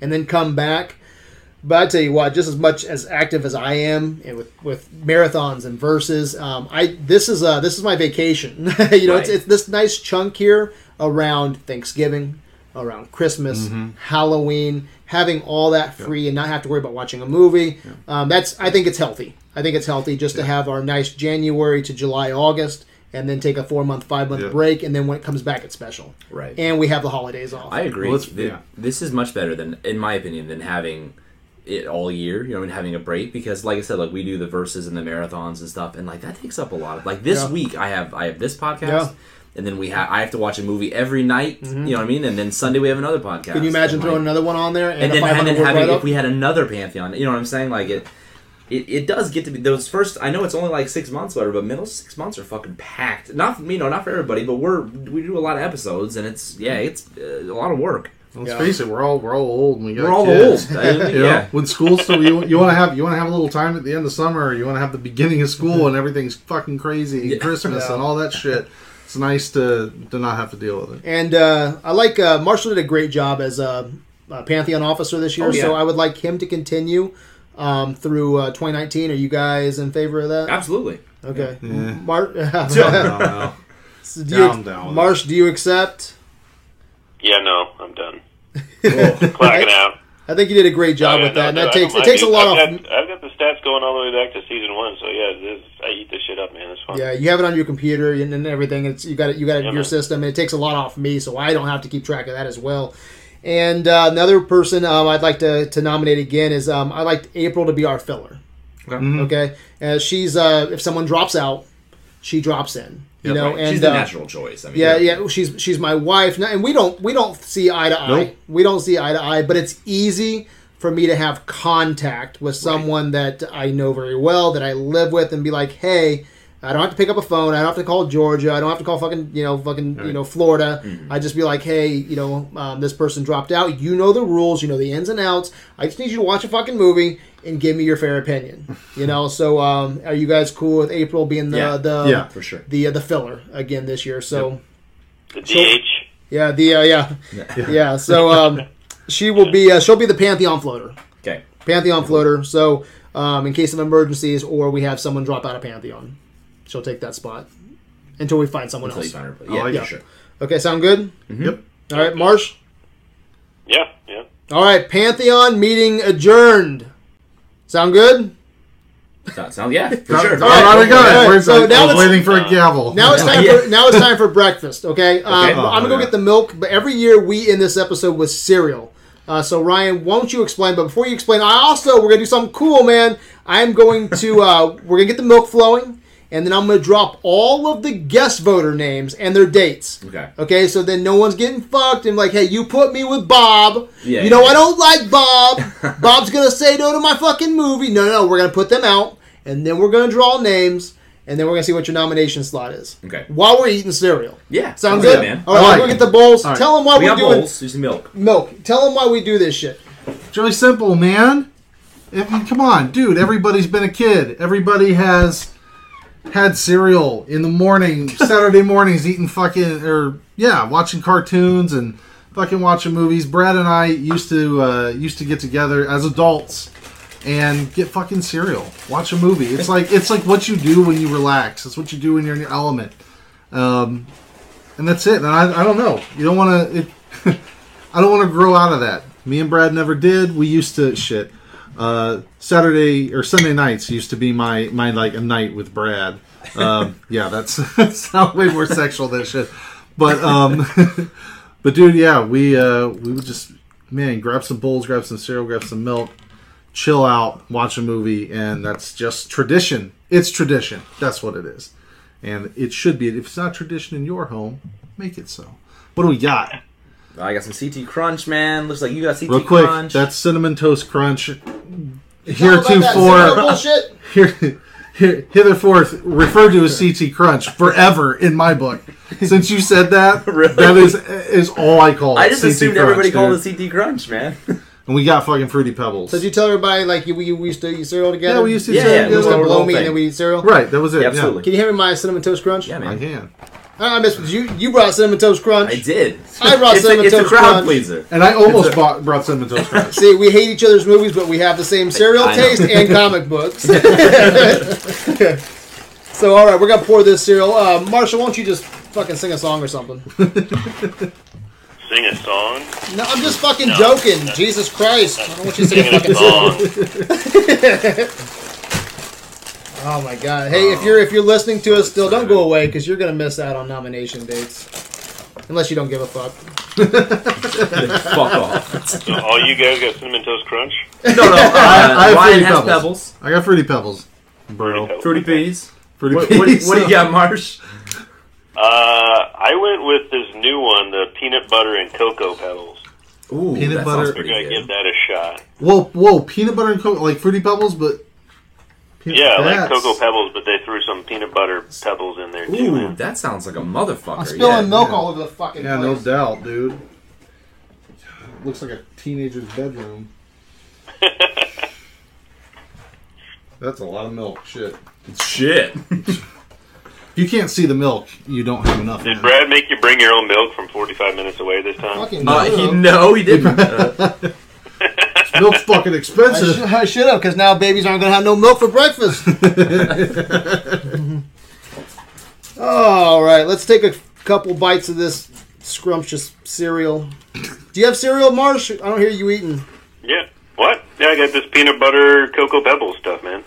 and then come back. But I tell you what, just as much as active as I am and with with marathons and verses, um, I this is uh this is my vacation. you know, it's, Right. it's this nice chunk here around Thanksgiving, around Christmas, Halloween, having all that free and not have to worry about watching a movie. Um, that's I think it's healthy. I think it's healthy just to have our nice January to July, August, and then take a four month, five month Yeah. break, and then when it comes back, it's special. Right. And we have the holidays off. I agree. Well, let's- yeah. This is much better than, in my opinion, than having it all year. You know, and having a break because, like I said, like we do the verses and the marathons and stuff, and like that takes up a lot of. Like this Yeah. week, I have I have this podcast. Yeah. And then we have I have to watch a movie every night. You know what I mean? And then Sunday we have another podcast. Mm-hmm. Can you imagine And, throwing like, another one on there and, and then, and then having if we had another pantheon, you know what I'm saying? Like it, it, it does get to be those first. I know it's only like six months, whatever, but middle six months are fucking packed. Not you know, not for everybody, but we're we do a lot of episodes, and it's yeah, it's uh, a lot of work. Let's Yeah. face it, we're all we're all old and we got We're all kids. old. I You know, yeah. when school's still you, you want to have you want to have a little time at the end of summer, or you want to have the beginning of school and everything's fucking crazy, and Yeah. Christmas Yeah. and all that shit. It's nice to to not have to deal with it. And uh, I like uh, Marshall did a great job as a, a Pantheon officer this year, Oh, yeah. so I would like him to continue um, through uh, 2019. Are you guys in favor of that? Absolutely. Okay, Yeah. Mar- No, no. do you, Down, down. Marsh, do you accept? Yeah, no, I'm done. Cool. Clacking out. I think you did a great job Oh, yeah, with that, and that takes it takes a lot I've off. Got, I've got the stats going all the way back to season one, so yeah, this, I eat this shit up, man. It's fun. Yeah, you have it on your computer and, and everything. It's you got it. You got it in Yeah, your man. system, and it takes a lot off me, so I don't have to keep track of that as well. And uh, another person um, I'd like to, to nominate again is um, I like April to be our filler. Okay. Mhm. Okay, uh, she's uh, if someone drops out, she drops in. You know, Right. and She's the uh, natural choice. I mean, yeah, yeah, she's she's my wife, and we don't we don't see eye to eye. Nope. We don't see eye to eye, but it's easy for me to have contact with someone that I know very well, that I live with, and be like, hey. I don't have to pick up a phone. I don't have to call Georgia. I don't have to call fucking you know fucking you know Florida. Mm-hmm. I just be like, hey, you know, um, this person dropped out. You know the rules. You know the ins and outs. I just need you to watch a fucking movie and give me your fair opinion. You know. So, um, are you guys cool with April being the Yeah. the Yeah. for sure. the uh, the filler again this year? So. The So- Yeah, the uh, yeah, Yeah. yeah. So um, she will be uh, she'll be the Pantheon floater, Okay. Pantheon floater. So um, in case of emergencies or we have someone drop out of Pantheon, she'll take that spot until we find someone Until you else. find her. I Yeah, like for it. sure. Okay, sound good? Yep. All right, Marsh. Yeah, yeah. All right, Pantheon meeting adjourned. Sound good? Sound, sound, yeah, for sure. right, all right, we got All it. right, Where's so I now was it's- waiting for a gavel. Now it's time Yeah. for now it's time for breakfast. Okay, um, Okay. I'm gonna go Oh, get the milk. But every year we end this episode with cereal. Uh, so Ryan, won't you explain? But before you explain, I also we're gonna do something cool, man. I'm going to uh, we're gonna get the milk flowing, and then I'm gonna drop all of the guest voter names and their dates. Okay. Okay, so then no one's getting fucked and like, hey, you put me with Bob. Yeah, you know yeah. I don't like Bob. Bob's gonna say no to my fucking movie. No, no, we're gonna put them out, and then we're gonna draw names, and then we're gonna see what your nomination slot is. Okay. While we're eating cereal. Yeah. Sounds good, man. All right, I I'm gonna get the bowls. All right. Tell them why We we're got doing bowls. Use the milk. milk. Tell them why we do this shit. It's really simple, man. I mean, come on, dude. Everybody's been a kid. Everybody has had cereal in the morning, Saturday mornings, eating fucking or yeah, watching cartoons and fucking watching movies. Brad and I used to uh, used to get together as adults and get fucking cereal, watch a movie. It's like it's like what you do when you relax. It's what you do when you're in your element. Um, and that's it. And I, I don't know. You don't want to. I don't want to grow out of that. Me and Brad never did. We used to shit. Uh, Saturday or Sunday nights used to be my my like a night with Brad. Um, yeah, that's that sounds way more sexual than it should. But um, but dude, yeah, we uh, we would just man grab some bowls, grab some cereal, grab some milk, chill out, watch a movie, and that's just tradition. It's tradition. That's what it is, and it should be. If it's not tradition in your home, make it so. What do we got? I got some CT Crunch, man. Looks like you got CT Real quick, Crunch. that's cinnamon toast crunch. How about that cereal Heretofore, here, here, hitherforth referred to as CT crunch forever in my book. Since you said that, Really? that is is all I call it. I just CT assumed crunch, everybody called dude. it CT Crunch, man. And we got fucking fruity pebbles. So did you tell everybody like you, we, we used to eat cereal together? Yeah, we used to Yeah, say yeah, You we used were to the blow whole me and then we eat cereal. right. That was it. Yeah, absolutely. Can you hand me my cinnamon toast crunch? yeah, Yeah, I can. I miss you. You brought cinnamon toast crunch. I did. I brought it's a, cinnamon it's a toast crowd crunch. pleaser. And I almost a- bought, brought cinnamon toast crunch. See, we hate each other's movies, but we have the same cereal I know. taste and comic books. so, all right, we're gonna pour this cereal. Uh, Marshall, won't you just fucking sing a song or something? Sing a song. No, I'm just fucking No. joking. Jesus Christ! I don't want you to sing a Singing a fucking song. Song. Oh my god! Hey, if you're if you're listening to us still, don't go away because you're gonna miss out on nomination dates. Unless you don't give a fuck. Fuck off. So all you guys got cinnamon toast crunch. No, no. Uh, I have Ryan Fruity has Pebbles. pebbles. I got fruity pebbles, bro. Fruity Peas. Fruity What, what, Peas. what do you got, Marsh? Uh, I went with this new one, the peanut butter and cocoa pebbles. Ooh, Peanut that butter. sounds We're pretty gonna good. give that a shot. Whoa, whoa! Peanut butter and cocoa, like fruity pebbles, but Yeah, like cocoa pebbles, but they threw some peanut butter pebbles in there too. Ooh, man. that sounds like a motherfucker. I'm spilling yeah. milk yeah. all over the fucking Yeah, no doubt, dude. Looks like a teenager's bedroom. That's a lot of milk. Shit. Shit. If you can't see the milk, you don't have enough. Did. Brad make you bring your own milk from 45 minutes away this time? Fucking Uh, he no, he didn't. Milk's fucking I, expensive. sh- I should have, because now babies aren't going to have no milk for breakfast. All right, let's take a couple bites of this scrumptious cereal. Do you have cereal, Marsh? I don't hear you eating. Yeah. What? Yeah, I got this peanut butter cocoa pebble stuff, man.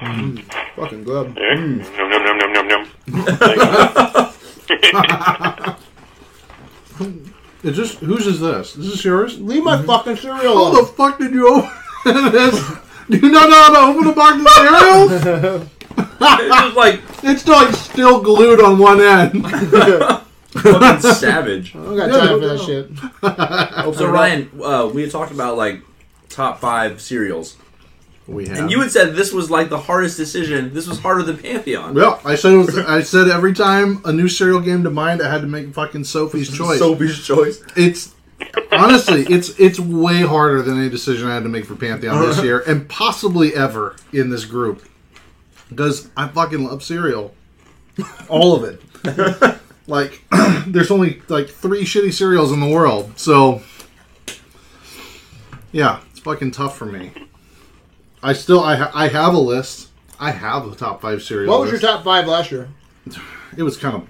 Mm, fucking good. There. Mm. Nom nom nom nom nom nom. Is this whose is this? This is this yours? Leave my fucking cereal How the alone. fuck did you open this? Do you not know how to open a box of cereal? it was like It's like still glued on one end. fucking savage. I don't got Yeah, time no for that doubt. shit. So. Ryan, uh, we had talked about like top five cereals, We have. and you had said this was like the hardest decision. This was harder than Pantheon. Well, I said it was, I said every time a new cereal came to mind, I had to make fucking Sophie's choice. Sophie's choice. it's honestly, it's it's way harder than any decision I had to make for Pantheon this year, and possibly ever in this group, because I fucking love cereal, all of it. like, there's only like three shitty cereals in the world, so yeah, it's fucking tough for me. I still I ha- I have a list. I have a top five cereals. What was your top five last year? It was kind of.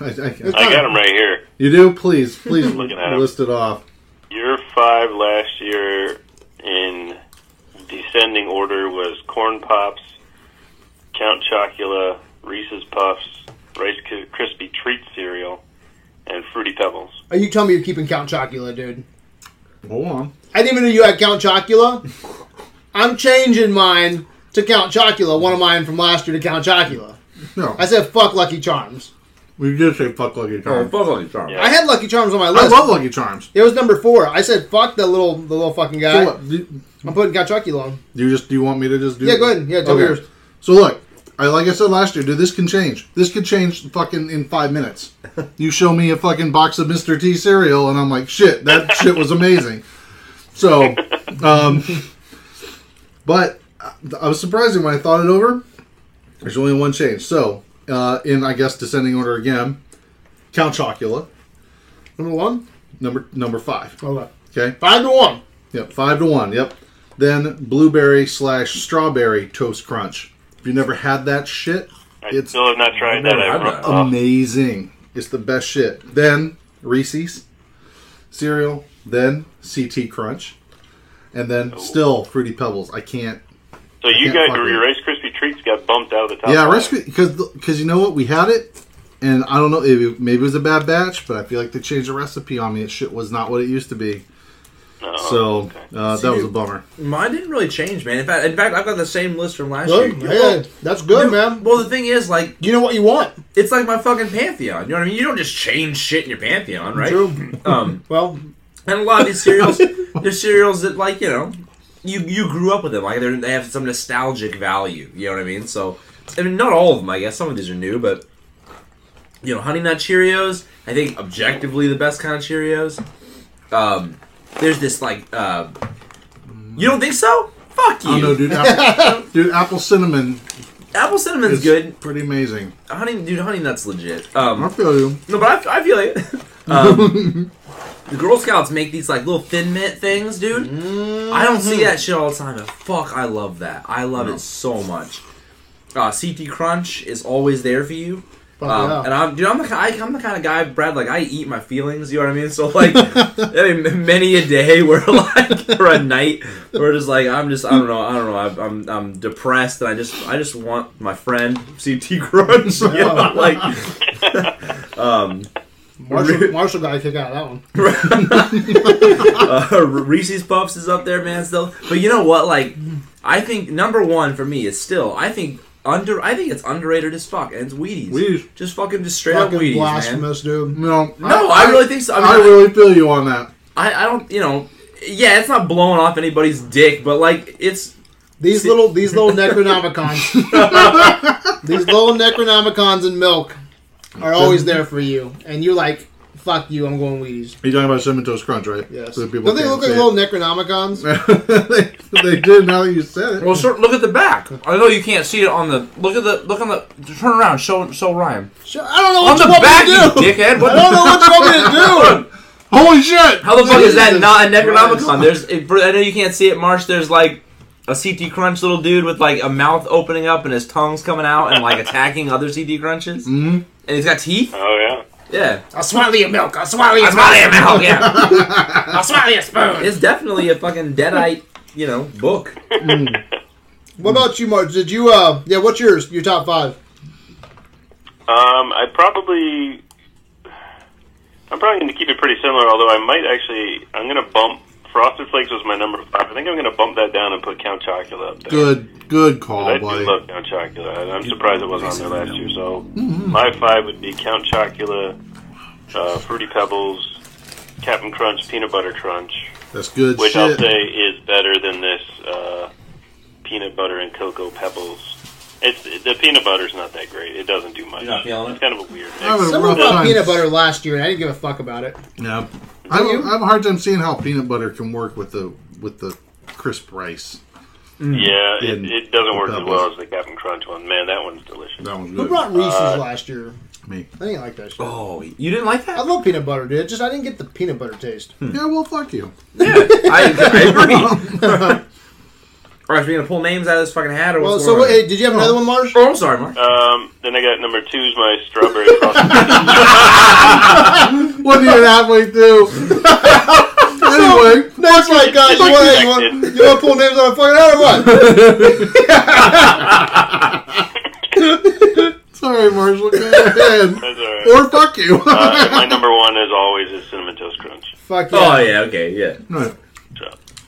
I, I, I got them right here. you do? Please, please Looking at 'em. list it off. Your five last year in descending order was Corn Pops, Count Chocula, Reese's Puffs, Rice K- Krispie Treat cereal, and Fruity Pebbles. Are you telling me you're keeping Count Chocula, dude? Hold on. I didn't even know you had Count Chocula. I'm changing mine to Count Chocula. One of mine from last year to Count Chocula. No, I said fuck Lucky Charms. we did say fuck Lucky Oh, Charms. fuck Lucky Charms. Yeah. I had Lucky Charms on my list. I list. love Lucky Charms. it was number four. I said fuck the little the little fucking So guy. what? Do, I'm putting Count Chocula on. do you just do you want me to just do? Yeah, go ahead. Yeah, tell me yours. So look, I like I said last year, dude. This can change. This could change fucking in five minutes. You show me a fucking box of Mr. T cereal, and I'm like, shit, that shit was amazing. So, um, but I was surprised when I thought it over. There's only one change. So, uh, in I guess descending order again, Count Chocula, Number one. number number five. Okay. Okay. Five to one. Yep, five to one. Yep. Then blueberry slash strawberry toast crunch. If you never had that shit, I It's still have not tried that. never I had ru- that. oh, amazing. It's the best shit. Then Reese's cereal. Then CT Crunch, and then still Fruity Pebbles. I can't. so you can't got fuck your it. Rice Krispie treats got bumped out of the top. yeah, five. Rice because because you know what we had it, and I don't know maybe maybe it was a bad batch, but I feel like they changed the recipe on me. It shit was not what it used to be. Oh, So okay. uh, that was a bummer. Mine didn't really change, man. In fact, in fact, I've got the same list from last Good. year. Yeah, that's good, Dude, man. Well, the thing is, like, You know what you want. it's like my fucking pantheon. You know what I mean? You don't just change shit in your pantheon, right? True. Um, Well, and a lot of these cereals, they're cereals that, like, you know, you you grew up with them. Like, they're, have some nostalgic value. You know what I mean? So, I mean, not all of them. I guess some of these are new, but you know, Honey Nut Cheerios. I think objectively the best kind of Cheerios. Um, there's this like, uh, you don't think so? Fuck you! I don't know, dude. Apple, dude, apple cinnamon Apple cinnamon's is good. Pretty amazing. Honey, dude, Honey Nut's legit. I Um, feel you. no, but I, I feel it. Um, the Girl Scouts make these like little thin mint things, dude. I don't see that shit all the time. But fuck, I love that. I love it so much. Uh, CT Crunch is always there for you. Um, yeah. And I'm, dude, I'm the, I, I'm the kind of guy, Brad. Like I eat my feelings. You know what I mean? So like, I mean, many a day where like, or a night where just like I'm just, I don't know, I don't know. I'm, I'm, I'm depressed, and I just, I just want my friend CT Crunch. You know? Like, um, Marshall, Marshall got a kick out of that one. uh, Reese's Puffs is up there, man. Still, but you know what? Like, I think number one for me is still. I think under. I think it's underrated as fuck, and it's Wheaties. Wheaties. Just fucking just straight up Fucking Wheaties, man. blasphemous, dude. No, No, I, really think so. I, mean, I really feel you on that. I, I don't. You know, yeah, it's not blowing off anybody's dick, but like, it's These little these little Necronomicons, these little Necronomicons in milk are always there for you, and you're like, "Fuck you, I'm going Wheaties." Are you talking about Cinnamon Toast Crunch, right? Yes. So Don't they look like see little Necronomicons? they, they did now that you said it. Well, sir, look at the back. I know you can't see it on the. Look at the. Look on the. Turn around. Show. Show Ryan. Sure, I don't know On what the you want back, me you to do. dickhead. I don't know what you want me to do. Holy shit! How the fuck is that Jesus not a Christ. Necronomicon? There's, it, I know you can't see it, Marsh. There's like a CT Crunch little dude with like a mouth opening up and his tongue's coming out and like attacking other CT Crunches. Mhm. And he's got teeth. Oh yeah. Yeah, I'll swallow your milk. I'll swallow your that's not him out. Yeah, I'll swallow your spoon. it's definitely a fucking deadite, you know, book. What about you, Mark? Did you? uh Yeah, what's yours? Your top five? Um, I probably, I'm probably going to keep it pretty similar. Although I might actually, I'm going to bump Frosted Flakes was my number five. I think I'm going to bump that down and put Count Chocula up there. Good, good call, I do buddy. love Count Chocula. and I'm surprised it wasn't on there last year. So my five would be Count Chocula, uh, Fruity Pebbles, Captain Crunch, Peanut Butter Crunch, That's good which I'll say is better than this uh, peanut butter and cocoa pebbles. It's the peanut butter's not that great. It doesn't do much. You're not feeling it's it? kind of a weird mix. I have Someone rough brought peanut butter last year, and I didn't give a fuck about it. Yeah, I have, you? I have a hard time seeing how peanut butter can work with the with the crisp rice. Yeah, it, it doesn't work as pebbles. well as the Captain Crunch one. Man, that one's delicious. That one's Who good. brought Reese's Uh, last year? Me. I didn't like that shit. Oh, you didn't like that? I that? love peanut butter, dude. Just I didn't get the peanut butter taste. Yeah, well, fuck you. I, I agree. All right, so we gonna pull names out of this fucking hat, or Well, what's so going what, hey, did you have another one, Marsh? Oh, I'm sorry, Mark. Um, then I got number two's my strawberry what Wasn't even halfway through. anyway, That's my God. You want, hey, you, want, you want to pull names out of fucking hat or what? sorry, Marshall. Go ahead. That's all right. Or fuck you. Uh, my number one, as always, is cinnamon toast crunch. Fuck yeah. Oh yeah, okay, yeah. Right.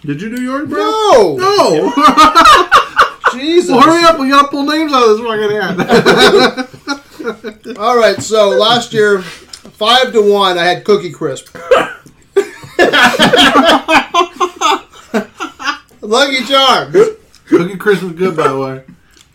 Did you do yours, bro? No. No. Jesus. well, hurry up. We gotta pull names out of this fucking hat. All right. So last year, five to one, I had Cookie Crisp. Lucky Charms, Cookie Crisp was good, by the way.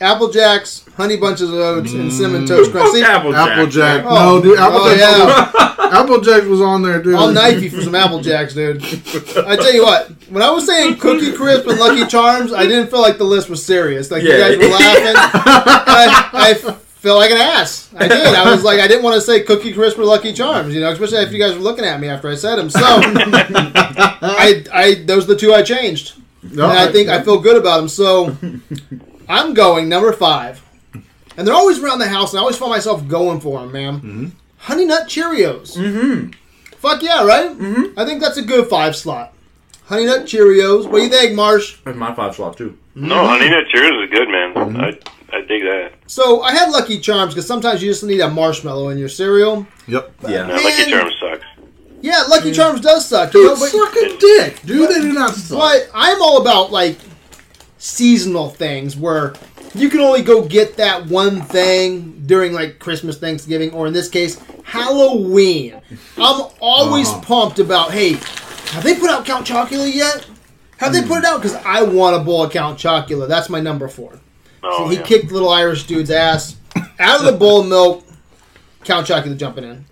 Apple Jacks, Honey Bunches of Oats, and Cinnamon Toast Crunch. See, Applejack. Applejack. Oh. No, dude. oh Applejack. yeah. Applejack was on there, dude. I'll knife you for some Apple Jacks, dude. I tell you what, when I was saying Cookie Crisp and Lucky Charms, I didn't feel like the list was serious. Like you Yeah. guys were laughing. I, I felt like an ass. I did. I was like, I didn't want to say Cookie Crisp or Lucky Charms, you know, especially if you guys were looking at me after I said them. So, I, I, those are the two I changed, No, and I think I feel good about them. So, I'm going number five, and they're always around the house, and I always find myself going for them, man. Honey Nut Cheerios. Mm-hmm. Fuck yeah, right? Mm-hmm. I think that's a good five slot. Honey Nut Cheerios. What do you think, Marsh? That's my five slot too. no, Honey Nut Cheerios is good, man. I I dig that. So I had Lucky Charms because sometimes you just need a marshmallow in your cereal. Yep. Yeah. No, Lucky Charms sucks. Yeah, Lucky Charms does suck. You know, Dude, but, suck a dick, dude. They do not suck. but I'm all about like seasonal things where you can only go get that one thing during like Christmas, Thanksgiving, or in this case, Halloween. I'm always Uh-huh. pumped about, hey, have they put out Count Chocula yet? Have they put it out? Because I want a bowl of Count Chocula. That's my number four. Oh, So he yeah. kicked little Irish dude's ass out of the bowl of milk. Count Chocula jumping in.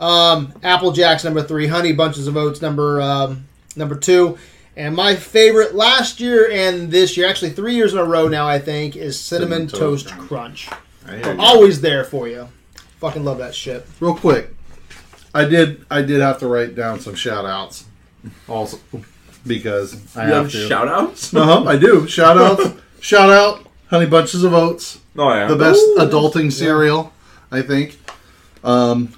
Um, Apple Jacks number three. Honey Bunches of Oats number um, number two. And my favorite last year and this year, actually three years in a row now, I think, is Cinnamon, Cinnamon Toast, Toast Crunch. I. Always there for you. Fucking love that shit. Real quick, I did. I did have to write down some shout outs, also because I You have have to. shout outs? Uh-huh, I do. Shout outs. shout out, Honey Bunches of Oats. Oh yeah. the best adulting cereal, I think. Um,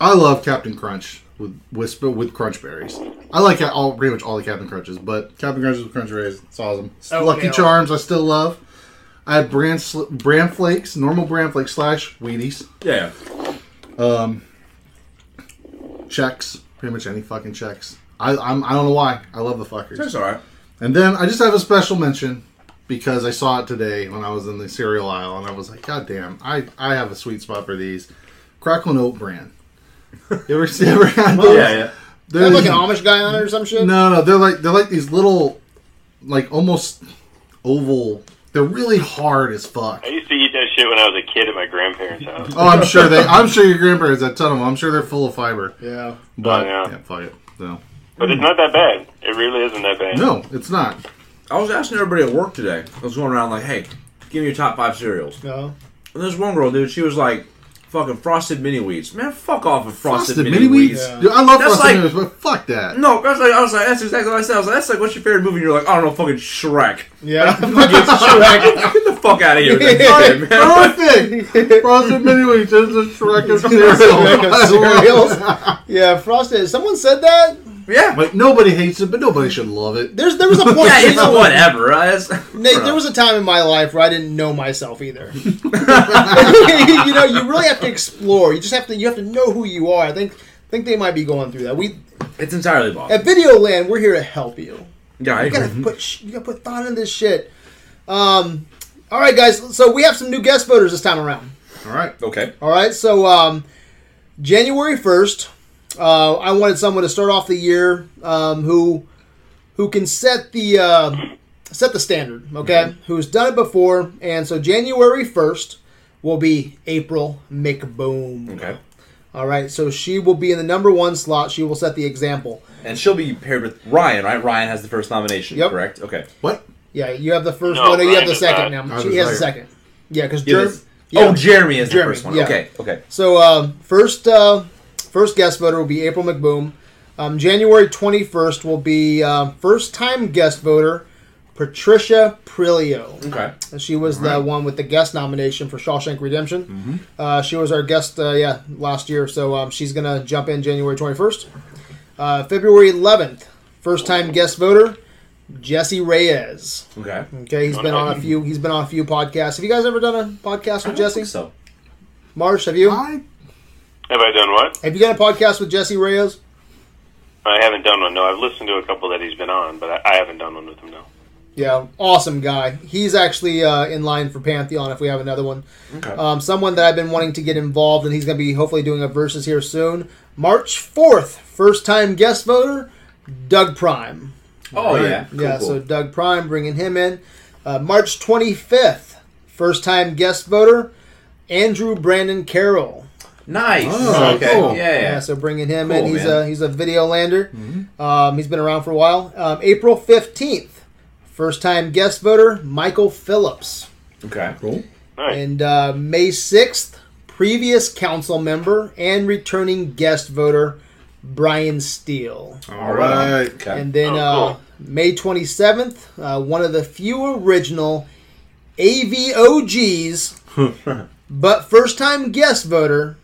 I love Captain Crunch with with with Crunch Berries. I like all pretty much all the Captain Crunches, but Captain Crunches with Crunch Berries, it's awesome. Oh, Lucky. Charms, I still love. I have bran sl- bran flakes, normal bran flakes slash Wheaties. Yeah. Um, Chex, pretty much any fucking Chex. I I'm, I don't know why. I love the fuckers. That's all right. And then I just have a special mention because I saw it today when I was in the cereal aisle, and I was like, God damn, I, I have a sweet spot for these. Cracklin' Oat Bran. You ever see ever had those? Yeah, yeah. They They're like an Amish guy on it or some shit? no, no, they're like they're like these little, like almost oval. They're really hard as fuck. I used to eat that shit when I was a kid at my grandparents' house. Oh, I'm sure they. I'm sure your grandparents had a ton of them. I'm sure they're full of fiber. Yeah. But Oh, yeah. yeah, fuck it. No, But it's not that bad. It really isn't that bad. no, it's not. I was asking everybody at work today. I was going around like, "Hey, give me your top five cereals." No. And this one girl, dude, she was like, "Fucking frosted mini wheats." Man, fuck off with frosted, Frosted mini, mini wheats. wheats. Yeah. Dude, I love That's frosted like- mini wheats, but fuck that. No, that's like I was like, that's exactly what I said. I was like, that's like, what's your favorite movie? And you're like, I don't know, fucking Shrek. Yeah. Get the fuck out of here, with that man. Perfect. frosted mini wheats is the Shrek of cereal. Shrek of I love cereals. yeah, frosted. Someone said that. Yeah, Like nobody hates it, but nobody should love it. There's there was a point. yeah, it's whatever. Nate, there was a time in my life where I didn't know myself either. you know, you really have to explore. You just have to you have to know who you are. I think think they might be going through that. We it's entirely possible. at Video Land, we're here to help you. Yeah, I You gotta agree. put you gotta put thought into this shit. Um, all right, guys. So we have some new guest voters this time around. All right. Okay. All right, so um, January first, uh, I wanted someone to start off the year um, who who can set the uh, set the standard. Okay, who's done it before, and so January first will be April McBoom. Okay. All right, so she will be in the number one slot. She will set the example. And she'll be paired with Ryan, right? Ryan has the first nomination, Yep. correct? Okay. What? Yeah, you have the first No, one. No, you have the second not. now. She has the second. Yeah, because Jer- yeah. Oh, Jeremy is Jeremy, the first one. yeah. Okay. Okay. So um, first uh, first guest voter will be April McBoom. Um, January twenty first will be uh, first time guest voter Patricia Prilio. Okay. She was the one with the guest nomination for Shawshank Redemption. Uh, she was our guest, uh, yeah, last year. So um, she's gonna jump in January twenty first. Uh, February eleventh, first time guest voter Jesse Reyes. Okay. Okay, he's been on a few. He's been on a few podcasts. Have you guys ever done a podcast I with don't Jesse? think so. Marsh, have you? I Have I done what? Have you done a podcast with Jesse Reyes? I haven't done one. No, I've listened to a couple that he's been on, but I, I haven't done one with him. No. Yeah, awesome guy. He's actually uh, in line for Pantheon if we have another one. Okay. Um, someone that I've been wanting to get involved, and he's going to be hopefully doing a versus here soon. March fourth, first time guest voter, Doug Prime. oh Right. yeah. Cool, yeah, cool. so Doug Prime, bringing him in. Uh, March twenty fifth, first time guest voter, Andrew Brandon Carroll. Nice. Oh, okay. cool. Yeah. Yeah, Yeah. so bringing him Cool, in. He's man. a he's a video lander. Um, he's been around for a while. Um, April fifteenth, first time guest voter Michael Phillips, Okay. cool. Nice. and uh, May sixth, previous council member and returning guest voter Brian Steele. All right. Okay. And then Oh, uh. May 27th, uh, one of the few original AVOGs, but first time guest voter,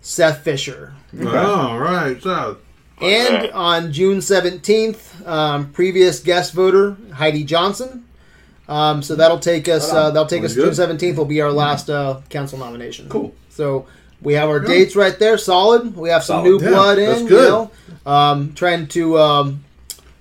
Seth Fisher. All right. So And Okay. on June 17th, um, previous guest voter, Heidi Johnson. Um, so that'll take us. Uh, that'll take us. Very June seventeenth will be our last uh, council nomination. Cool. So we have our Good. dates right there, solid. We have some Solid. new Yeah, blood in. that's You good. know, um, trying to um,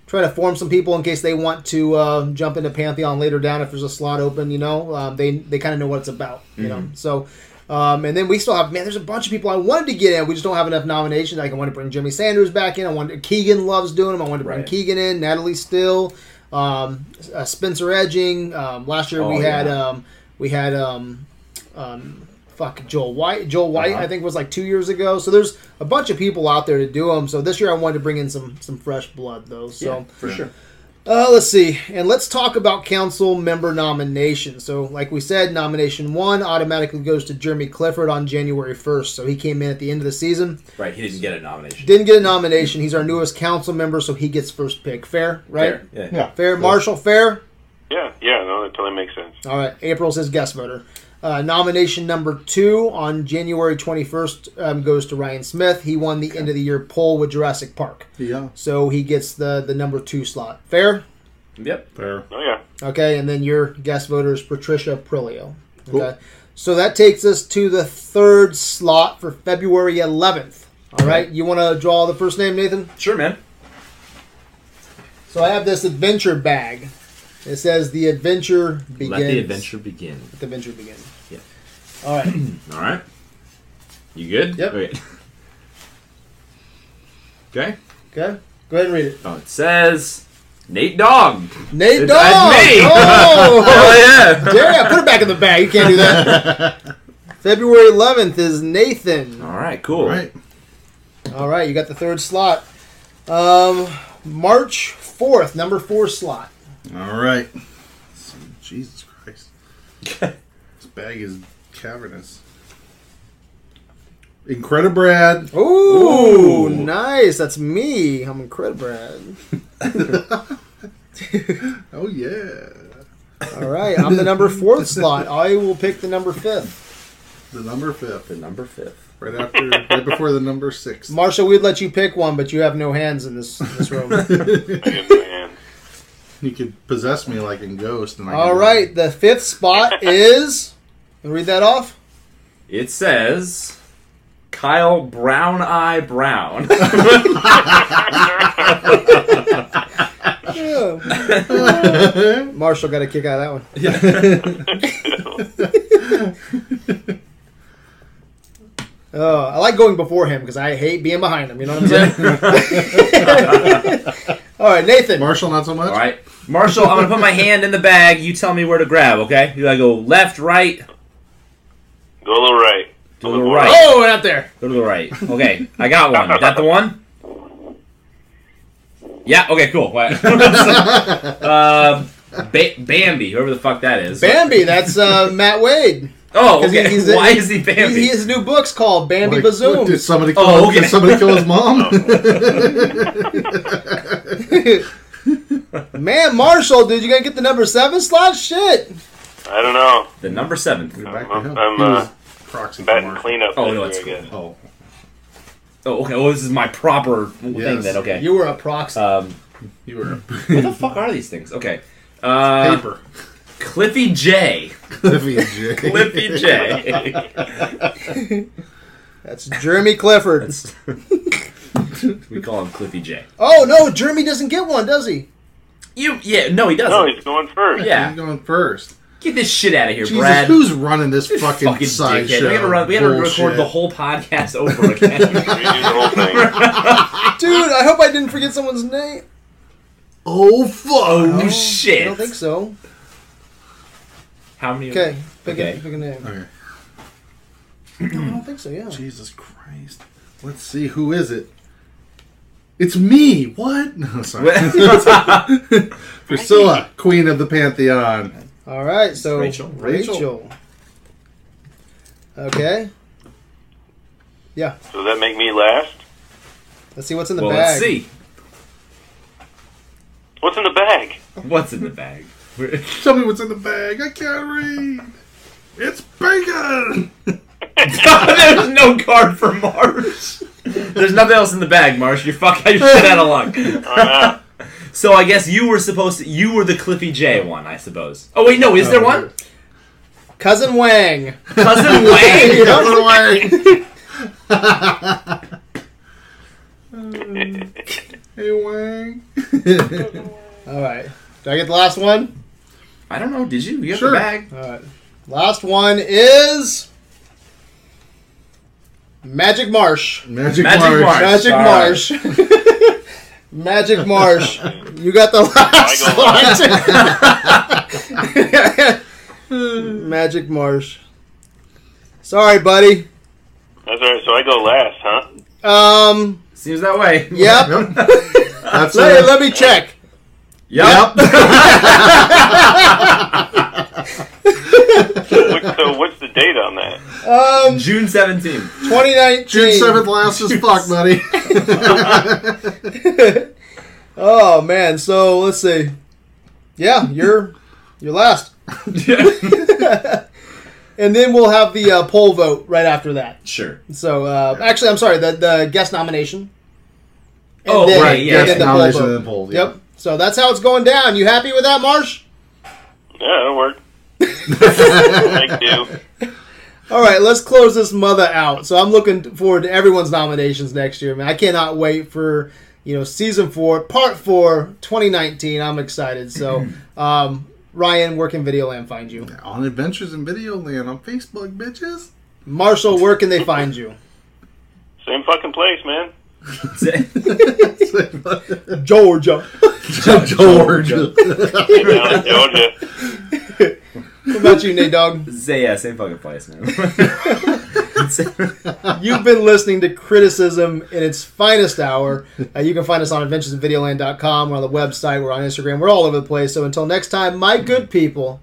try to form some people in case they want to uh, jump into Pantheon later down if there's a slot open. You know, um, they they kind of know what it's about. You know, Mm-hmm. so. Um, and then we still have man. There's a bunch of people I wanted to get in. We just don't have enough nominations. Like I want to bring Jimmy Sanders back in. I want Keegan loves doing them. I wanted to bring Right. Keegan in. Natalie Still, um, uh, Spencer Edging. Um, last year we Oh, had yeah. um, we had um, um, fuck Joel White. Joel White, Uh-huh. I think was like two years ago. So there's a bunch of people out there to do them. So this year I wanted to bring in some some fresh blood though. So. Yeah, for sure. Uh, let's see, and let's talk about council member nominations. So, like we said, nomination one automatically goes to Jeremy Clifford on January first. So he came in at the end of the season, Right. He didn't get a nomination. didn't get a nomination. He's our newest council member, so he gets first pick. Fair, right? Fair. Yeah. yeah. Fair. Marshall, fair. Yeah, yeah, no, that totally makes sense. All right, April's his guest voter. Uh, nomination number two on January 21st um, goes to Ryan Smith. He won the end of the year poll with Jurassic Park. Yeah. So he gets the, the number two slot. Fair? Yep. Fair. Oh yeah. Okay, and then your guest voter is Patricia Prilio. Okay. Cool. So that takes us to the third slot for February 11th. All right, you want to draw the first name, Nathan? Sure, man. So I have this adventure bag. It says the adventure begins. Let the adventure begin. Let the adventure begin. Yeah. All right. All right. You good? Yep. Okay. okay. Okay. Go ahead and read it. Oh, it says Nate Dog. Nate It's- Dogg. that's me. Oh, Oh yeah. yeah, put it back in the bag. You can't do that. February 11th is Nathan. All right. Cool. Right. All right, you got the third slot. Um, March 4th, number four slot. All right. Jesus Christ. this bag is cavernous. Incredibrad. Ooh, Ooh. nice. That's me. I'm Incredibrad. Oh yeah. All right, I'm the number fourth slot. I will pick the number fifth. The number fifth. The number fifth. Right after right before the number six. Marshall, we'd let you pick one, but you have no hands in this this room. I get my hand. You could possess me like in Ghost and I All could- the fifth spot is. You read that off. It says Kyle Brown Eye Brown. Marshall got a kick out of that one. Oh, I like going before him because I hate being behind him. You know what I'm saying? All right, Nathan. Marshall, not so much. All right, Marshall. I'm gonna put my hand in the bag. You tell me where to grab. Okay? You gotta go left, right, Go a little right. to the right. Oh, out there. Go to the right. Okay, I got one. Is that the one? Yeah. Okay. Cool. What? uh, ba- Bambi, whoever the fuck that is. Bambi. That's uh, Matt Wade. Oh, 'Cause he- okay. he's- Why is he Bambi? He, his new book's called Bambi Like, Bazoom. Did somebody kill? Oh, okay. Did somebody kill his mom? Man, Marshall, dude, you gonna get the number seven slot? Shit. I don't know. the number seven. Back to I'm- I'm, uh, Batting cleanup. Oh, this no, year, it's I. Oh, Oh, okay. Well, this is my proper thing then. Okay. You were a proxy. Um, you were what the fuck are these things? Okay. Uh, paper. Cliffy J. Cliffy J. Cliffy J. That's Jeremy Clifford. That's- we call him Cliffy J. Oh no, Jeremy doesn't get one, does he? You? Yeah. No, he doesn't. No, he's going first. yeah. He's going first. Get this shit out of here, Jesus, Brad. who's running this This fucking, fucking side dickhead. show? We had to, run, we had to record the whole podcast over again. Redo the whole thing. Dude, I hope I didn't forget someone's name. Oh fuck! oh shit! I don't think so. How many? Okay, pick, Okay. A, pick a name. Okay. I don't think so. Yeah. Jesus Christ. Let's see who is it. It's me. What? No, sorry. Priscilla, Queen of the Pantheon. All right. So Rachel. Rachel. Rachel. Okay. Yeah. Does that make me last? Let's see what's in the well, bag. let's see. What's in the bag? What's in the bag? Tell me what's in the bag. I can't read. It's bacon. There's no card for Marsh. There's nothing else in the bag, Marsh. You're fuck you're shit out of luck. Uh, So I guess you were supposed to. You were the Cliffy J one, I suppose. Oh wait, no. Is there one? Cousin Wang. Cousin Wang. hey Wang. All right. Do I get the last one? I don't know. Did you? You have Sure. the bag. All right. Last one is Magic Marsh. Magic, Magic Marsh. Marsh. Magic All Marsh. Magic Marsh. You got the last one. Magic Marsh. Sorry, buddy. that's all right. So I go last, huh? Um. Seems that way. Yep. Yep. That's let, let me check. Yep. What, so what's the date on that? Um. June seventeenth. 2019. June seventh, last as fuck, buddy. Oh man. So let's see. Yeah, you're you're last. And then we'll have the uh, poll vote right after that. Sure. So uh, actually, I'm sorry. The the guest nomination. And Oh, then- right, yeah, and yeah. then the poll Nomination vote. and then poll, yeah. Yep. So that's how it's going down. You happy with that, Marsh? Yeah, it worked. Thank you. All right, let's close this mother out. So I'm looking forward to everyone's nominations next year, man. I cannot wait for you know season four, part four, 2019. I'm excited. So, um, Ryan, where can Videoland find you? on Adventures in Video Land on Facebook, bitches. Marshall, where can they find you? Same fucking place, man. Georgia. Georgia. Hey, down Georgia. What about you, Nate Dog? Say yeah, same fucking place, man. You've been listening to Criticism in its finest hour. Uh, you can find us on adventuresinvideoland.com. We're on the website. We're on Instagram. We're all over the place. So until next time, my good people,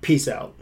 peace out.